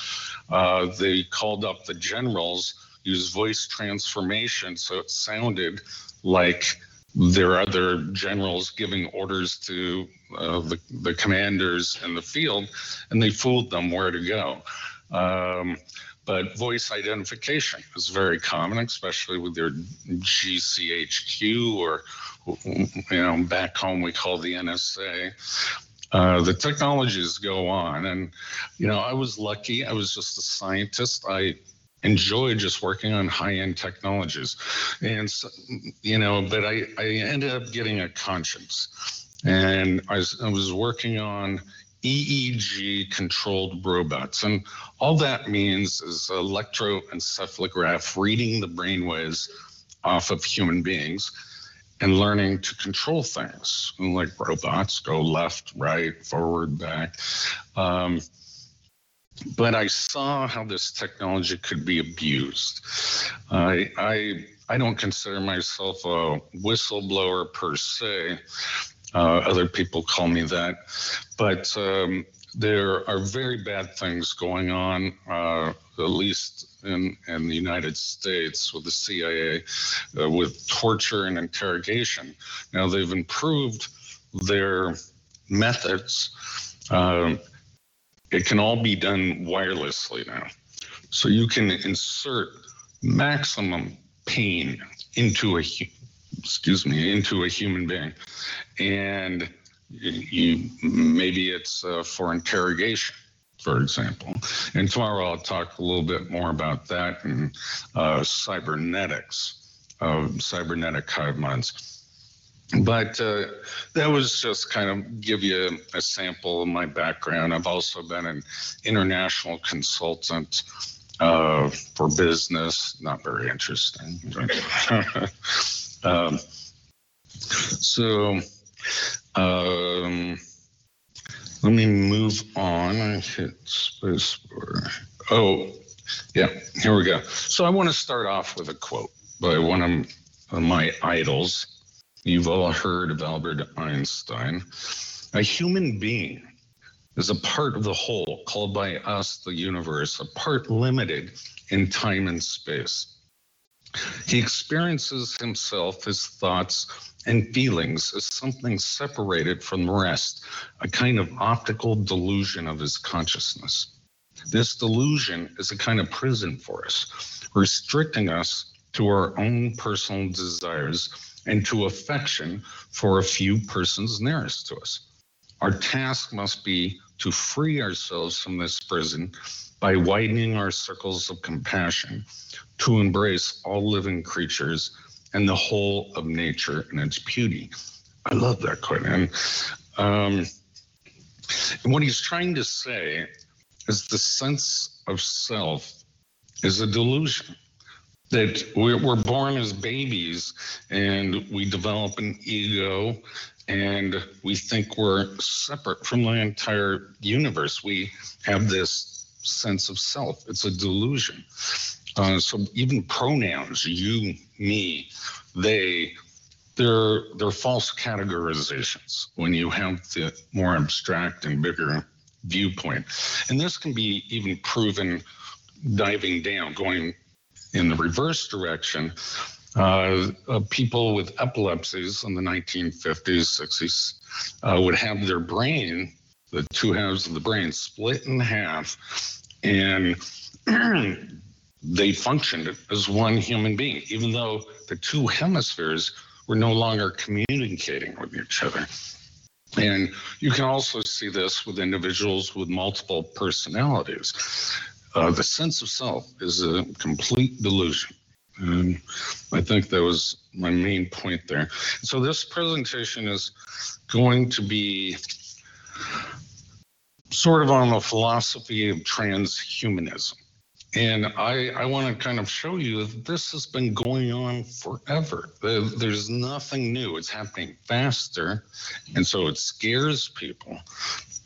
Uh, they called up the generals, used voice transformation so it sounded like their other generals giving orders to uh, the, the commanders in the field, and they fooled them where to go. Um, but voice identification is very common, especially with your GCHQ or, you know, back home we call the NSA. Uh, the technologies go on, and you know, I was lucky. I was just a scientist. I enjoy just working on high-end technologies and so, you know but i i ended up getting a conscience and I was, I was working on EEG controlled robots. And all that means is electroencephalograph reading the brain waves off of human beings and learning to control things like robots go left, right, forward, back. Um, but I saw how this technology could be abused. I, I, I don't consider myself a whistleblower per se. Uh, other people call me that. But um, there are very bad things going on, uh, at least in, in the United States with the CIA, uh, with torture and interrogation. Now, they've improved their methods. Um, it can all be done wirelessly now. So you can insert maximum pain into a excuse me into a human being and you maybe it's uh, for interrogation for example and tomorrow i'll talk a little bit more about that and uh, cybernetics uh, cybernetic hive minds. But uh, that was just kind of give you a sample of my background. I've also been an international consultant uh, for business. Not very interesting. um, so um, let me move on. I hit space bar. Oh, yeah, here we go. So I want to start off with a quote by one of my idols. You've all heard of Albert Einstein. A human being is a part of the whole called by us the universe, a part limited in time and space. He experiences himself, his thoughts, and feelings as something separated from the rest, a kind of optical delusion of his consciousness. This delusion is a kind of prison for us, restricting us to our own personal desires and to affection for a few persons nearest to us. Our task must be to free ourselves from this prison by widening our circles of compassion, to embrace all living creatures and the whole of nature and its beauty. I love that quote. And, um, and what he's trying to say is the sense of self is a delusion that we're, we're born as babies and we develop an ego and we think we're separate from the entire universe. We have this sense of self. It's a delusion. Uh, so even pronouns, you, me, they, they're they're false categorizations when you have the more abstract and bigger viewpoint. And this can be even proven diving down, going in the reverse direction. Uh, uh, people with epilepsies in the 1950s, 60s uh, would have their brain, the two halves of the brain, split in half, and they functioned as one human being, even though the two hemispheres were no longer communicating with each other. And you can also see this with individuals with multiple personalities. Uh, the sense of self is a complete delusion. And I think that was my main point there. So this presentation is going to be sort of on the philosophy of transhumanism. And I, I want to kind of show you that this has been going on forever. There's nothing new. It's happening faster. And so it scares people.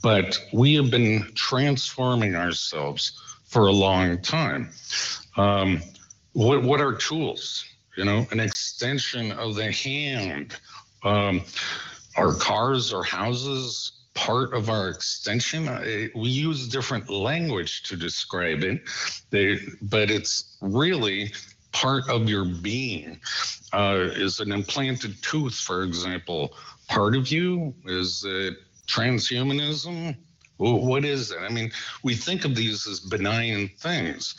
But we have been transforming ourselves for a long time. Um, what, what are tools? You know, an extension of the hand. Um, our cars, our houses, part of our extension. we use different language to describe it, but it's really part of your being. Uh, is an implanted tooth, for example, part of you? Is it transhumanism? what is it? I mean, we think of these as benign things.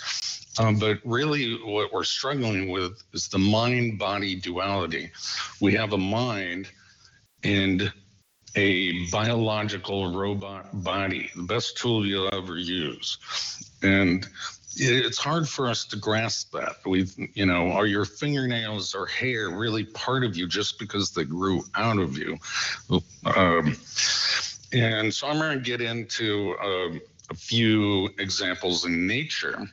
Um, but really, what we're struggling with is the mind body duality. We have a mind, and a biological robot body, the best tool you'll ever use. And it's hard for us to grasp that. We, you know, are your fingernails or hair really part of you just because they grew out of you? Um, and so I'm going to get into um, a few examples in nature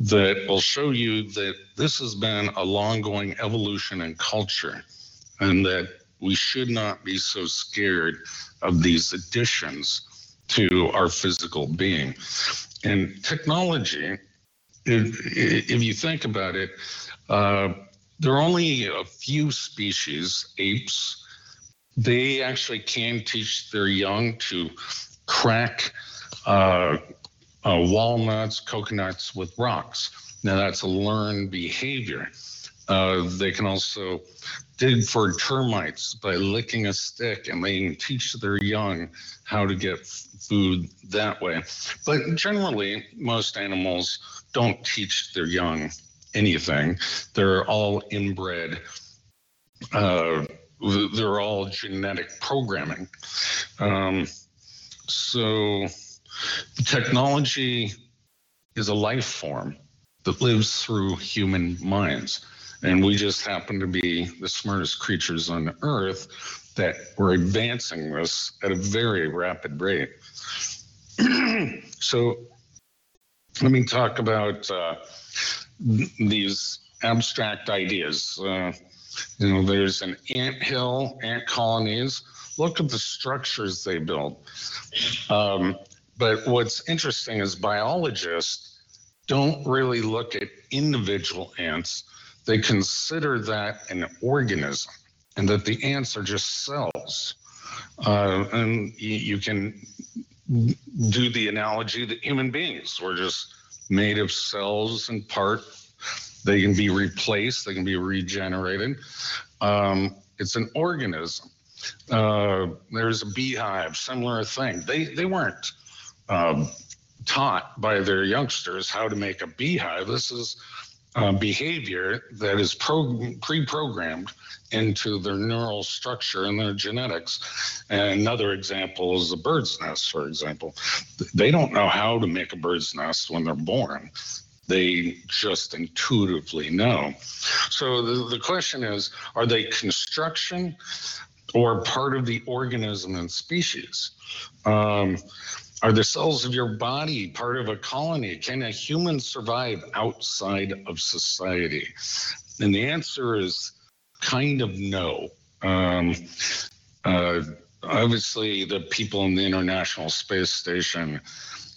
that will show you that this has been a long going evolution in culture and that we should not be so scared of these additions to our physical being. And technology, if, you think about it, uh, there are only a few species, apes, they actually can teach their young to crack uh, uh, walnuts, coconuts with rocks. Now, that's a learned behavior. Uh, they can also dig for termites by licking a stick, and they can teach their young how to get food that way. But generally, most animals don't teach their young anything. They're all inbred. Uh, they're all genetic programming. Um, so, technology is a life form that lives through human minds And we just happen to be the smartest creatures on earth that were advancing this at a very rapid rate. so let me talk about uh, these abstract ideas. Uh, you know, there's an ant hill, ant colonies. Look at the structures they built. Um, but what's interesting is biologists don't really look at individual ants. They consider that an organism and that the ants are just cells. Uh, and you, you can do the analogy that human beings were just made of cells in part. They can be replaced, they can be regenerated. Um, it's an organism. Uh, there's a beehive, similar thing. They, they weren't um, taught by their youngsters how to make a beehive. This is uh, behavior that is pro- pre-programmed into their neural structure and their genetics. And another example is the bird's nest, for example. They don't know how to make a bird's nest when they're born. They just intuitively know. So the, the question is are they construction or part of the organism and species? Um, are the cells of your body part of a colony? Can a human survive outside of society? And the answer is kind of no. Um, uh, obviously, the people in the International Space Station,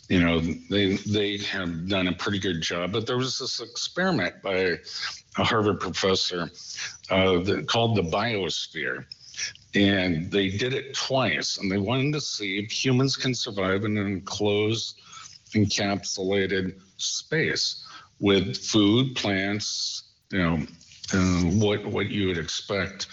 you know, they they have done a pretty good job. But there was this experiment by a Harvard professor uh, that, called the biosphere. And they did it twice, and they wanted to see if humans can survive in an enclosed, encapsulated space with food, plants, you know, uh, what what you would expect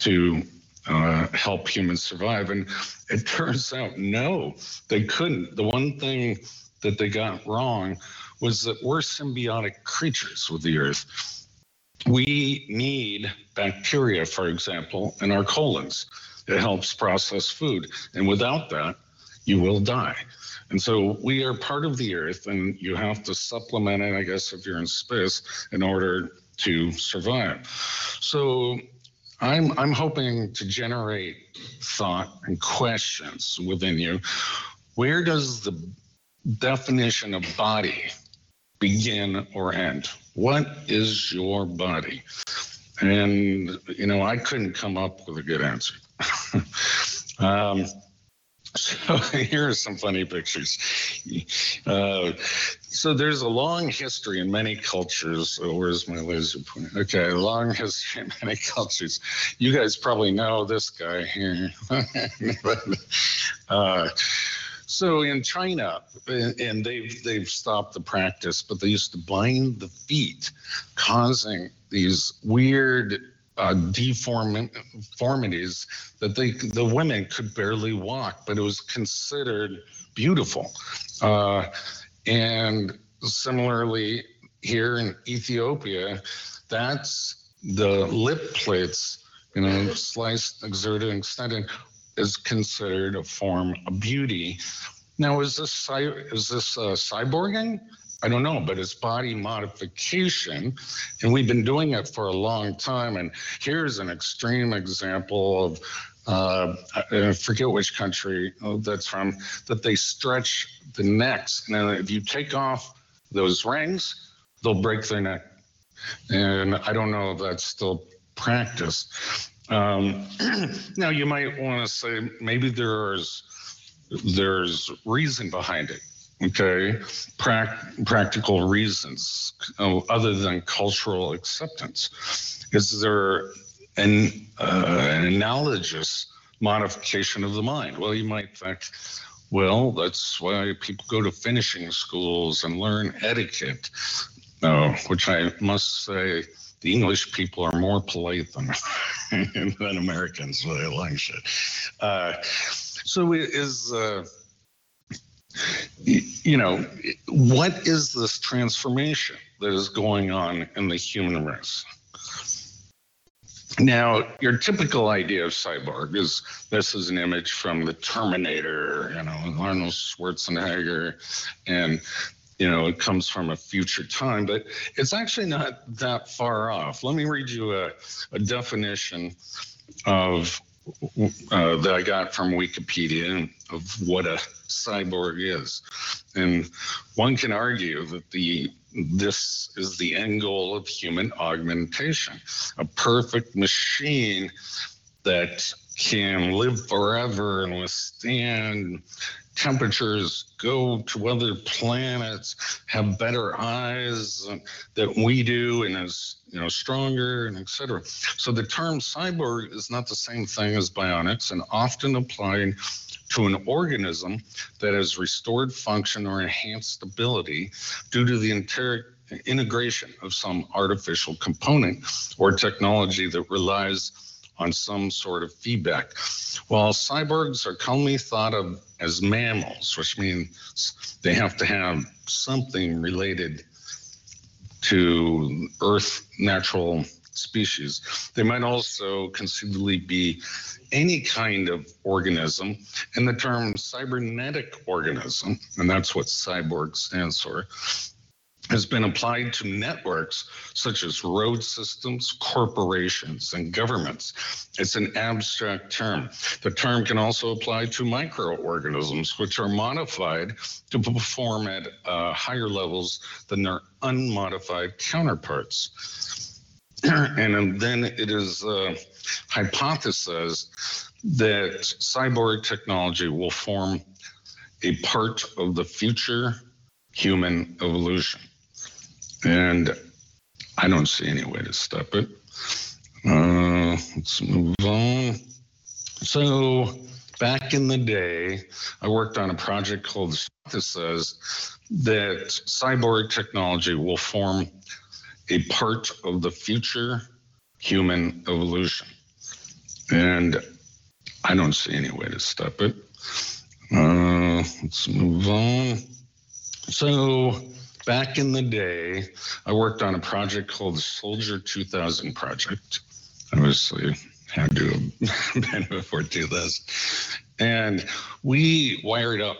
to uh, help humans survive. And it turns out, no, they couldn't. The one thing that they got wrong was that we're symbiotic creatures with the earth. We need bacteria, for example, in our colons. It helps process food. And without that, you will die. And so we are part of the earth, and you have to supplement it, I guess, if you're in space, in order to survive. So I'm I'm hoping to generate thought and questions within you. Where does the definition of body begin or end? What is your body? And you know, I couldn't come up with a good answer. um, so here are some funny pictures. Uh, so there's a long history in many cultures. Oh, where's my laser point? Okay, long history in many cultures. You guys probably know this guy here. uh, so in China, and they've they've stopped the practice, but they used to bind the feet, causing these weird uh, deformities that they the women could barely walk, but it was considered beautiful. Uh, and similarly, here in Ethiopia, that's the lip plates, you know, sliced, exerted, extended, is considered a form of beauty. Now, is this is this uh, cyborging? I don't know, but it's body modification. And we've been doing it for a long time. And here's an extreme example of, uh, I forget which country that's from, that they stretch the necks. And if you take off those rings, they'll break their neck. And I don't know if that's still practiced. Um, now you might want to say maybe there's there's reason behind it okay? Practical reasons uh, other than cultural acceptance. Is there an, uh, an analogous modification of the mind? Well you might think well that's why people go to finishing schools and learn etiquette uh, which i must say the english people are more polite than than americans with long shit uh, so is uh, you know, what is this transformation that is going on in the human race? Now, your typical idea of cyborg is this is an image from the Terminator, you know, Arnold Schwarzenegger, and you know, it comes from a future time, but it's actually not that far off. Let me read you a, a definition of uh, that I got from Wikipedia of what a cyborg is. And one can argue that the this is the end goal of human augmentation, a perfect machine that can live forever and withstand temperatures, go to other planets, have better eyes than we do, and is you know stronger and etc. So the term cyborg is not the same thing as bionics, and often applied to an organism that has restored function or enhanced ability due to the integration of some artificial component or technology that relies on some sort of feedback. While cyborgs are commonly thought of as mammals, which means they have to have something related to Earth natural species, they might also conceivably be any kind of organism. And the term cybernetic organism, and that's what cyborg stands for, has been applied to networks such as road systems, corporations, and governments. It's an abstract term. The term can also apply to microorganisms, which are modified to perform at uh, higher levels than their unmodified counterparts. and then it is uh, hypothesized that cyborg technology will form a part of the future human evolution. And I don't see any way to stop it. Uh, let's move on. So, back in the day, I worked on a project called that says that cyborg technology will form a part of the future human evolution. And I don't see any way to stop it. Uh, let's move on. So, back in the day, I worked on a project called the Soldier 2000 Project. Obviously, had to have been before 2000. And we wired up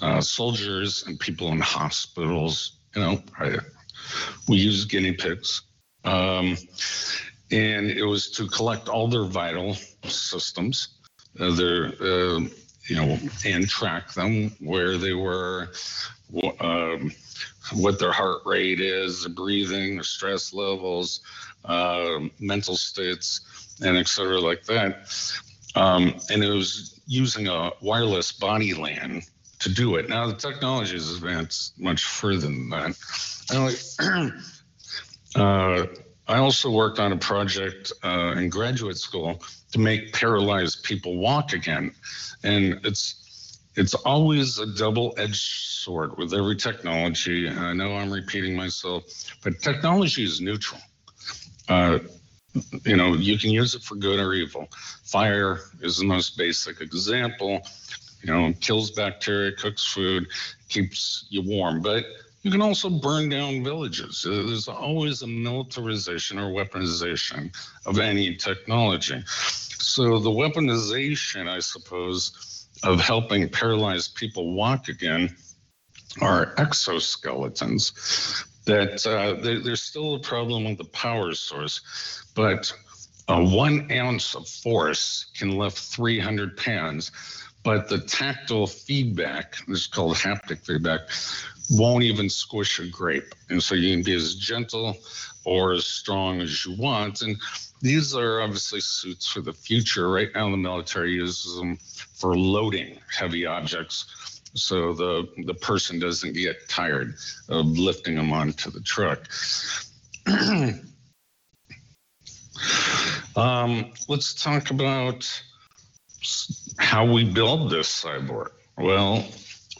uh, soldiers and people in hospitals. You know, I, we used guinea pigs. Um, and it was to collect all their vital systems, uh, their, uh, you know, and track them where they were, um, what their heart rate is, their breathing, their stress levels, uh, mental states, and et cetera, like that. Um, and it was using a wireless body LAN to do it. Now the technology has advanced much further than that. uh, I also worked on a project uh, in graduate school to make paralyzed people walk again, and it's it's always a double-edged sword with every technology. I know I'm repeating myself, but technology is neutral. Uh, you know, you can use it for good or evil. Fire is the most basic example. You know, kills bacteria, cooks food, keeps you warm, but you can also burn down villages. Uh, there's always a militarization or weaponization of any technology. So the weaponization, I suppose, of helping paralyzed people walk again are exoskeletons. That uh, there, there's still a problem with the power source, but uh, one ounce of force can lift 300 pounds, but the tactile feedback, this is called haptic feedback, won't even squish a grape. And so you can be as gentle or as strong as you want. And these are obviously suits for the future. Right now, the military uses them for loading heavy objects so the, the person doesn't get tired of lifting them onto the truck. um, let's talk about how we build this cyborg. Well,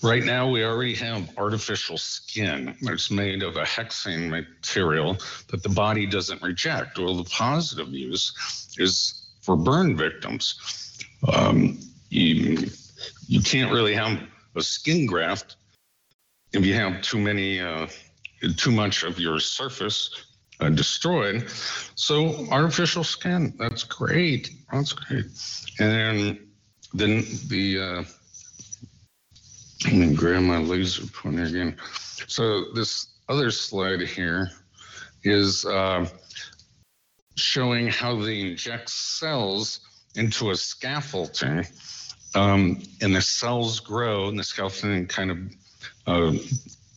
Right now, we already have artificial skin that's made of a hexane material that the body doesn't reject. Well, the positive use is for burn victims. Um, you, you can't really have a skin graft if you have too many, uh, too much of your surface uh, destroyed. So artificial skin, that's great. That's great. And then, the uh, Me grab my laser pointer again. So this other slide here is uh, showing how they inject cells into a scaffolding, um, and the cells grow, and the scaffolding kind of uh,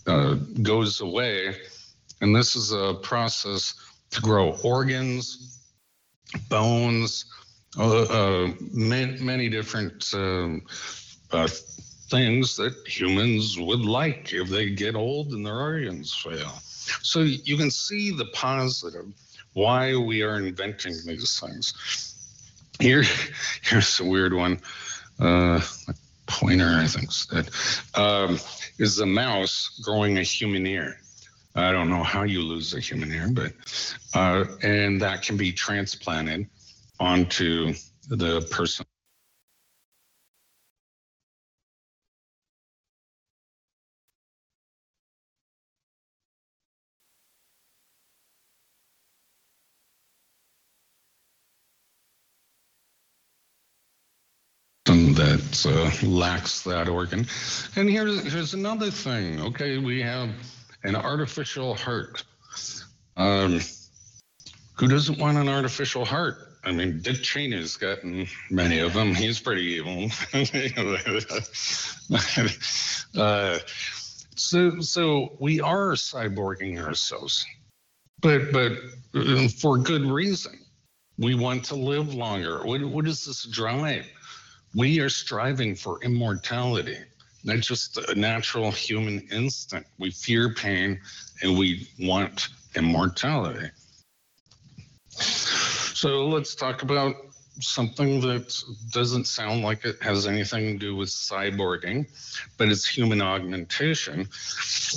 uh, goes away. And this is a process to grow organs, bones, uh, uh, many, many different um, uh, things that humans would like if they get old and their organs fail. So you can see the positive, why we are inventing these things. Here, here's a weird one. Uh, pointer, I think, said, um, is a mouse growing a human ear. I don't know how you lose a human ear, but uh, and that can be transplanted onto the person. That uh, lacks that organ. And here's here's another thing. Okay, we have an artificial heart. Um, who doesn't want an artificial heart? I mean, Dick Cheney's gotten many of them. He's pretty evil. uh, so, so we are cyborging ourselves, but but uh, for good reason. We want to live longer. What, what is this drive? We are striving for immortality, not just a natural human instinct. We fear pain and we want immortality. So let's talk about something that doesn't sound like it has anything to do with cyborging, but it's human augmentation,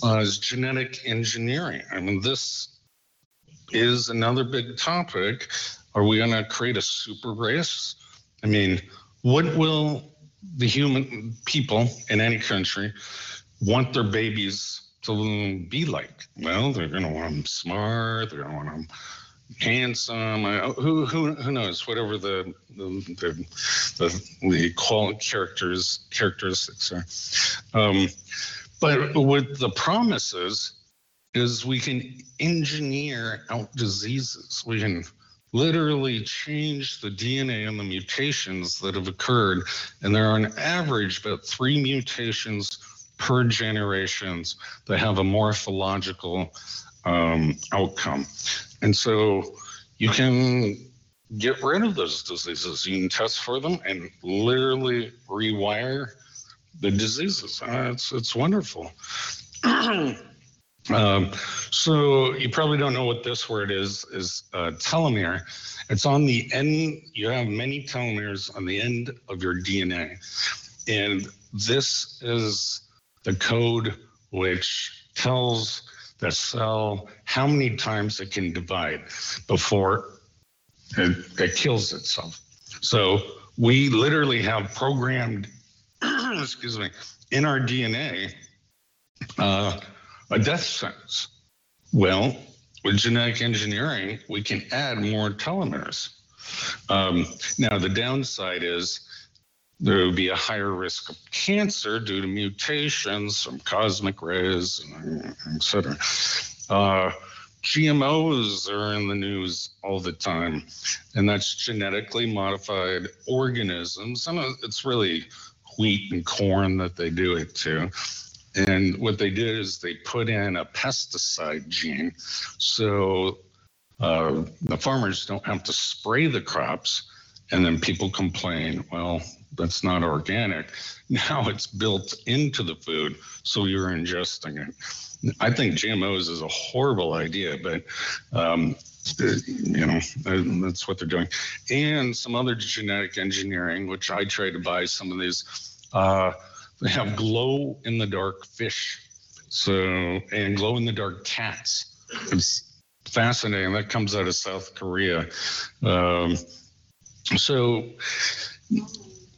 uh, is genetic engineering. I mean, this is another big topic. Are we going to create a super race? I mean, what will the human people in any country want their babies to be like? Well, they're going to want them smart. They're going to want them handsome. Uh, who who who knows? Whatever the the the, the, the qual characters characteristics are. Um, but with the promises is we can engineer out diseases. We can literally change the DNA and the mutations that have occurred. And there are on average about three mutations per generations that have a morphological um, outcome. And so you can get rid of those diseases. You can test for them and literally rewire the diseases. Uh, it's, it's wonderful. Um, so you probably don't know what this word is, is uh, telomere. It's on the end, you have many telomeres on the end of your DNA. And this is the code which tells the cell how many times it can divide before it, it kills itself. So we literally have programmed, excuse me, in our DNA, uh, a death sentence. Well, with genetic engineering, we can add more telomeres. Um, now, the downside is there would be a higher risk of cancer due to mutations from cosmic rays, et cetera. Uh, GMOs are in the news all the time, and that's genetically modified organisms. And it's really wheat and corn that they do it to. And what they did is they put in a pesticide gene. So uh, the farmers don't have to spray the crops. And then people complain, well, that's not organic. Now it's built into the food. So you're ingesting it. I think GMOs is a horrible idea, but um, you know that's what they're doing and some other genetic engineering which i try to buy some of these uh, have glow in the dark fish. So, and glow in the dark cats. It's fascinating. That comes out of South Korea. Um, so,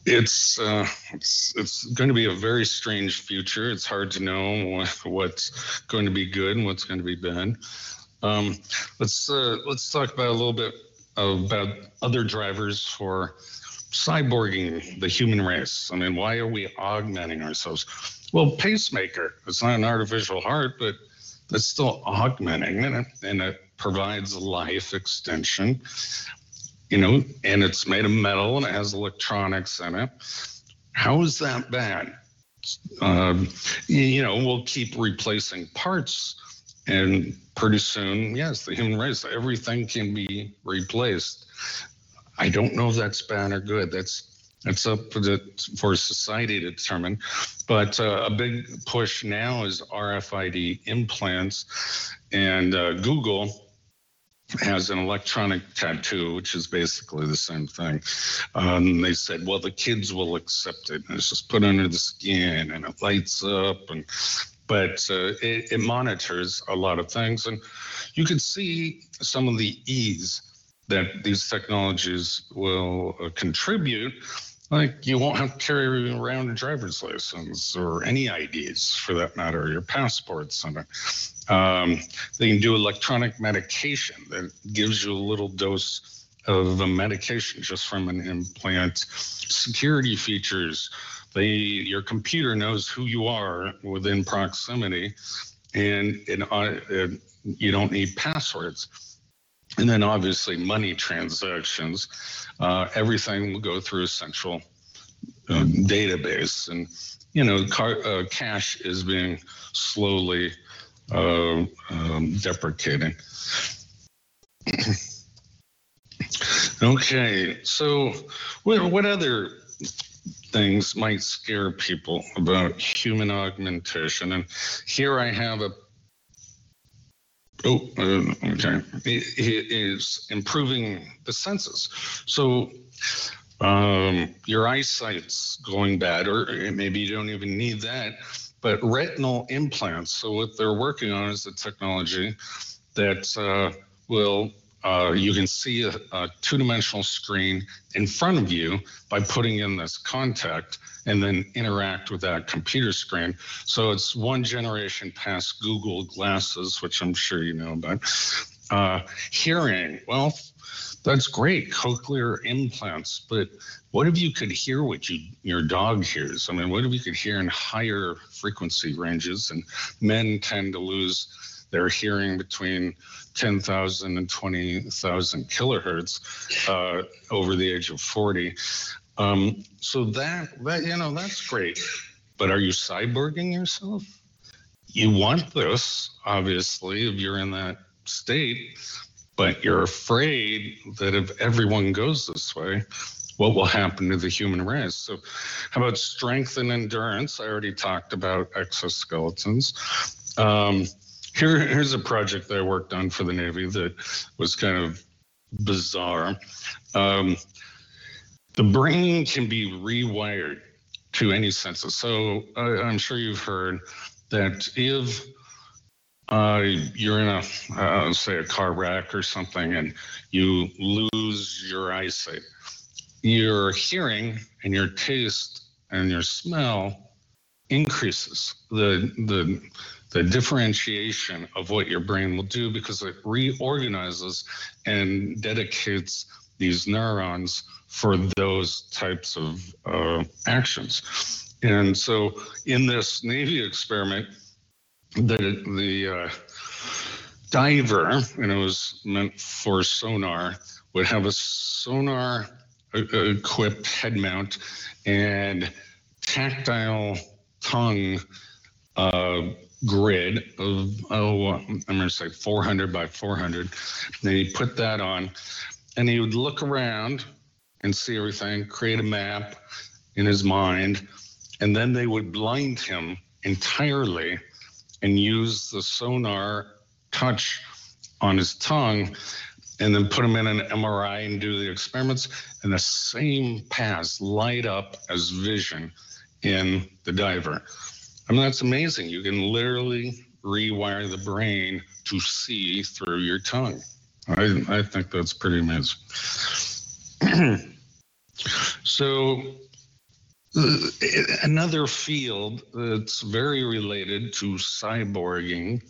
it's, uh, it's it's going to be a very strange future. It's hard to know what's going to be good and what's going to be bad. Um, let's uh, let's talk about a little bit about other drivers for cyborging the human race. I mean, why are we augmenting ourselves? Well, pacemaker, it's not an artificial heart, but it's still augmenting and it, and it provides life extension, you know, and it's made of metal and it has electronics in it. How is that bad? Um, you know, we'll keep replacing parts and pretty soon, yes, the human race, everything can be replaced. I don't know if that's bad or good. That's that's up for, the, for society to determine. But uh, a big push now is RFID implants, and uh, Google has an electronic tattoo, which is basically the same thing. Um, they said, well, the kids will accept it. And it's just put under the skin and it lights up and but uh, it, it monitors a lot of things and you can see some of the ease that these technologies will uh, contribute like you won't have to carry around a driver's license or any IDs for that matter, your passports. And um, they can do electronic medication that gives you a little dose of a medication just from an implant. Security features. They your computer knows who you are within proximity, and it, uh, you don't need passwords. And then obviously money transactions, uh, everything will go through a central uh, database. And, you know, car, uh, cash is being slowly uh, um, deprecating. okay, so what, what other things might scare people about human augmentation? And here I have a Oh, uh, okay. It is improving the senses. So um, your eyesight's going bad, or maybe you don't even need that. But retinal implants. So what they're working on is a technology that uh, will uh, you can see a, a two-dimensional screen in front of you by putting in this contact and then interact with that computer screen. So it's one generation past Google Glasses, which I'm sure you know about. Uh, hearing, well, that's great, cochlear implants, but what if you could hear what you, your dog hears? I mean, what if you could hear in higher frequency ranges? And men tend to lose their hearing between 10,000 and 20,000 kilohertz uh, over the age of 40. Um, so that, that, you know, that's great. But are you cyborging yourself? You want this, obviously, if you're in that state, but you're afraid that if everyone goes this way, what will happen to the human race? So, how about strength and endurance? I already talked about exoskeletons. Um, here, here's a project that I worked on for the Navy that was kind of bizarre. Um, the brain can be rewired to any senses. So I'm sure you've heard that if uh, you're in a, uh, say, a car wreck or something, and you lose your eyesight, your hearing and your taste and your smell increases. The the the differentiation of what your brain will do because it reorganizes and dedicates these neurons for those types of uh, actions. And so in this Navy experiment, the, the uh, diver, and it was meant for sonar, would have a sonar uh, equipped head mount and tactile tongue uh, grid of oh I'm going to say 400 by 400. Then he put that on, and he would look around and see everything, create a map in his mind, and then they would blind him entirely and use the sonar touch on his tongue and then put him in an MRI and do the experiments, and the same paths light up as vision in the diver. I mean, that's amazing. You can literally rewire the brain to see through your tongue. I, I think that's pretty amazing. so, uh, another field that's very related to cyborging,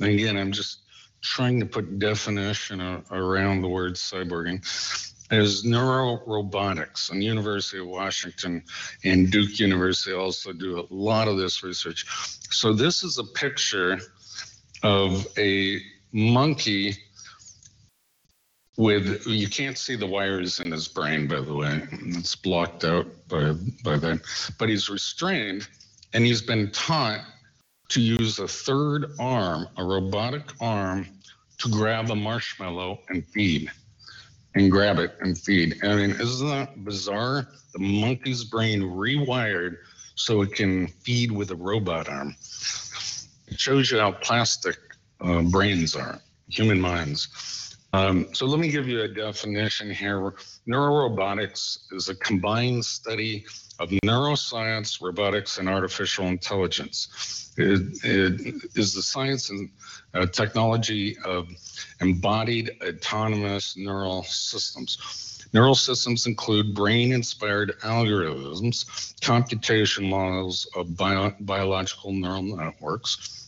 again, I'm just trying to put definition around the word cyborging, is neurorobotics, and University of Washington and Duke University also do a lot of this research. So this is a picture of a monkey with you can't see the wires in his brain by the way. It's blocked out by by that. But he's restrained and he's been taught to use a third arm a robotic arm to grab a marshmallow and feed and grab it and feed. I mean isn't that bizarre? The monkey's brain rewired so it can feed with a robot arm. It shows you how plastic uh, brains are human minds um, so let me give you a definition here. Neurorobotics is a combined study of neuroscience, robotics, and artificial intelligence. It, it is the science and uh, technology of embodied autonomous neural systems. Neural systems include brain-inspired algorithms, computation models of bio biological neural networks,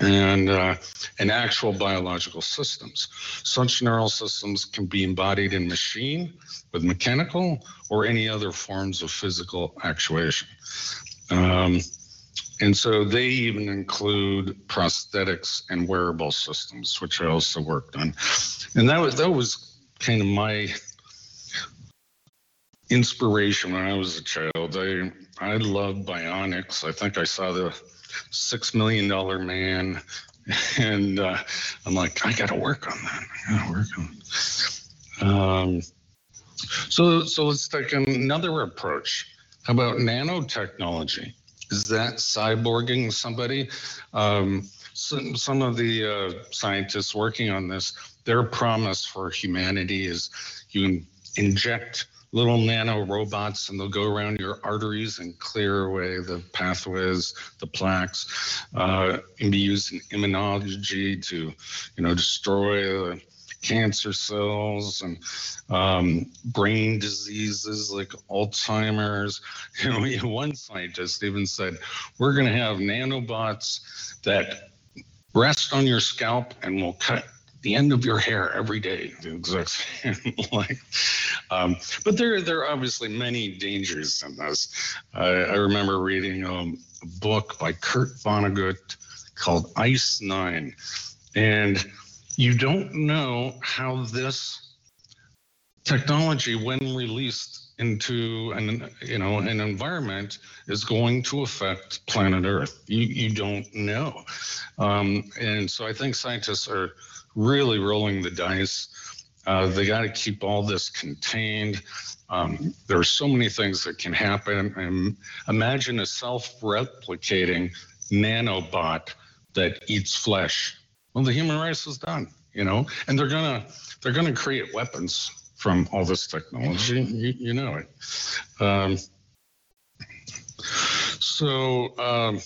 and uh, and actual biological systems. Such neural systems can be embodied in machine with mechanical or any other forms of physical actuation. Um, and so they even include prosthetics and wearable systems, which I also worked on. And that was that was kind of my inspiration when I was a child. I I loved bionics. I think I saw the six million dollar man, and uh, I'm like, I got to work on that. I got to work on. Um, so so let's take another approach. How about nanotechnology? Is that cyborging somebody? Um, some, some of the uh, scientists working on this, their promise for humanity is you inject little nano robots and they'll go around your arteries and clear away the pathways, the plaques, uh, and be used in immunology to, you know, destroy the cancer cells and um, brain diseases like Alzheimer's. You know, one scientist even said, we're going to have nanobots that rest on your scalp and will cut the end of your hair every day. The exact same. like, um, but there, there are obviously many dangers in this. I remember reading um, a book by Kurt Vonnegut called Ice Nine, and you don't know how this technology, when released into an you know an environment is going to affect planet earth you you don't know um, and so i think scientists are really rolling the dice. Uh, they got to keep all this contained. Um, there are so many things that can happen. And imagine a self-replicating nanobot that eats flesh. Well, the human race is done, you know, and they're gonna they're gonna create weapons from all this technology. You, you know it. Um, so. Um,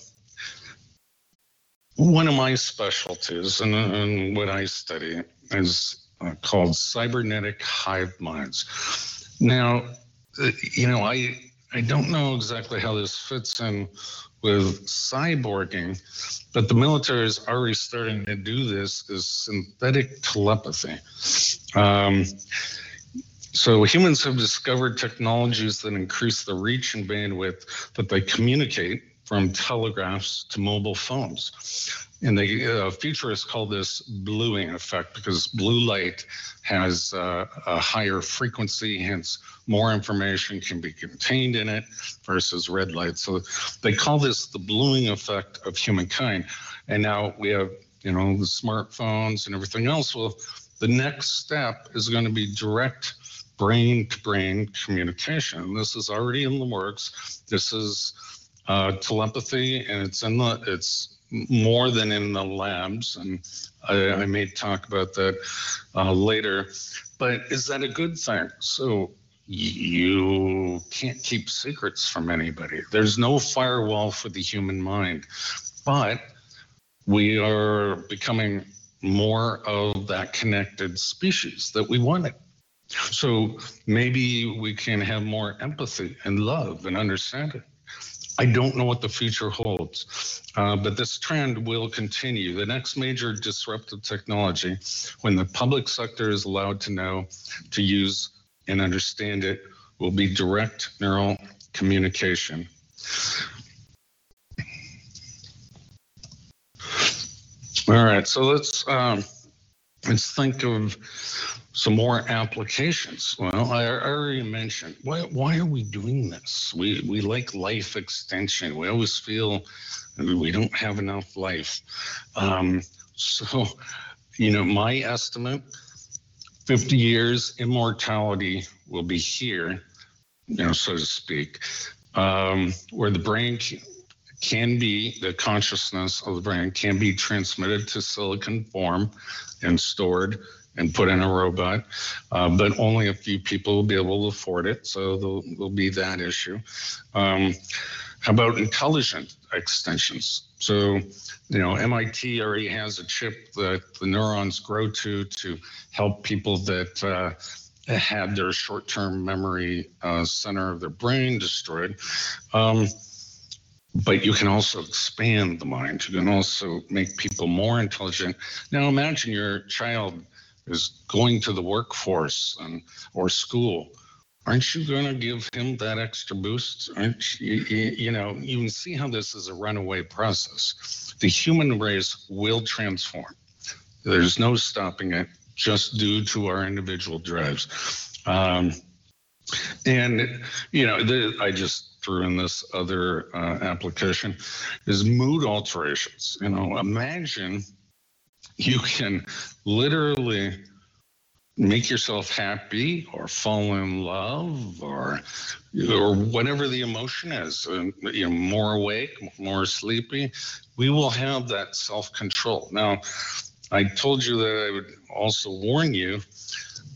one of my specialties and, and what I study is uh, called cybernetic hive minds. Now, uh, you know, I I don't know exactly how this fits in with cyborging, but the military is already starting to do this is synthetic telepathy. Um, so humans have discovered technologies that increase the reach and bandwidth that they communicate from telegraphs to mobile phones. And the uh, futurists call this bluing effect because blue light has uh, a higher frequency, hence more information can be contained in it versus red light. So they call this the bluing effect of humankind. And now we have, you know, the smartphones and everything else. Well, the next step is going to be direct brain to brain communication. This is already in the works. This is uh, telepathy, and it's in the it's more than in the labs, and I, I may talk about that uh, later. But is that a good thing? So you can't keep secrets from anybody. There's no firewall for the human mind, but we are becoming more of that connected species that we wanted. So maybe we can have more empathy and love and understanding. I don't know what the future holds, uh, but this trend will continue. The next major disruptive technology, when the public sector is allowed to know to use and understand it will be direct neural communication. All right, so let's um, let's think of some more applications. Well, I already mentioned why why are we doing this? We we like life extension. We always feel we don't have enough life. Um, so, you know, my estimate, 50 years immortality will be here, you know, so to speak, um, where the brain can be the consciousness of the brain can be transmitted to silicon form and stored and put in a robot, uh, but only a few people will be able to afford it. So there'll, be that issue. Um, how about intelligent extensions? So, you know, MIT already has a chip that the neurons grow to to help people that uh, had their short-term memory uh, center of their brain destroyed. Um, but you can also expand the mind. You can also make people more intelligent. Now, imagine your child is going to the workforce and, or school. Aren't you going to give him that extra boost? Aren't you, you, you know, you can see how this is a runaway process. The human race will transform. There's no stopping it just due to our individual drives. Um, and, you know, the, I just threw in this other uh, application is mood alterations. You know, imagine you can literally make yourself happy or fall in love or or whatever the emotion is and you know more awake more sleepy we will have that self-control. Now i told you that i would also warn you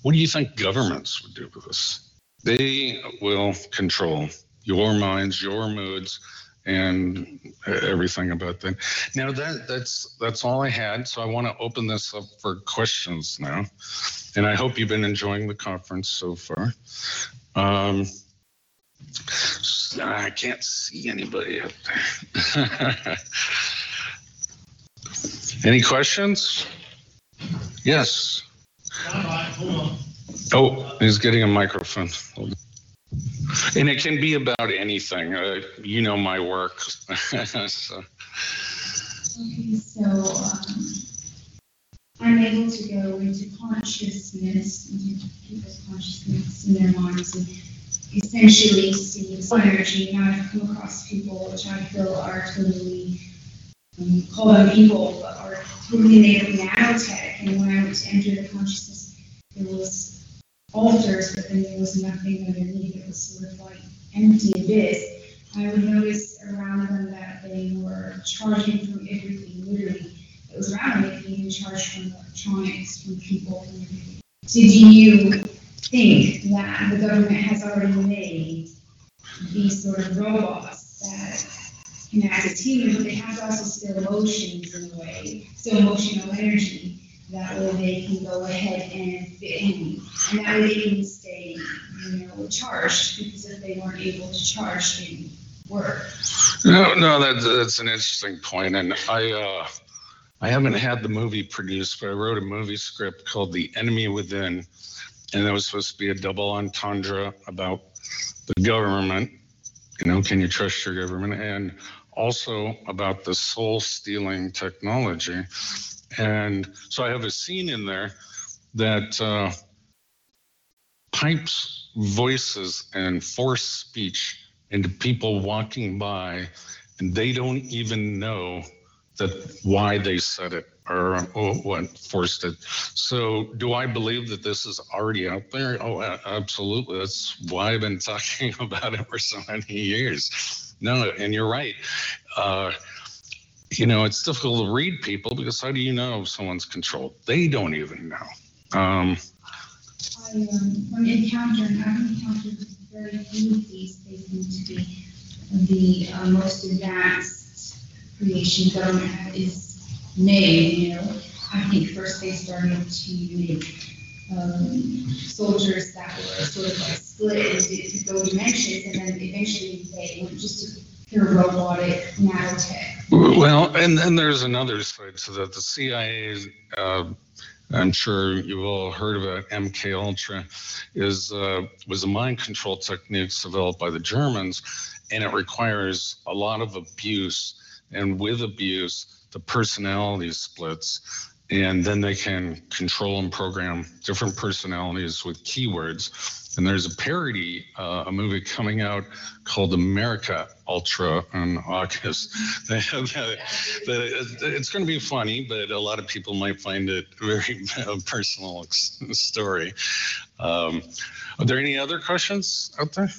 what do you think governments would do with this? They will control your minds, your moods, and everything about that. Now that that's that's all I had. So I want to open this up for questions now, and I hope you've been enjoying the conference so far. Um, I can't see anybody up there. Any questions? Yes. Oh, he's getting a microphone. And it can be about anything. Uh, you know my work. so. Okay, so um, I'm able to go into consciousness, into people's consciousness in their minds, and essentially see the energy. Now I've come across people which I feel are totally, um, call them people, but are totally made of nanotech. And when I went to enter the consciousness, there was altars, but then there was nothing underneath. It was sort of like empty abyss. I would notice around them that they were charging from everything, literally. It was around them, they even charge from electronics, from people, everything. So do you think that the government has already made these sort of robots that can act as humans, but they have to also still emotions in a way, still emotional energy? That way they can go ahead and fit in, and that way they can stay, you know, charged, because if they weren't able to charge, they work. No, no, that's that's an interesting point, and I uh, I haven't had the movie produced, but I wrote a movie script called The Enemy Within, and that was supposed to be a double entendre about the government. You know, can you trust your government? And also about the soul stealing technology. And so I have a scene in there that uh, pipes voices and force speech into people walking by, and they don't even know that why they said it or, or what forced it. So, do I believe that this is already out there? Oh, absolutely. That's why I've been talking about it for so many years. No, and you're right. Uh, you know, it's difficult to read people because how do you know if someone's controlled? They don't even know. Um, I um, when encountering, I've encountered very few of these. They seem to be the uh, most advanced creation government is made. You know, I think first they started to make um, soldiers that were sort of like split into go dimensions, and then eventually they went just to pure robotic nanotech. Well, and then there's another side to that. The CIA uh, I'm sure you've all heard about MK Ultra, is uh, was a mind control technique developed by the Germans, and it requires a lot of abuse. And with abuse, the personality splits, and then they can control and program different personalities with keywords. And there's a parody, uh, a movie coming out called American Ultra in August. that, it's going to be funny, but a lot of people might find it a very personal story. Um, are there any other questions out there?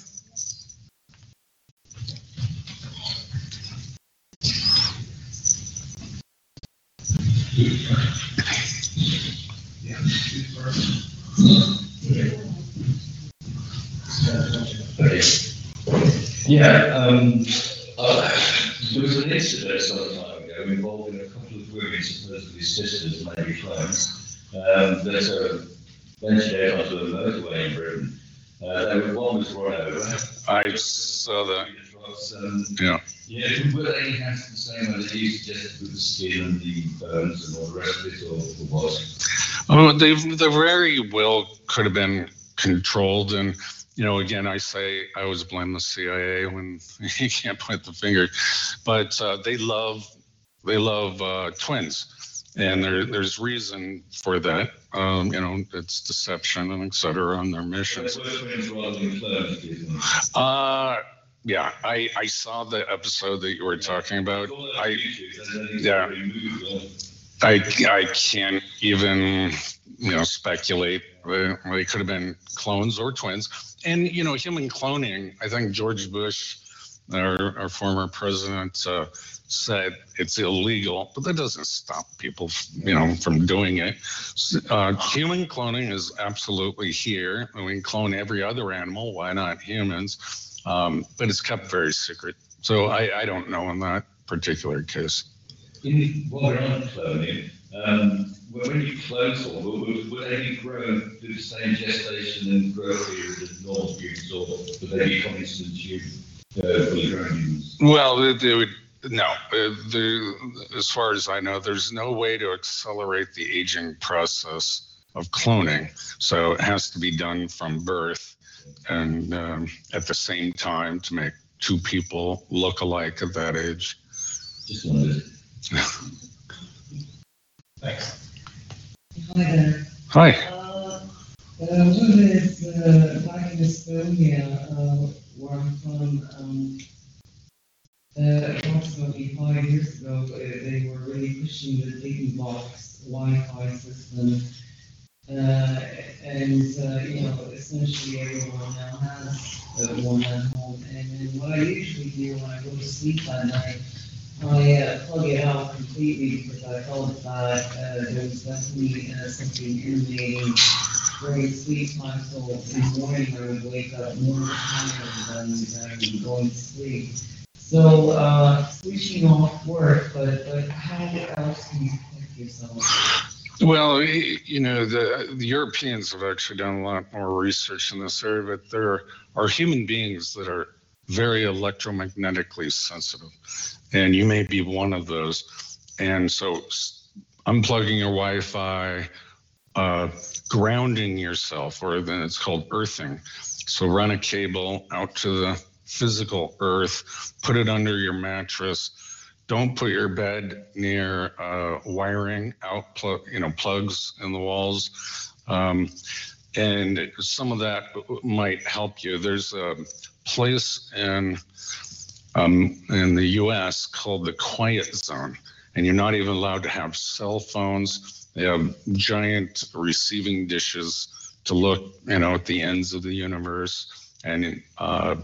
Yeah, um, uh, there was an incident some time ago involving a couple of women, supposedly sisters, maybe clones, um, that uh, ventured out onto a motorway in Britain. Uh, they were, one was run over. I saw that. Um, Yeah. yeah, were they enhanced the same they used just with the skin and the bones and all the rest of it, or, or what? Oh, they they very well could have been controlled, and you know, again, I say I always blame the CIA when you can't point the finger, but uh, they love they love uh, twins, and there there's reason for that. Um, you know, it's deception and et cetera on their missions. They were twins rather than clones, do you think? Uh, yeah, I, I saw the episode that you were talking about. I, yeah, I, I can't even, you know, speculate. They, could have been clones or twins. And, you know, human cloning, I think George Bush, our, our former president, uh, said it's illegal, but that doesn't stop people, you know, from doing it. Uh, human cloning is absolutely here. We can clone every other animal. Why not humans? Um, but it's kept very secret. So I, I don't know in that particular case. In, while we're on cloning, um, when when you clone someone, will, will, will they be grown through the same gestation and growth period as normal humans, or will they become instant human, uh, fully grown humans? Well, they, they would no. Uh, the, as far as I know, there's no way to accelerate the aging process of cloning. So it has to be done from birth and um, at the same time to make two people look alike at that age. Just wanted. Thanks. Hi there. Hi. Uh, one is uh, back in Estonia, uh, where I'm from, um, uh, approximately five years ago, uh, they were really pushing the big box Wi-Fi system. Uh, and, uh, you know, essentially everyone now has one at home. And then what I usually do when I go to sleep at night, I uh, plug it out completely because I felt that uh, there was definitely uh, something emanating during sleep time. So in the morning I would wake up more tired than going to sleep. So uh, switching off work, but, but how else can you protect yourself? Well, you know, the, the Europeans have actually done a lot more research in this area, but there are human beings that are very electromagnetically sensitive, and you may be one of those. And so, unplugging your Wi-Fi, uh, grounding yourself, or then it's called earthing. So run a cable out to the physical earth, put it under your mattress. Don't put your bed near uh, wiring out, you know, plugs in the walls. Um, and some of that might help you. There's a place in um, in the U.S. called the Quiet Zone, and you're not even allowed to have cell phones. They have giant receiving dishes to look, you know, at the ends of the universe, and uh,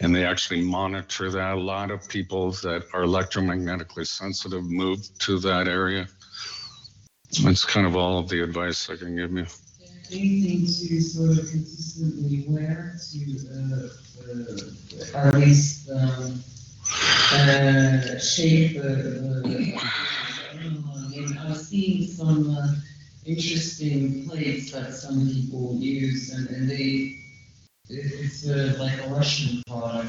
and they actually monitor that. A lot of people that are electromagnetically sensitive move to that area. That's kind of all of the advice I can give you. Anything to sort of consistently wear to, uh, uh, at least, um, uh, shape the, I know, I mean, I've seen some, uh, interesting plates that some people use and, and they, it's uh, like a Russian product.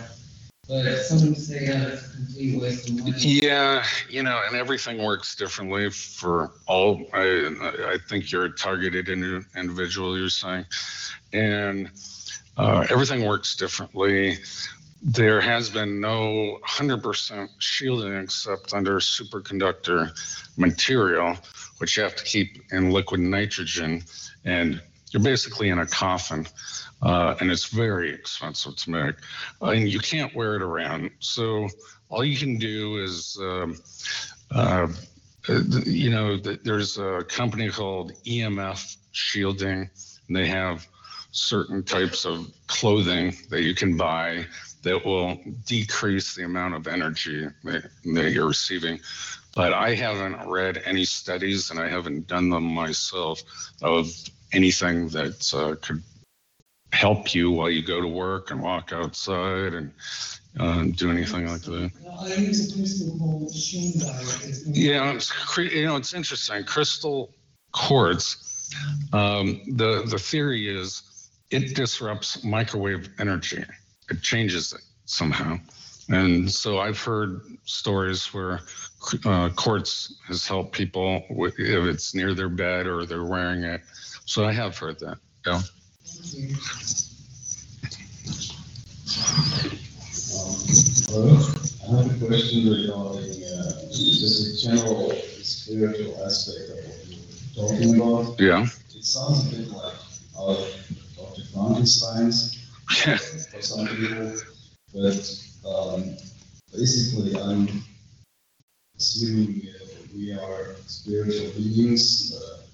But some say that it's a complete waste of money. Yeah, you know, and everything works differently for all. I, I think you're a targeted individual, you're saying. And uh, everything works differently. There has been no 100% shielding except under superconductor material, which you have to keep in liquid nitrogen. And you're basically in a coffin. Uh, and it's very expensive to make. Uh, and you can't wear it around. So all you can do is, um, uh, you know, there's a company called EMF Shielding, and they have certain types of clothing that you can buy that will decrease the amount of energy that, that you're receiving. But I haven't read any studies, and I haven't done them myself, of anything that uh, could help you while you go to work and walk outside and uh, do anything like that. Yeah, it's you know it's interesting. Crystal quartz. Um, the the theory is it disrupts microwave energy. It changes it somehow. And so I've heard stories where uh, quartz has helped people wi- if it's near their bed or they're wearing it. So I have heard that. Yeah. Hello, I have a question regarding uh, just a general spiritual aspect of what you were talking about. Yeah. It sounds a bit like out of Dr. Frankenstein's for some people, but um, basically I'm assuming uh, we are spiritual beings uh,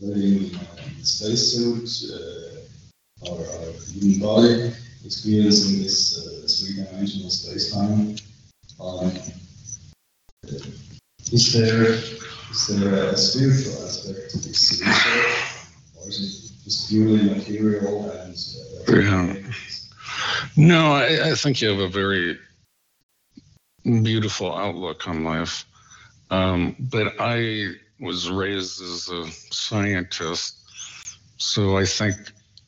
in a spacesuit, uh, our, our human body, experiencing this uh, three-dimensional space-time. Um, is there is there a spiritual aspect to this research, or is it just purely material and? Uh, Yeah. No, I, I think you have a very beautiful outlook on life. Um, but I was raised as a scientist, so I think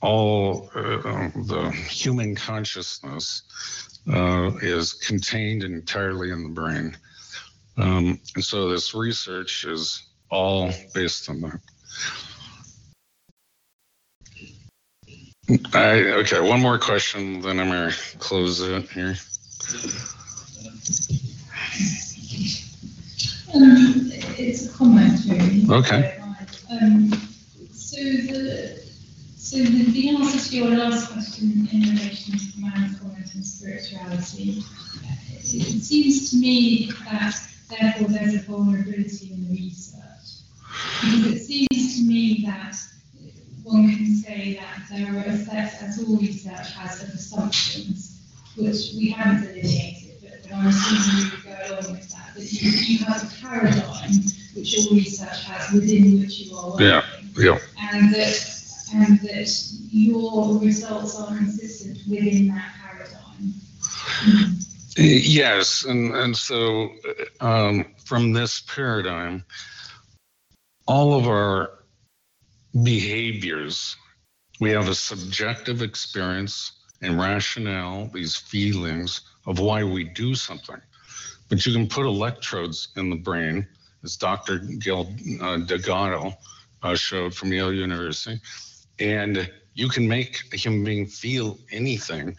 all uh, the human consciousness uh, is contained entirely in the brain. Um, and so this research is all based on that. I, okay, one more question, then I'm gonna close it here. Um, it's a comment really. Okay. Um, so the, so the, the answer to your last question in relation to man comment and spirituality, it seems to me that therefore there's a vulnerability in the research. Because it seems to me that one can say that there are effects, as all research has, of assumptions, which we haven't delineated, but, but I'm assuming you go along with that, that you, you have a paradigm which all research has within which you are working. Yeah, yeah. And that, and that your results are consistent within that paradigm. Yes, and, and so um, from this paradigm, all of our behaviors, we have a subjective experience and rationale, these feelings of why we do something. But you can put electrodes in the brain, as Dr. Gil uh, uh, showed from Yale University, and you can make a human being feel anything.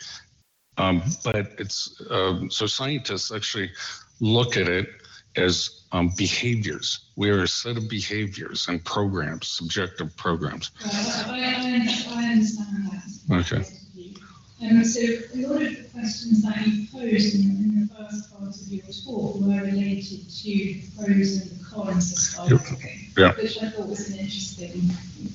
Um, but it's um, so scientists actually look at it as um, behaviors. We are a set of behaviors and programs, subjective programs. Okay. Um, so a lot of the questions that you posed in, in the first part of your talk were related to the pros and the cons of cyborging, Yeah. which I thought was an interesting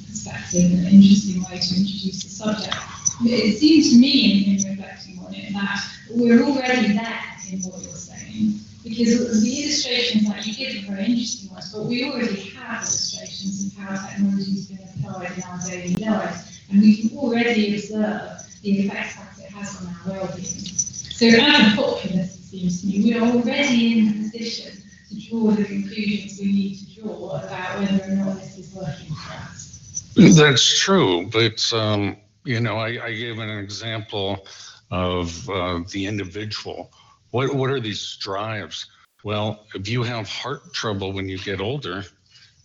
perspective, and an interesting way to introduce the subject. But It seemed to me, in, in reflecting on it, that we're already there in what you're saying, because the illustrations that you give are very interesting ones, but we already have illustrations of how technology has been applied in our daily lives, and we can already observe the effects that it has on our well-being. So as a populace, it seems to me, we are already in a position to draw the conclusions we need to draw about whether or not this is working for us. That's true, but um, you know, I, I gave an example of uh, the individual. What, what are these drives? Well, if you have heart trouble when you get older,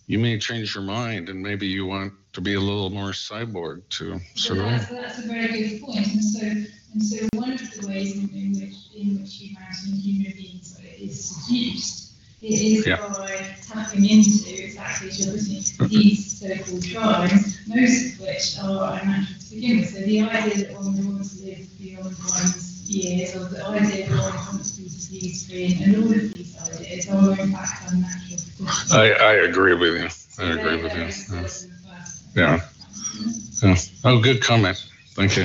you may change your mind and maybe you want to be a little more cyborg to So survive. that's, that's a very good point. and so, and so one of the ways in, in which, in which humanity and human beings is seduced is Yeah. by tapping into exactly as you're listening, these so-called tribes, most of which are unnatural to begin with. So the idea that one wants to live beyond one's years, or the idea that one wants to be disease-free, and all of these ideas are in fact unnatural. I, I agree with you. I agree with you. Yeah. Yeah. Oh, good comment. Thank you.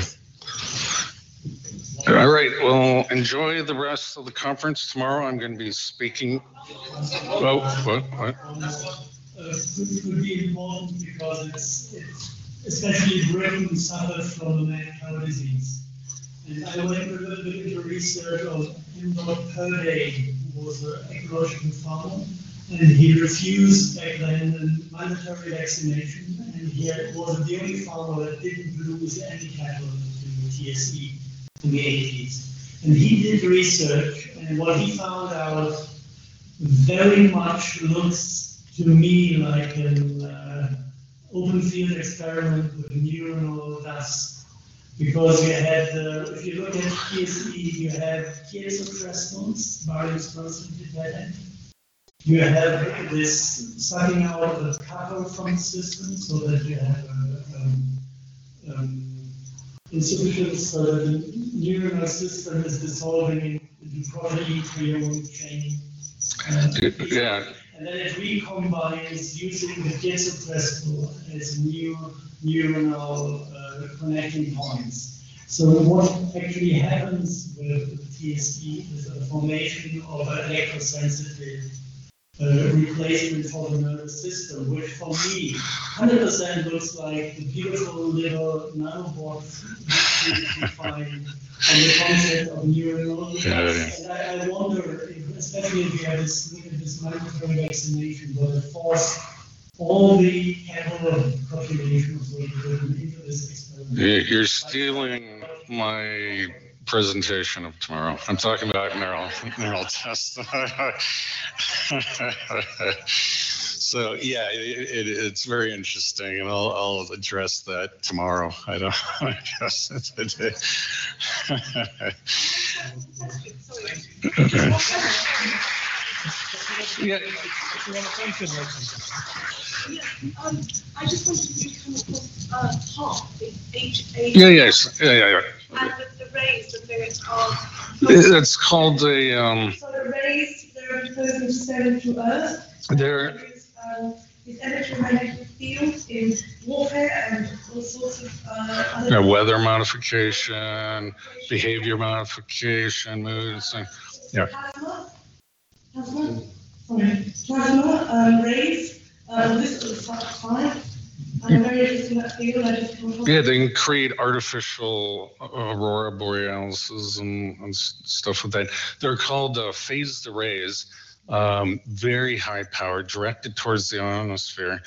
All right, well, enjoy the rest of the conference tomorrow. I'm going to be speaking. Oh, what, what? uh, could, could be important because it's, it's especially Britain suffered from the cow disease. And I went a little bit into research of Imdot Purdy, who was an ecological farmer, and he refused back then the mandatory vaccination, and he was the only farmer that didn't lose any cattle to TSE in the 80s. And he did research, and what he found out very much looks to me like an uh, open field experiment with neuronal dust. Because you had, uh, if you look at TSE, you have Kiesopressons, Barley's constant dependent. You have this sucking out of the cattle from the system so that you have a, um, um, insufficient so that the neuronal system is dissolving into protein trione chain. Yeah, And then it recombines using the Kiesopressor as new neuronal uh, connecting points. So what actually happens with TSE is a formation of an electrosensitive uh, replacement for the nervous system, which for me, 100% looks like the beautiful little nanobots which on the concept of neural Yeah, yeah. And I, I wonder, if, especially if you have this, look at this mandatory vaccination, will it force all the cattle population of Britain into this experiment? You- You're stealing my presentation of tomorrow. I'm talking about neural, neural tests. So, yeah, it, it, it's very interesting and I'll, I'll address that tomorrow. I don't address it today. Okay. Yeah. Um, I just wanted to come across, uh, HAARP, H A. Yeah, yes, yeah, yeah, yeah. And are. It's called a, um, they're weather modification, behavior modification, moods, and, yeah. Plasma, plasma, sorry, plasma, um, rays, uh, this is the Yeah, they can create artificial aurora borealis and, and stuff like that. They're called uh, phased arrays, um, very high power, directed towards the ionosphere.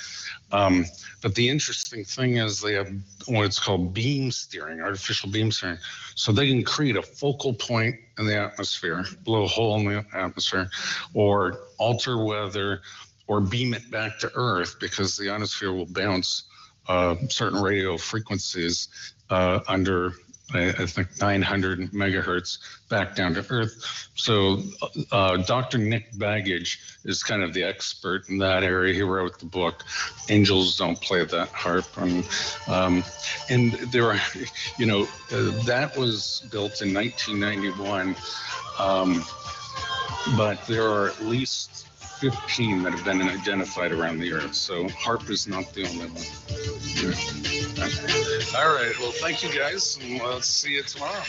Um, but the interesting thing is they have what's called beam steering, artificial beam steering. So they can create a focal point in the atmosphere, blow a hole in the atmosphere, or alter weather, or beam it back to Earth because the ionosphere will bounce uh, certain radio frequencies uh, under, I, I think, 900 megahertz back down to Earth. So uh, Dr. Nick Begich is kind of the expert in that area. He wrote the book, Angels Don't Play That HAARP. And, um, and there are, you know, that was built in 1991. Um, but there are at least 15 that have been identified around the earth. So HAARP is not the only one. All right. Well, thank you guys, and I'll see you tomorrow.